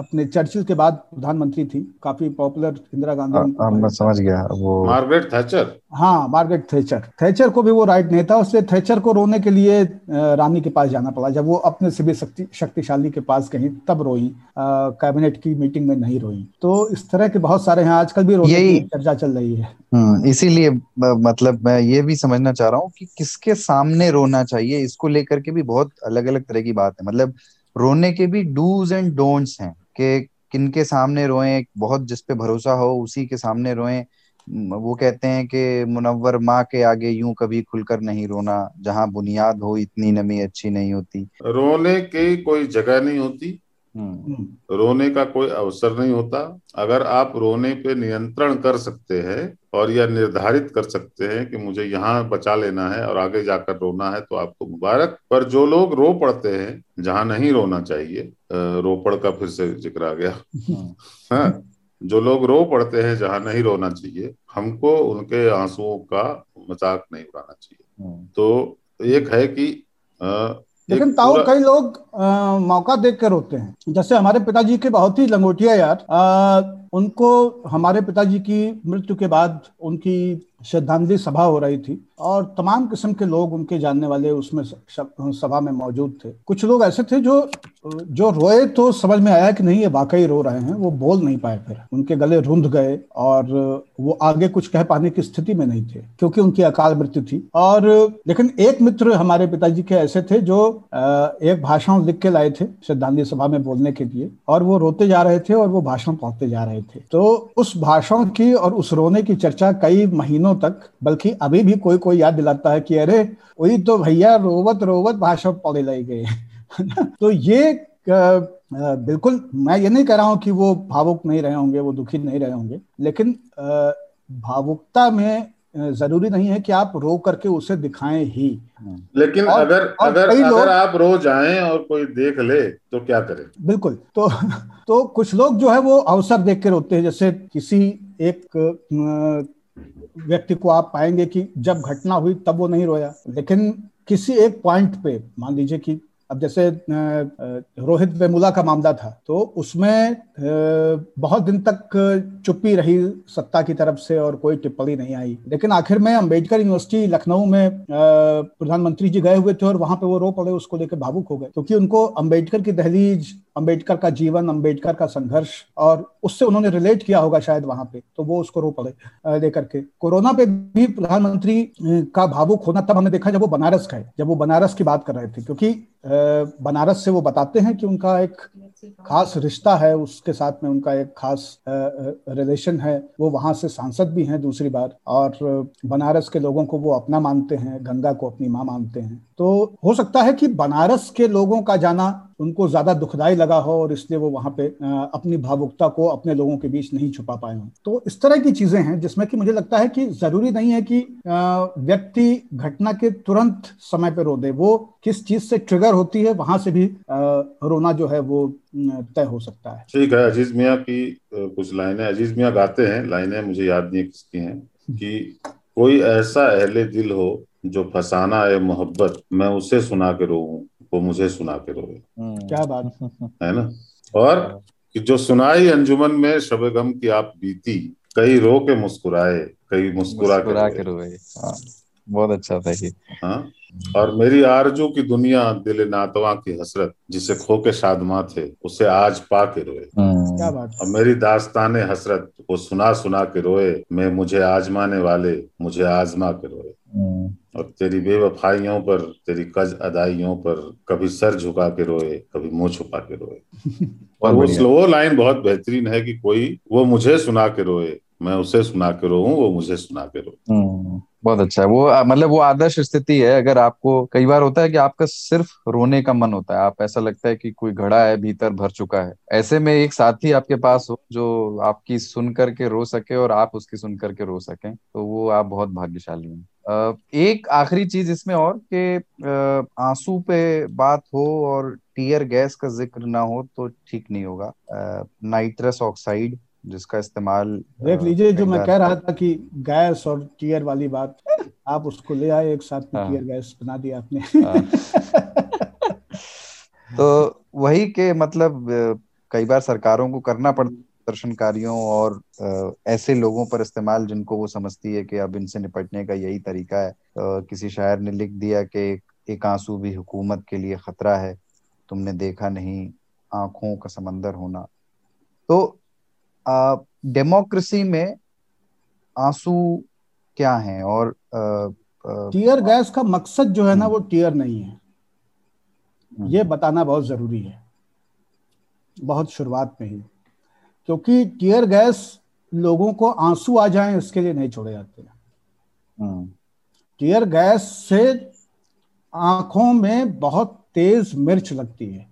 अपने चर्चिल के बाद प्रधानमंत्री थी काफ़ी पॉपुलर इंदिरा गांधी उनको मैं समझ गया वो मार्गरेट थैचर? हाँ मार्गरेट थेचर। थेचर को भी वो राइट नहीं था उससे थेचर को रोने के लिए रानी के पास जाना पड़ा। जब वो अपने से भी शक्ति शक्तिशाली के पास गई तब रोई। कैबिनेट की मीटिंग में नहीं रोई। तो इस तरह के बहुत सारे हैं आजकल भी रोने यही- की चर्चा चल रही है। हम्म इसीलिए मतलब मैं ये भी समझना चाह रहा हूँ कि किसके सामने रोना चाहिए इसको लेकर के भी बहुत अलग अलग तरह की बात है। मतलब रोने के भी डूज एंड डोंट्स हैं। कि किन के सामने रोएँ बहुत जिस पे भरोसा हो उसी के सामने रोएँ। वो कहते हैं कि मुनव्वर माँ के आगे यूँ कभी खुलकर नहीं रोना जहाँ बुनियाद हो इतनी नमी अच्छी नहीं होती। रोने की कोई जगह नहीं होती। हम्म। हम्म, रोने का कोई अवसर नहीं होता। अगर आप रोने पे नियंत्रण कर सकते हैं और यह निर्धारित कर सकते हैं कि मुझे यहाँ बचा लेना है और आगे जाकर रोना है तो आपको मुबारक। पर जो लोग रो पड़ते हैं जहाँ नहीं रोना चाहिए रोपड़ का फिर से ज़िक्र आ गया। हम्म, हाँ जो लोग रो पड़ते हैं जहाँ नहीं रोना चाहिए हमको उनके आंसुओं का मज़ाक नहीं उड़ाना चाहिए। हम्म, तो एक है कि एक लेकिन ताऊ कई लोग अ, मौका देख कर रोते हैं। जैसे हमारे पिताजी के बहुत ही लंगोटिया यार अ, उनको हमारे पिताजी की मृत्यु के बाद उनकी श्रद्धांजलि सभा हो रही थी। और तमाम किस्म के लोग उनके जानने वाले उसमें सभा में मौजूद थे। कुछ लोग ऐसे थे जो जो रोए तो समझ में आया कि नहीं, ये वाकई रो रहे हैं, वो बोल नहीं पाए फिर। उनके गले रुंध गए और वो आगे कुछ कह पाने की स्थिति में नहीं थे, क्योंकि उनकी अकाल मृत्यु थी। और, लेकिन एक मित्र हमारे पिताजी के ऐसे थे जो एक भाषण लिख के लाए थे श्रद्धांजलि सभा में बोलने के लिए, और वो रोते जा रहे थे और वो भाषण पढ़ते जा रहे थे। तो उस भाषण की और उस रोने की चर्चा कई महीनों तक, बल्कि अभी भी कोई कोई याद दिलाता है कि अरे वही तो भैया रोवत रोवत भाषण पढ़े ले गए। तो ये बिल्कुल मैं ये नहीं कह रहा हूँ कि वो भावुक नहीं रहे होंगे वो दुखी नहीं रहे होंगे लेकिन भावुकता में ज़रूरी नहीं है कि आप रो करके उसे दिखाएँ ही। लेकिन और- अगर और अगर कई अगर आप रो जाएँ और कोई देख ले तो क्या करें? बिल्कुल। तो तो कुछ लोग जो है वो अवसर देख के रोते हैं जैसे किसी एक व्यक्ति को आप पाएँगे कि जब घटना हुई तब वो नहीं रोया। लेकिन किसी एक पॉइंट पे, मान लीजिए कि, अब जैसे रोहित वेमुला का मामला था तो उसमें बहुत दिन तक चुप्पी रही सत्ता की तरफ़ से और कोई टिप्पणी नहीं आई। लेकिन आखिर में अंबेडकर यूनिवर्सिटी लखनऊ में प्रधानमंत्री जी गए हुए थे और वहाँ पे वो रो पड़े, उसको लेकर भावुक हो गए। क्योंकि उनको अंबेडकर की दहलीज, अंबेडकर का जीवन, अंबेडकर का संघर्ष और उससे उन्होंने रिलेट किया होगा शायद वहाँ पे तो वो उसको रो पड़े लेकर के। कोरोना पे भी प्रधानमंत्री का भावुक होना तब हमने देखा जब वो बनारस गए, जब वो बनारस की बात कर रहे थे। क्योंकि बनारस से वो बताते हैं कि उनका एक खास रिश्ता है, उसके साथ में उनका एक खास रिलेशन है। वो वहाँ से सांसद भी हैं दूसरी बार और बनारस के लोगों को वो अपना मानते हैं, गंगा को अपनी माँ मानते हैं। तो हो सकता है कि बनारस के लोगों का जाना उनको ज़्यादा दुखदाई लगा हो और इसलिए वो वहाँ पे अपनी भावुकता को अपने लोगों के बीच नहीं छुपा पाए हो। तो इस तरह की चीज़ें हैं जिसमें कि मुझे लगता है कि ज़रूरी नहीं है कि व्यक्ति घटना के तुरंत समय पर रो दे। वो किस चीज़ से ट्रिगर होती है वहाँ से भी रोना जो है वो तय हो सकता है। ठीक है, अज़ीज़ मियाँ की कुछ लाइनें। अज़ीज़ मियाँ गाते हैं, लाइनें मुझे याद नहीं किसकी हैं, कि कोई ऐसा अहले दिल हो जो फसाना है मोहब्बत मैं उसे सुना के रो वो मुझे सुना के रोए। हम्म। क्या बात है। ना? और कि जो सुनाई अंजुमन में शब गम की आप बीती कई रो के मुस्कुराए कई मुस्कुरा के रोए। हाँ, बहुत अच्छा था ये। हाँ? और मेरी आरज़ू की दुनिया दिल नातवा की हसरत जिसे खो के शादमा थे उसे आज पा के रोए। हम्म। क्या बात और मेरी दास्तान हसरत वो सुना सुना के रोए मैं मुझे आजमाने वाले मुझे आजमा के रोए। हम्म। और तेरी बेवफाइयों पर तेरी कज अदाइयों पर कभी सर झुका के रोए कभी मुँह छुपा के रोए। और वो स्लो लाइन बहुत बेहतरीन है कि कोई वो मुझे सुना के रोए मैं उसे सुना के रो वो मुझे सुना के रो हम्म, बहुत अच्छा है। वो मतलब वो आदर्श स्थिति है अगर आपको कई बार होता है कि आपका सिर्फ़ रोने का मन होता है आप ऐसा लगता है कि कोई घड़ा है भीतर भर चुका है। ऐसे में एक साथी आपके पास हो जो आपकी सुन करके रो सके और आप उसकी सुन करके रो सकें तो वो आप बहुत भाग्यशाली हैं। एक आखिरी चीज़ इसमें और कि आँसू पे बात हो और टीयर गैस का ज़िक्र ना हो तो ठीक नहीं होगा नाइट्रस ऑक्साइड जिसका इस्तेमाल देख लीजिए जो मैं कह रहा था कि गैस और टीयर वाली बात आप उसको ले आए एक साथ में टीयर हाँ। गैस बना दिया आपने हाँ। तो वही के मतलब कई बार सरकारों को करना पड़ता प्रदर्शनकारियों और ऐसे लोगों पर इस्तेमाल जिनको वो समझती है कि अब इनसे निपटने का यही तरीका है। किसी शायर ने लिख दिया कि एक आँसू भी हुकूमत के लिए खतरा है तुमने देखा नहीं आँखों का समंदर होना। तो डेमोक्रेसी में आँसू क्या है? और टीयर गैस का मकसद जो है ना हम्म। वो टीयर नहीं है। हम्म। ये बताना बहुत ज़रूरी है। बहुत शुरुआत में ही। क्योंकि टीयर गैस लोगों को आँसू आ जाएँ उसके लिए नहीं छोड़े जाते। हम्म। टीयर गैस से आँखों में बहुत तेज मिर्च लगती है।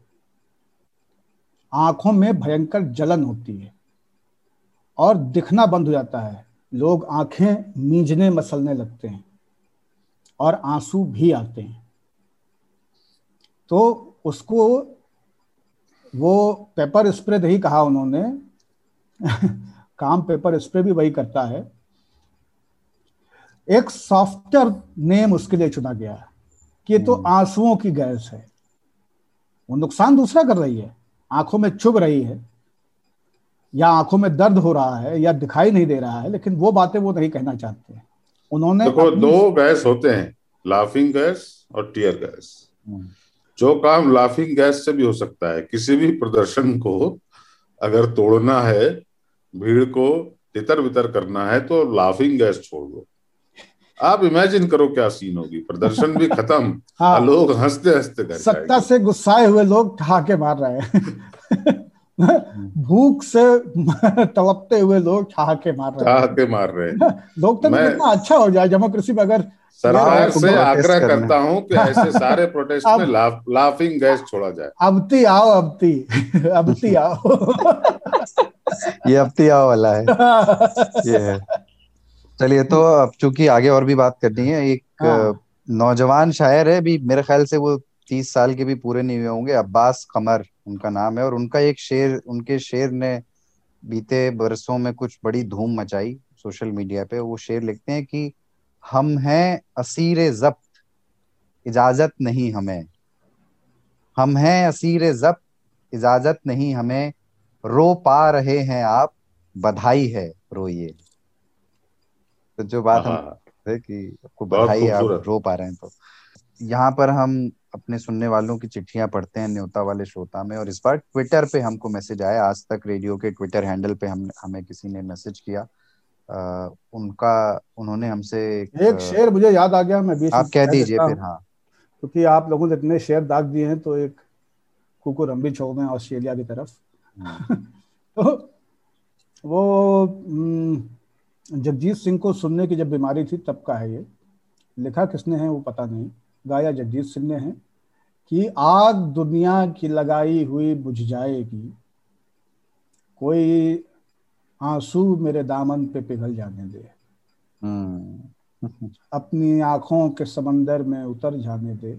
आँखों में भयंकर जलन होती है और दिखना बंद हो जाता है। लोग आँखें मींजने मसलने लगते हैं और आँसू भी आते हैं। तो उसको वो पेपर स्प्रे नहीं कहा उन्होंने काम पेपर स्प्रे भी वही करता है। एक सॉफ्टवेयर नेम उसके लिए चुना गया है कि तो हम्म। आंसुओं की गैस है। वो नुकसान दूसरा कर रही है। आँखों में चुभ रही है या आँखों में दर्द हो रहा है या दिखाई नहीं दे रहा है लेकिन वो बातें वो नहीं कहना चाहते। उन्होंने देखो दो गैस होते हैं लाफिंग गैस और टीयर गैस। हम्म। जो काम लाफिंग गैस से भी हो सकता है किसी भी प्रदर्शन को अगर तोड़ना है भीड़ को तितर बितर करना है तो लाफिंग गैस छोड़ दो। आप इमेजिन करो क्या सीन होगी। प्रदर्शन भी खत्म। हाँ, लोग हँसते हँसते घर सत्ता से गुस्साए हुए लोग ठहाके मार रहे हैं। भूख से तड़पते हुए लोग ठहाके मार रहे हैं। ठहाके मार रहे हैं। लोकतंत्र कितना अच्छा हो जाए डेमोक्रेसी में अगर सरकार से आग्रह करता हूँ कि ऐसे सारे प्रोटेस्ट में लाफ, लाफिंग गैस छोड़ा जाए। अबती आओ अबती अबती आओ। ये अबती आओ वाला है। ये है। चलिए तो अब चूँकि आगे और भी बात करनी है एक हाँ। नौजवान शायर है भी मेरे ख्याल से वो तीस साल के भी पूरे नहीं हुए होंगे अब्बास कमर उनका नाम है और उनका एक शेर उनके शेर ने बीते बरसों में कुछ बड़ी धूम मचाई सोशल मीडिया पे। वो शेर लिखते हैं कि हम हैं असीर जब्त इजाज़त नहीं हमें। हम हैं असीर जब्त इजाज़त नहीं हमें। रो पा रहे हैं आप बधाई है रोइए। तो जो बात हम हाँ, हाँ। कि आपको बधाई है आप रो पा रहे हैं तो यहाँ पर हम अपने सुनने वालों की चिट्ठियाँ पढ़ते हैं न्योता वाले श्रोता में और इस बार ट्विटर पे हमको मैसेज आया। आज तक रेडियो के ट्विटर हैंडल पे हम हमें किसी ने मैसेज किया। आ, उनका उन्होंने हमसे एक, एक शेर मुझे याद आ गया मैं बीच आप कह दीजिए फिर हाँ। क्योंकि आप लोगों ने इतने शेर दाग दिए हैं तो एक कुकू रंबी छो में ऑस्ट्रेलिया की तरफ़। तो वो जगजीत सिंह को सुनने की जब बीमारी थी तब का है ये। लिखा किसने है वो पता नहीं। गाया जगजीत सिंह ने है कि आग दुनिया की लगाई हुई बुझ जाएगी। कोई आँसू मेरे दामन पे पिघल जाने दे। हम्म। अपनी आँखों के समंदर में उतर जाने दे।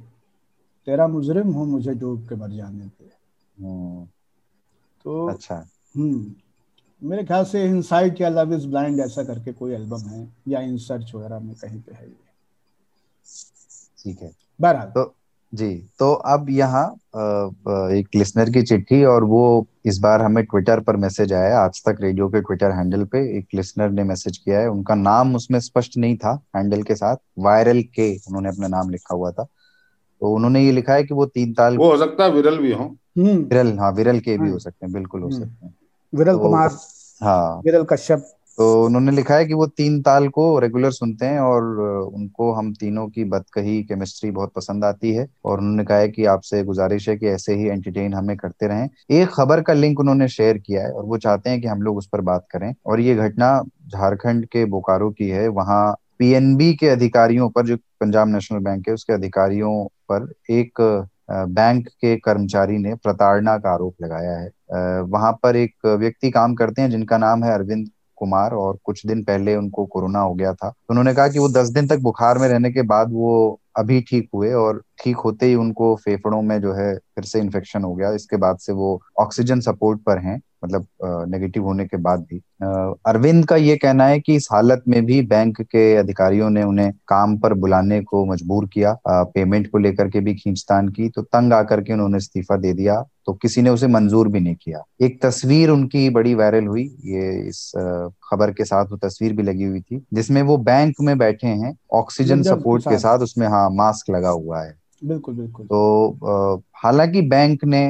तेरा मुजरिम हो मुझे डूब के मर जाने दे। हम्म। तो अच्छा। हम्म मेरे ख्याल से इनसाइट या लव इज़ ब्लाइंड ऐसा करके कोई एल्बम है या इन सर्च वगैरह में कहीं पे है ये। ठीक है। बहरहाल। तो जी तो अब यहाँ एक लिसनर की चिट्ठी और वो इस बार हमें ट्विटर पर मैसेज आया आज तक रेडियो के ट्विटर हैंडल पे एक लिसनर ने मैसेज किया है। उनका नाम उसमें स्पष्ट नहीं था हैंडल के साथ वायरल के उन्होंने अपना नाम लिखा हुआ था। तो उन्होंने ये लिखा है कि वो तीन ताल वो हो सकता है विरल भी हो। विरल हाँ विरल के भी हाँ। हो सकते हैं बिल्कुल हो हम्म। सकते हैं। विरल तो, कुमार हाँ। विरल कश्यप। तो उन्होंने लिखा है कि वो तीन ताल को रेगुलर सुनते हैं और उनको हम तीनों की बदकही केमिस्ट्री बहुत पसंद आती है और उन्होंने कहा है कि आपसे गुजारिश है कि ऐसे ही एंटरटेन हमें करते रहें। एक खबर का लिंक उन्होंने शेयर किया है और वो चाहते हैं कि हम लोग उस पर बात करें और ये घटना झारखंड के बोकारो की है। वहाँ पीएनबी के अधिकारियों पर जो पंजाब नेशनल बैंक है उसके अधिकारियों पर एक बैंक के कर्मचारी ने प्रताड़ना का आरोप लगाया है। वहाँ पर एक व्यक्ति काम करते हैं जिनका नाम है अरविंद कुमार और कुछ दिन पहले उनको कोरोना हो गया था। तो उन्होंने कहा कि वो दस दिन तक बुखार में रहने के बाद वो अभी ठीक हुए और ठीक होते ही उनको फेफड़ों में जो है फिर से इन्फेक्शन हो गया। इसके बाद से वो ऑक्सीजन सपोर्ट पर हैं। मतलब नेगेटिव होने के बाद भी। अरविंद का ये कहना है कि इस हालत में भी बैंक के अधिकारियों ने उन्हें काम पर बुलाने को मजबूर किया पेमेंट को लेकर के भी खींचतान की तो तंग आकर के उन्होंने इस्तीफा दे दिया तो किसी ने उसे मंजूर भी नहीं किया। एक तस्वीर उनकी बड़ी वायरल हुई ये इस खबर के साथ वो तस्वीर भी लगी हुई थी जिसमें वो बैंक में बैठे हैं ऑक्सीजन सपोर्ट के साथ उसमें हाँ मास्क लगा हुआ है। बिल्कुल बिल्कुल। तो हालाँकि बैंक ने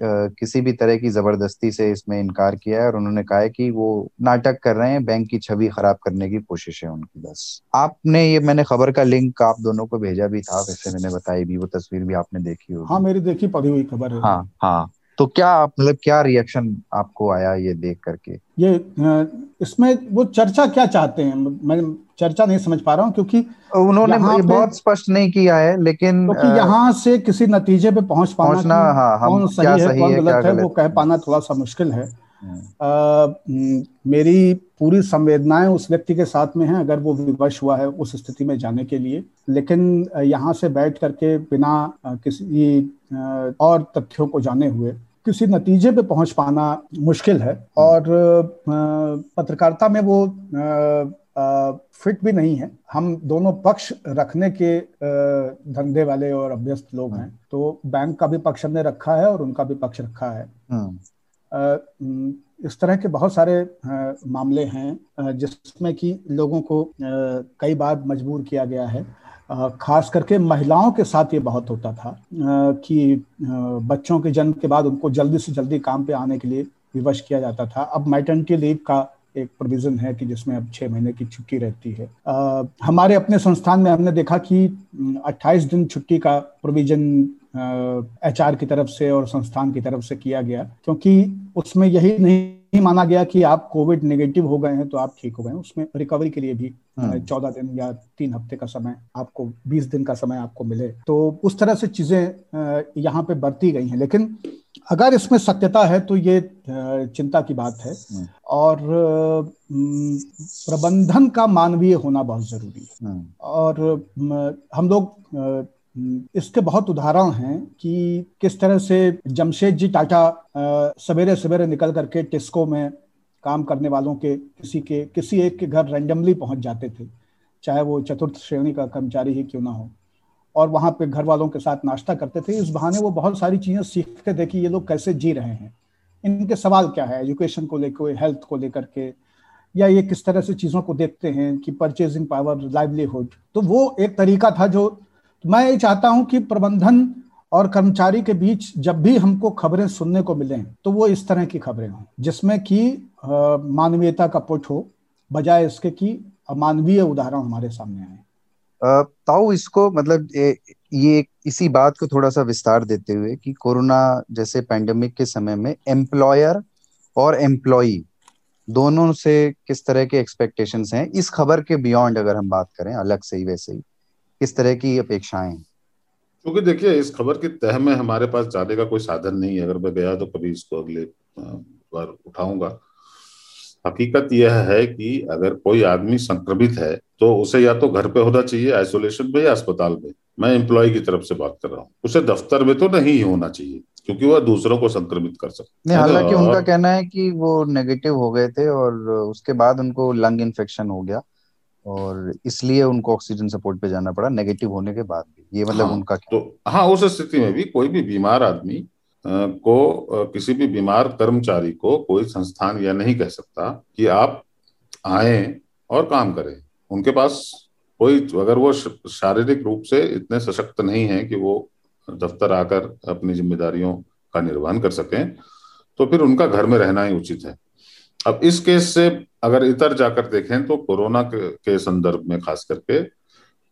किसी भी तरह की ज़बरदस्ती से इसमें इनकार किया है और उन्होंने कहा है कि वो नाटक कर रहे हैं बैंक की छवि खराब करने की कोशिश है उनकी बस। आपने ये मैंने खबर का लिंक आप दोनों को भेजा भी था वैसे मैंने बताई भी वो तस्वीर भी आपने देखी होगी। हाँ मेरी देखी पड़ी हुई खबर है। हाँ हाँ। तो क्या आप मतलब क्या रिएक्शन आपको आया ये देख करके? ये इसमें वो चर्चा क्या चाहते हैं? मैं चर्चा नहीं समझ पा रहा हूँ क्योंकि उन्होंने बहुत स्पष्ट नहीं किया है लेकिन क्योंकि यहाँ से किसी नतीजे पे पहुँच पाना हाँ, हम कौन सही है कौन गलत है वो कह पाना थोड़ा सा मुश्किल है। आ, हम्म। मेरी पूरी संवेदनाएँ उस व्यक्ति के साथ में हैं अगर वो विवश हुआ है उस स्थिति में जाने के लिए। लेकिन यहाँ से बैठ करके बिना किसी और तथ्यों को जाने हुए किसी नतीजे पे पहुँच पाना मुश्किल है और पत्रकारिता में वो फिट भी नहीं है। हम दोनों पक्ष रखने के धंधे वाले और अभ्यस्त लोग हैं। तो बैंक का भी पक्ष हमने रखा है और उनका भी पक्ष रखा है। हम्म। इस तरह के बहुत सारे मामले हैं जिसमें कि लोगों को कई बार मजबूर किया गया है। खास करके महिलाओं के साथ ये बहुत होता था कि बच्चों के जन्म के बाद उनको जल्दी से जल्दी काम पे आने के लिए विवश किया जाता था। अब मैटर्निटी लीव का एक प्रोविज़न है कि जिसमें अब छह महीने की छुट्टी रहती है। आ, हमारे अपने संस्थान में हमने देखा कि 28 दिन छुट्टी का प्रोविज़न एचआर की तरफ़ से और संस्थान की तरफ़ से किया गया क्योंकि उसमें यही नहीं माना गया कि आप कोविड नेगेटिव हो गए हैं तो आप ठीक हो गए उसमें रिकवरी के लिए भी हाँ। चौदह दिन या तीन हफ़्ते का समय आपको बीस दिन का समय आपको मिले तो उस तरह से चीज़ें यहाँ पे बरती गई हैं लेकिन अगर इसमें सत्यता है तो ये चिंता की बात है हाँ। और प्रबंधन का मानवीय होना बहुत ज़रूरी है हाँ। और हम लोग इसके बहुत उदाहरण हैं कि किस तरह से जमशेद जी टाटा सवेरे सवेरे निकल करके टिस्को में काम करने वालों के, किसी के, किसी एक के घर रैंडमली पहुँच जाते थे, चाहे वो चतुर्थ श्रेणी का कर्मचारी ही क्यों ना हो। और वहाँ पे घर वालों के साथ नाश्ता करते थे। इस बहाने वो बहुत सारी चीज़ें सीखते थे कि ये लोग कैसे जी रहे हैं। इनके सवाल क्या है? एजुकेशन को लेकर हेल्थ को लेकर के, या ये किस तरह से चीज़ों को देखते हैं कि परचेजिंग पावर लाइवलीहुड तो वो एक तरीका था जो मैं चाहता हूँ कि प्रबंधन और कर्मचारी के बीच जब भी हमको खबरें सुनने को मिले तो वो इस तरह की खबरें हों जिसमें कि मानवीयता का पुट हो बजाय इसके कि मानवीय उदाहरण हमारे सामने आए। ताऊ इसको मतलब ए, ये इसी बात को थोड़ा सा विस्तार देते हुए कि कोरोना जैसे पैंडेमिक के समय में एम्प्लॉयर और एम्प्लॉई दोनों से किस तरह के एक्सपेक्टेशंस हैं इस खबर के बियॉन्ड अगर हम बात करें अलग से ही वैसे ही किस तरह की अपेक्षाएँ क्योंकि देखिए इस खबर के तह में हमारे पास जाने का कोई साधन नहीं है। अगर मैं गया तो कभी इसको अगले बार उठाऊँगा। हकीकत यह है कि अगर कोई आदमी संक्रमित है तो उसे या तो घर पे होना चाहिए आइसोलेशन में या अस्पताल में। मैं एम्प्लॉय की तरफ़ से बात कर रहा हूँ। उसे दफ्तर में तो नहीं होना चाहिए क्योंकि वह दूसरों को संक्रमित कर सकते नहीं हालाँकि उनका कहना है कि वो नेगेटिव हो गए थे और उसके बाद उनको लंग इन्फेक्शन हो गया। और इसलिए उनको ऑक्सीजन सपोर्ट पे जाना पड़ा नेगेटिव होने के बाद भी। ये मतलब हाँ, उनका तो हाँ उस स्थिति में भी कोई भी बीमार आदमी को किसी भी बीमार कर्मचारी को कोई संस्थान यह नहीं कह सकता कि आप आए और काम करें। उनके पास कोई अगर वो शारीरिक रूप से इतने सशक्त नहीं है कि वो दफ्तर आकर अपनी जिम्मेदारियों का निर्वहन कर सकें तो फिर उनका घर में रहना ही उचित है। अब इस केस से अगर इतर जाकर देखें तो कोरोना के संदर्भ में खास करके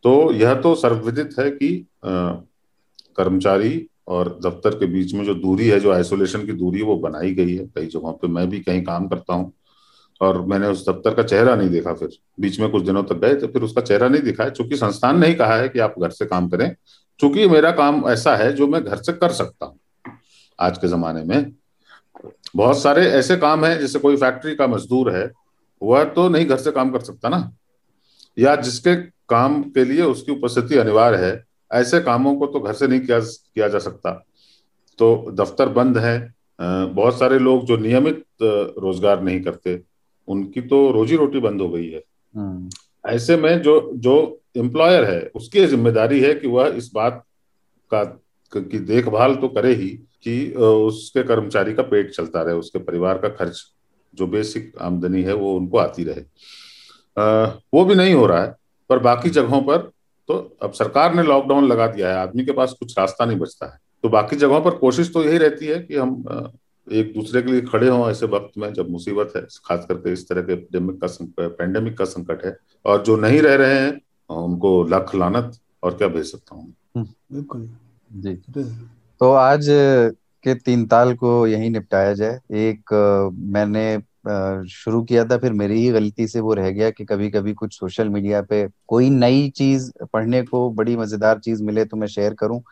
तो यह तो सर्वविदित है कि कर्मचारी और दफ्तर के बीच में जो दूरी है, जो आइसोलेशन की दूरी, वो बनाई गई है। कई जगहों पे मैं भी कहीं काम करता हूँ और मैंने उस दफ्तर का चेहरा नहीं देखा फिर। बीच में कुछ दिनों तक गए तो फिर उसका चेहरा नहीं दिखा है। चूँकि संस्थान ने ही कहा है कि आप घर से काम करें, चूँकि मेरा काम ऐसा है जो मैं घर से कर सकता हूँ। आज के जमाने में बहुत सारे ऐसे काम हैं जैसे कोई फैक्ट्री का मजदूर है वह तो नहीं घर से काम कर सकता ना। या जिसके काम के लिए उसकी उपस्थिति अनिवार्य है ऐसे कामों को तो घर से नहीं किया किया जा सकता। तो दफ्तर बंद है बहुत सारे लोग जो नियमित रोज़गार नहीं करते उनकी तो रोजी रोटी बंद हो गई है। हम्म। ऐसे में जो जो एम्प्लॉयर है उसकी ज़िम्मेदारी है कि वह इस बात का की देखभाल तो करे ही कि उसके कर्मचारी का पेट चलता रहे, उसके परिवार का खर्च, जो बेसिक आमदनी है, वो उनको आती रहे। वो भी नहीं हो रहा है, पर बाकी जगहों पर तो अब सरकार ने लॉकडाउन लगा दिया है, आदमी के पास कुछ रास्ता नहीं बचता है। तो बाकी जगहों पर कोशिश तो यही रहती है कि हम एक दूसरे के लिए खड़े हों ऐसे वक्त में, जब मुसीबत है, खास करके इस तरह के एपिडेमिक का पेंडेमिक का संकट है, और जो नहीं रह रहे हैं, उनको लख लानत, और क्या भेज सकता हूँ। बिल्कुल। जी। तो आज के तीन ताल को यही निपटाया जाए। एक मैंने शुरू किया था फिर मेरी ही गलती से वो रह गया कि कभी कभी कुछ सोशल मीडिया पे कोई नई चीज़ पढ़ने को बड़ी मज़ेदार चीज़ मिले तो मैं शेयर करूँ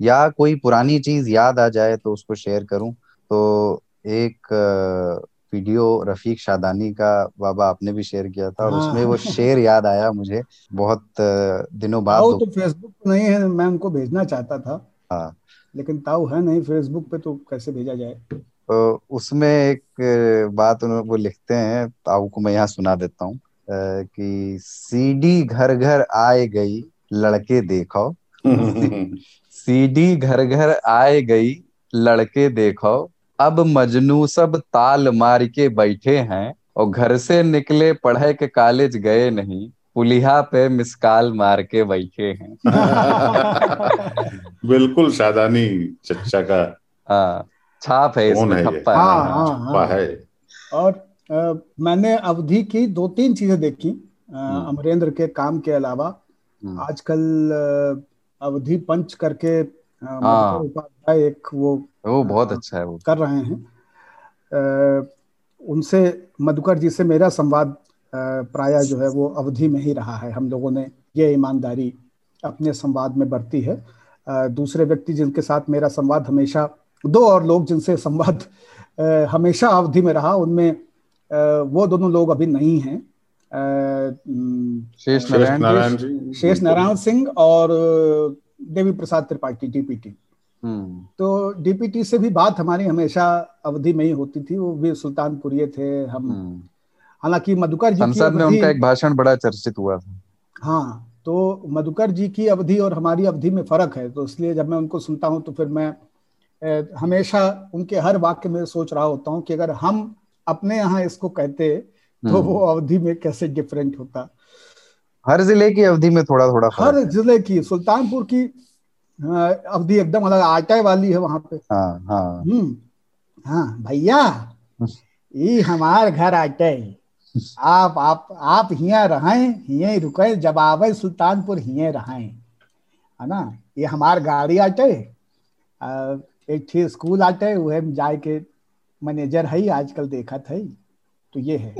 या कोई पुरानी चीज़ याद आ जाए तो उसको शेयर करूँ। तो एक वीडियो रफीक शादानी का बाबा आपने भी शेयर किया था और हाँ। उसमें वो शेर याद आया मुझे। बहुत दिनों बाद तो फेसबुक नहीं है मैं उनको भेजना चाहता था। हाँ। लेकिन ताऊ है नहीं फेसबुक पे तो कैसे भेजा जाए? तो उसमें एक बात वो लिखते हैं ताऊ को मैं यहाँ सुना देता हूँ कि सीडी घर घर आए गई लड़के देखो। सीडी घर घर आए गई लड़के देखो। अब मजनू सब ताल मार के बैठे हैं और घर से निकले पढ़े के कॉलेज गए नहीं। पुलिहा पे मिसकाल मार के बैठे हैं। बिल्कुल शादानी चच्चा का हाँ छाप है इसमें ठप्पा हाँ, हाँ, हाँ, है और आ, मैंने अवधि की दो तीन चीज़ें देखी हम्म। अमरेंद्र के काम के अलावा। हम्म। आजकल अवधि पंच करके हाँ। उपाध्याय एक वो वो बहुत अच्छा है वो। कर रहे हैं। आ, उनसे मधुकर जी से मेरा संवाद प्राय जो है वो अवधि में ही रहा है। हम लोगों ने ये ईमानदारी अपने संवाद में बरती है। दूसरे व्यक्ति जिनके साथ मेरा संवाद हमेशा दो और लोग जिनसे संवाद हमेशा अवधि में रहा उनमें वो दोनों लोग अभी नहीं हैं। शेष नारायण शेष नारायण सिंह और देवी प्रसाद त्रिपाठी डीपीटी हम्म। तो डीपीटी से भी बात हमारी हमेशा अवधि में ही होती थी। वो भी सुल्तानपुरी थे हम हम्म। हालाँकि मधुकर जी संसद में उनका एक भाषण बड़ा चर्चित हुआ था। हाँ तो मधुकर जी की अवधि और हमारी अवधि में फ़र्क है तो इसलिए जब मैं उनको सुनता हूँ तो फिर मैं हमेशा उनके हर वाक्य में सोच रहा होता हूँ कि अगर हम अपने यहाँ इसको कहते तो हम्म। वो अवधि में कैसे डिफरेंट होता। हर ज़िले की अवधि में थोड़ा थोड़ा हर ज़िले की सुल्तानपुर की अवधि एकदम अलग आटा वाली है वहाँ पे। हाँ हाँ। हम्म हाँ भैया ये हमार घर आटे। आप आप आप हिया रहें हिये रुके जब आवे सुल्तानपुर हिये रहें। है ना? ये हमार गाड़ी आटे एक ठी स्कूल आटे वह में जाए के मैनेजर है आजकल देखा था तो ये है।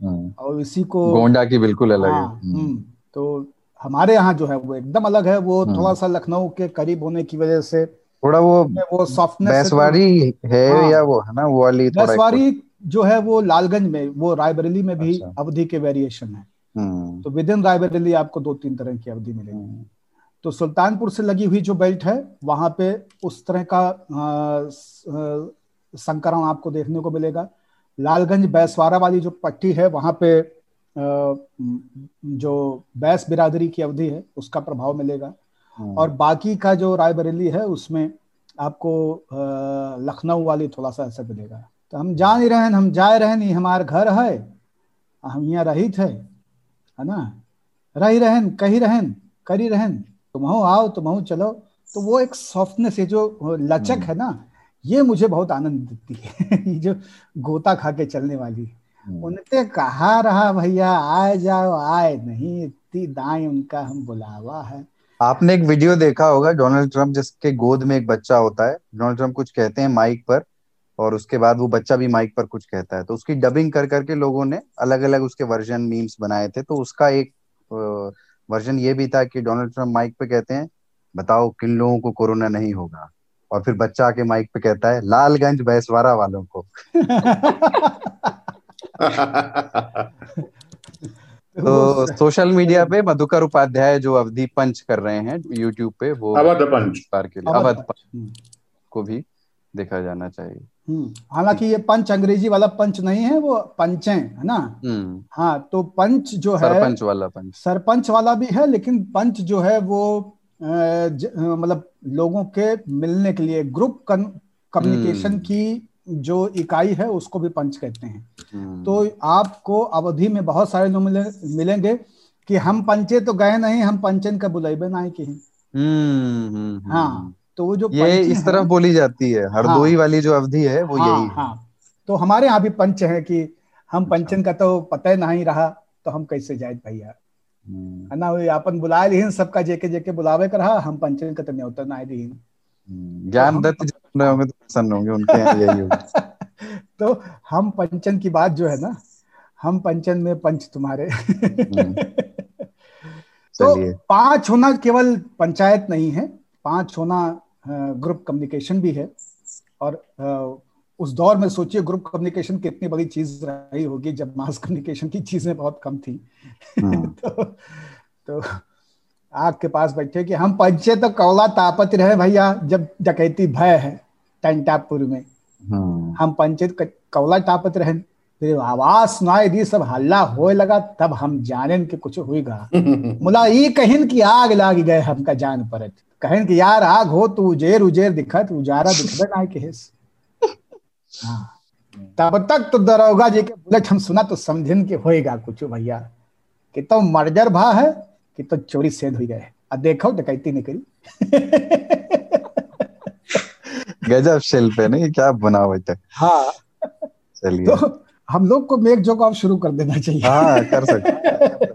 हम्म, और इसी को गोंडा की बिल्कुल अलग है। हाँ, हम्म, हम्म, तो हमारे यहाँ जो है वो एकदम अलग है वो हम्म। थोड़ा सा लखनऊ के करीब होने की वजह से थोड़ा वो वो सॉफ्टनेस बैसवाड़ी है हाँ। या वो है ना वो वाली थोड़ा बैसवाड़ी जो है वो लालगंज में वो रायबरेली में भी अच्छा। अवधि के वेरिएशन है। हम्म, तो विद इन रायबरेली आपको दो तीन तरह की अवधि मिलेगी। हम्म, तो सुल्तानपुर से लगी हुई जो बेल्ट है वहाँ पे उस तरह का संकरण आपको देखने को मिलेगा। लालगंज बैसवारा वाली जो पट्टी है वहाँ पे जो बैस बिरादरी की अवधि है उसका प्रभाव मिलेगा। हम्म, और बाकी का जो रायबरेली है उसमें आपको लखनऊ वाली थोड़ा सा ऐसा मिलेगा। तो हम जा नहीं रहे हम जाए रहे नहीं हमार घर है हम यहाँ रही थे है ना? रही रहन कही रहन करी रहन तुमहो आओ तुमहो चलो। तो वो एक सॉफ्टनेस है जो लचक है ना ये मुझे बहुत आनंद देती है ये जो गोता खा के चलने वाली। हम्म, उनके कहा रहा भैया आए जाओ आए नहीं इतनी दाएँ उनका हम बुलावा है। आपने एक वीडियो देखा होगा डोनाल्ड ट्रंप जिसके गोद में एक बच्चा होता है। डोनाल्ड ट्रंप कुछ कहते हैं माइक पर और उसके बाद वो बच्चा भी माइक पर कुछ कहता है। तो उसकी डबिंग कर करके लोगों ने अलग अलग उसके वर्जन मीम्स बनाए थे। तो उसका एक वर्जन ये भी था कि डोनाल्ड ट्रंप माइक पे कहते हैं बताओ किन लोगों को कोरोना नहीं होगा? और फिर बच्चा आके माइक पे कहता है लालगंज बैसवारा वालों को। तो सोशल मीडिया पे मधुकर उपाध्याय जो अवधि पंच कर रहे हैं यूट्यूब पे वो अवध पंच। के लिए अवध पंच, को भी देखा जाना चाहिए। हालाँकि ये पंच अंग्रेज़ी वाला पंच नहीं है वो पंचे है ना? हम्म। हाँ तो पंच जो है सरपंच वाला पंच। सरपंच वाला भी है लेकिन पंच जो है वो मतलब लोगों के मिलने के लिए ग्रुप कम्युनिकेशन हम्म। की जो इकाई है उसको भी पंच कहते हैं। हम्म, तो आपको अवधि में बहुत सारे लोग मिले, मिलेंगे कि हम पंचे तो गए नहीं हम पंचन का बुलाइबे नहीं की हम्म हम्म, हाँ हम्म। तो वो जो ये इस हैं- तरफ़ बोली जाती है। हरदोई वाली जो अवधि है वो हाँ, यही है हाँ। तो हमारे यहाँ भी पंच है कि हम अच्छा। पंचन का तो पता ही नहीं रहा तो हम कैसे जाए भैया? हम्म, है ना अपन बुलाए रही सबका जेके जेके बुलावे कर रहा हम पंचन का तो न्योता ना रही ज्ञान दत्त सुन रहे होंगे तो प्रसन्न होंगे उनके यही होगा। तो हम पंचन की बात जो है ना हम पंचन में पंच तुम्हारे। हम्म। तो पाँच होना केवल पंचायत नहीं है पाँच होना ग्रुप कम्युनिकेशन भी है। और उस दौर में सोचिए ग्रुप कम्युनिकेशन कितनी बड़ी चीज़ रही होगी जब मास कम्युनिकेशन की चीज़ें बहुत कम थी। हम्म, तो, तो आग के पास बैठे कि हम पंचे तो कौला तापत रहे भैया जब डकैती भय है टंटापुर में। हम्म, हम पंचे क- कौला टापत रहे। फिर आवाज़ सुनाई दी सब हल्ला होए लगा तब हम जाने कि कुछ हुईगा। मुला ई कहिन की आग लाग गए हमका जान परत। कहिन कि यार आग हो तो उजेर उजेर दिखत उजारा दिखबे ना केस हाँ। तब तक तो दरोगा जी के बुलेट हम सुना तो समझिन कि होएगा कुछ भैया। कि तो मर्जर भा है कि तो चोरी सेध हुई गए। अब देखो डकैती नहीं करी। गजब शिल्प है नहीं? क्या बनावट है हाँ। चलिए। तो हम लोग को मेक जोक ऑफ़ शुरू कर देना चाहिए। हाँ कर सकते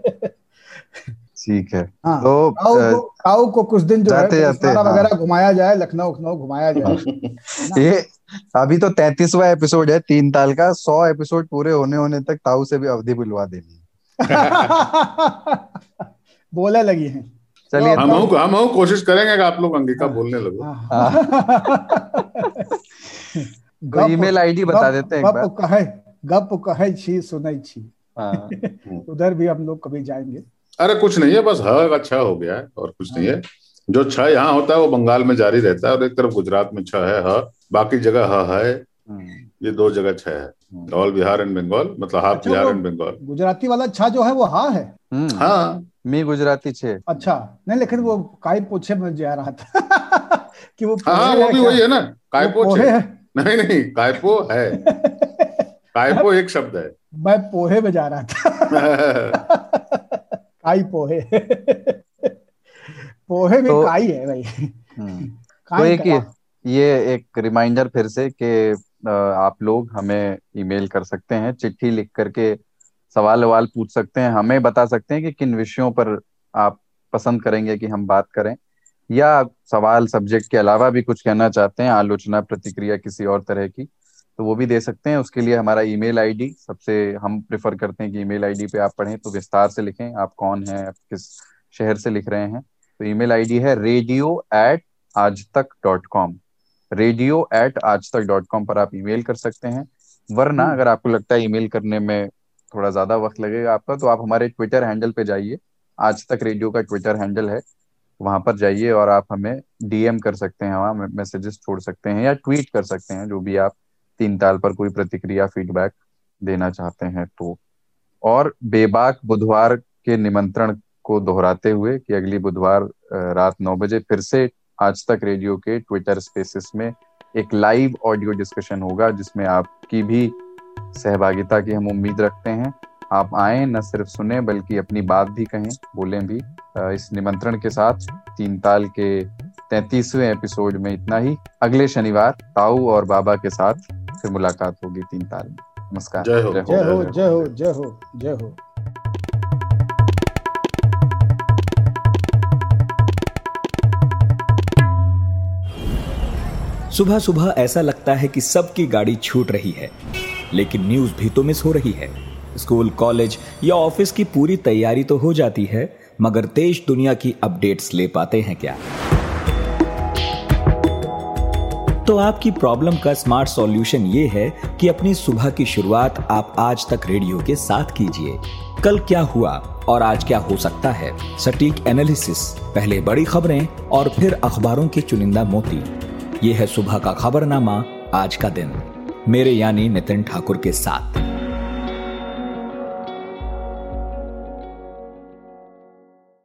ठीक है। हाँ, तो काऊ को को कुछ दिन जो जाते है जाते- हाँ। वगैरह घुमाया जाए लखनऊ लखनऊ घुमाया जाए ये अभी तो तैतीसवा एपिसोड है तीन ताल का सौ एपिसोड पूरे होने होने तक ताऊ से भी अवधि बुलवा देनी है। बोले लगी है। चलिए हम हूँ हम हूँ कोशिश करेंगे कि आप लोग अंगिका बोलने लगो। हाँ। तो ईमेल आईडी बता देते हैं एक गप कहे गप कहे छी सुनै छी। हाँ। उधर भी हम लोग कभी जाएँगे। अरे कुछ नहीं है बस ह का छ हो गया है और कुछ नहीं है। जो छ यहाँ होता है वो बंगाल में जारी रहता है और एक तरफ़ गुजरात में छ है ह। बाकी जगह ह है। हम्म, ये दो जगह छ है। ऑल बिहार एंड बंगाल मतलब हाफ़ अच्छा, बिहार एंड बंगाल। गुजराती वाला छा जो है वो हाँ है? हम्म, हाँ। मी गुजराती छे। अच्छा। नहीं लेकिन वो काई पोछे में जा रहा था। कि वो हाँ वो भी वही है ना कायपो छे है? नहीं नहीं कायपो है। कायपो एक शब्द है। मैं पोहे में जा रहा था। काई पोहे। पोहे में तो- काई है भाई। हम्म। तो एक ये एक रिमाइंडर फिर से कि आप लोग हमें ईमेल कर सकते हैं चिट्ठी लिख करके सवाल ववाल पूछ सकते हैं हमें बता सकते हैं कि किन विषयों पर आप पसंद करेंगे कि हम बात करें या सवाल सब्जेक्ट के अलावा भी कुछ कहना चाहते हैं आलोचना प्रतिक्रिया किसी और तरह की तो वो भी दे सकते हैं। उसके लिए हमारा ईमेल आईडी सबसे हम प्रेफर करते हैं कि ईमेल आईडी पे आप पढ़ें तो विस्तार से लिखें आप कौन हैं आप किस शहर से लिख रहे हैं। तो ईमेल आईडी है radio at Aaj Tak dot com. Radio at Aaj Tak dot com पर आप ईमेल कर सकते हैं। वरना हम्म। अगर आपको लगता है ईमेल करने में थोड़ा ज़्यादा वक्त लगेगा आपका तो आप हमारे ट्विटर हैंडल पे जाइए। आज तक रेडियो का ट्विटर हैंडल है। वहाँ पर जाइए और आप हमें डीएम कर सकते हैं वहाँ मैसेजेस छोड़ सकते हैं या ट्वीट कर सकते हैं जो भी आप तीन ताल पर कोई प्रतिक्रिया फीडबैक देना चाहते हैं तो। और बेबाक बुधवार के निमंत्रण को दोहराते हुए कि अगली बुधवार रात नौ बजे फिर से आज तक रेडियो के ट्विटर स्पेसिस में एक लाइव ऑडियो डिस्कशन होगा, जिसमें आपकी भी सहभागिता की हम उम्मीद रखते हैं। आप आए, न सिर्फ़ सुने, बल्कि अपनी बात भी कहें, बोलें भी। इस निमंत्रण के साथ तीन ताल के तैतीसवें एपिसोड में इतना ही। अगले शनिवार, ताऊ और बाबा के साथ फिर मुलाकात होगी तीन ताल में नमस्कार। जय हो। जय हो। जय हो जय हो। जय हो सुबह सुबह ऐसा लगता है कि सबकी गाड़ी छूट रही है लेकिन न्यूज़ भी तो मिस हो रही है। स्कूल कॉलेज या ऑफ़िस की पूरी तैयारी तो हो जाती है मगर देश दुनिया की अपडेट्स ले पाते हैं क्या? तो आपकी प्रॉब्लम का स्मार्ट सॉल्यूशन ये है कि अपनी सुबह की शुरुआत आप आज तक रेडियो के साथ कीजिए। कल क्या हुआ और आज क्या हो सकता है? सटीक एनालिसिस पहले बड़ी खबरें और फिर अखबारों के चुनिंदा मोती। ये है सुबह का खबरनामा आज का दिन। मेरे यानी नितिन ठाकुर के साथ।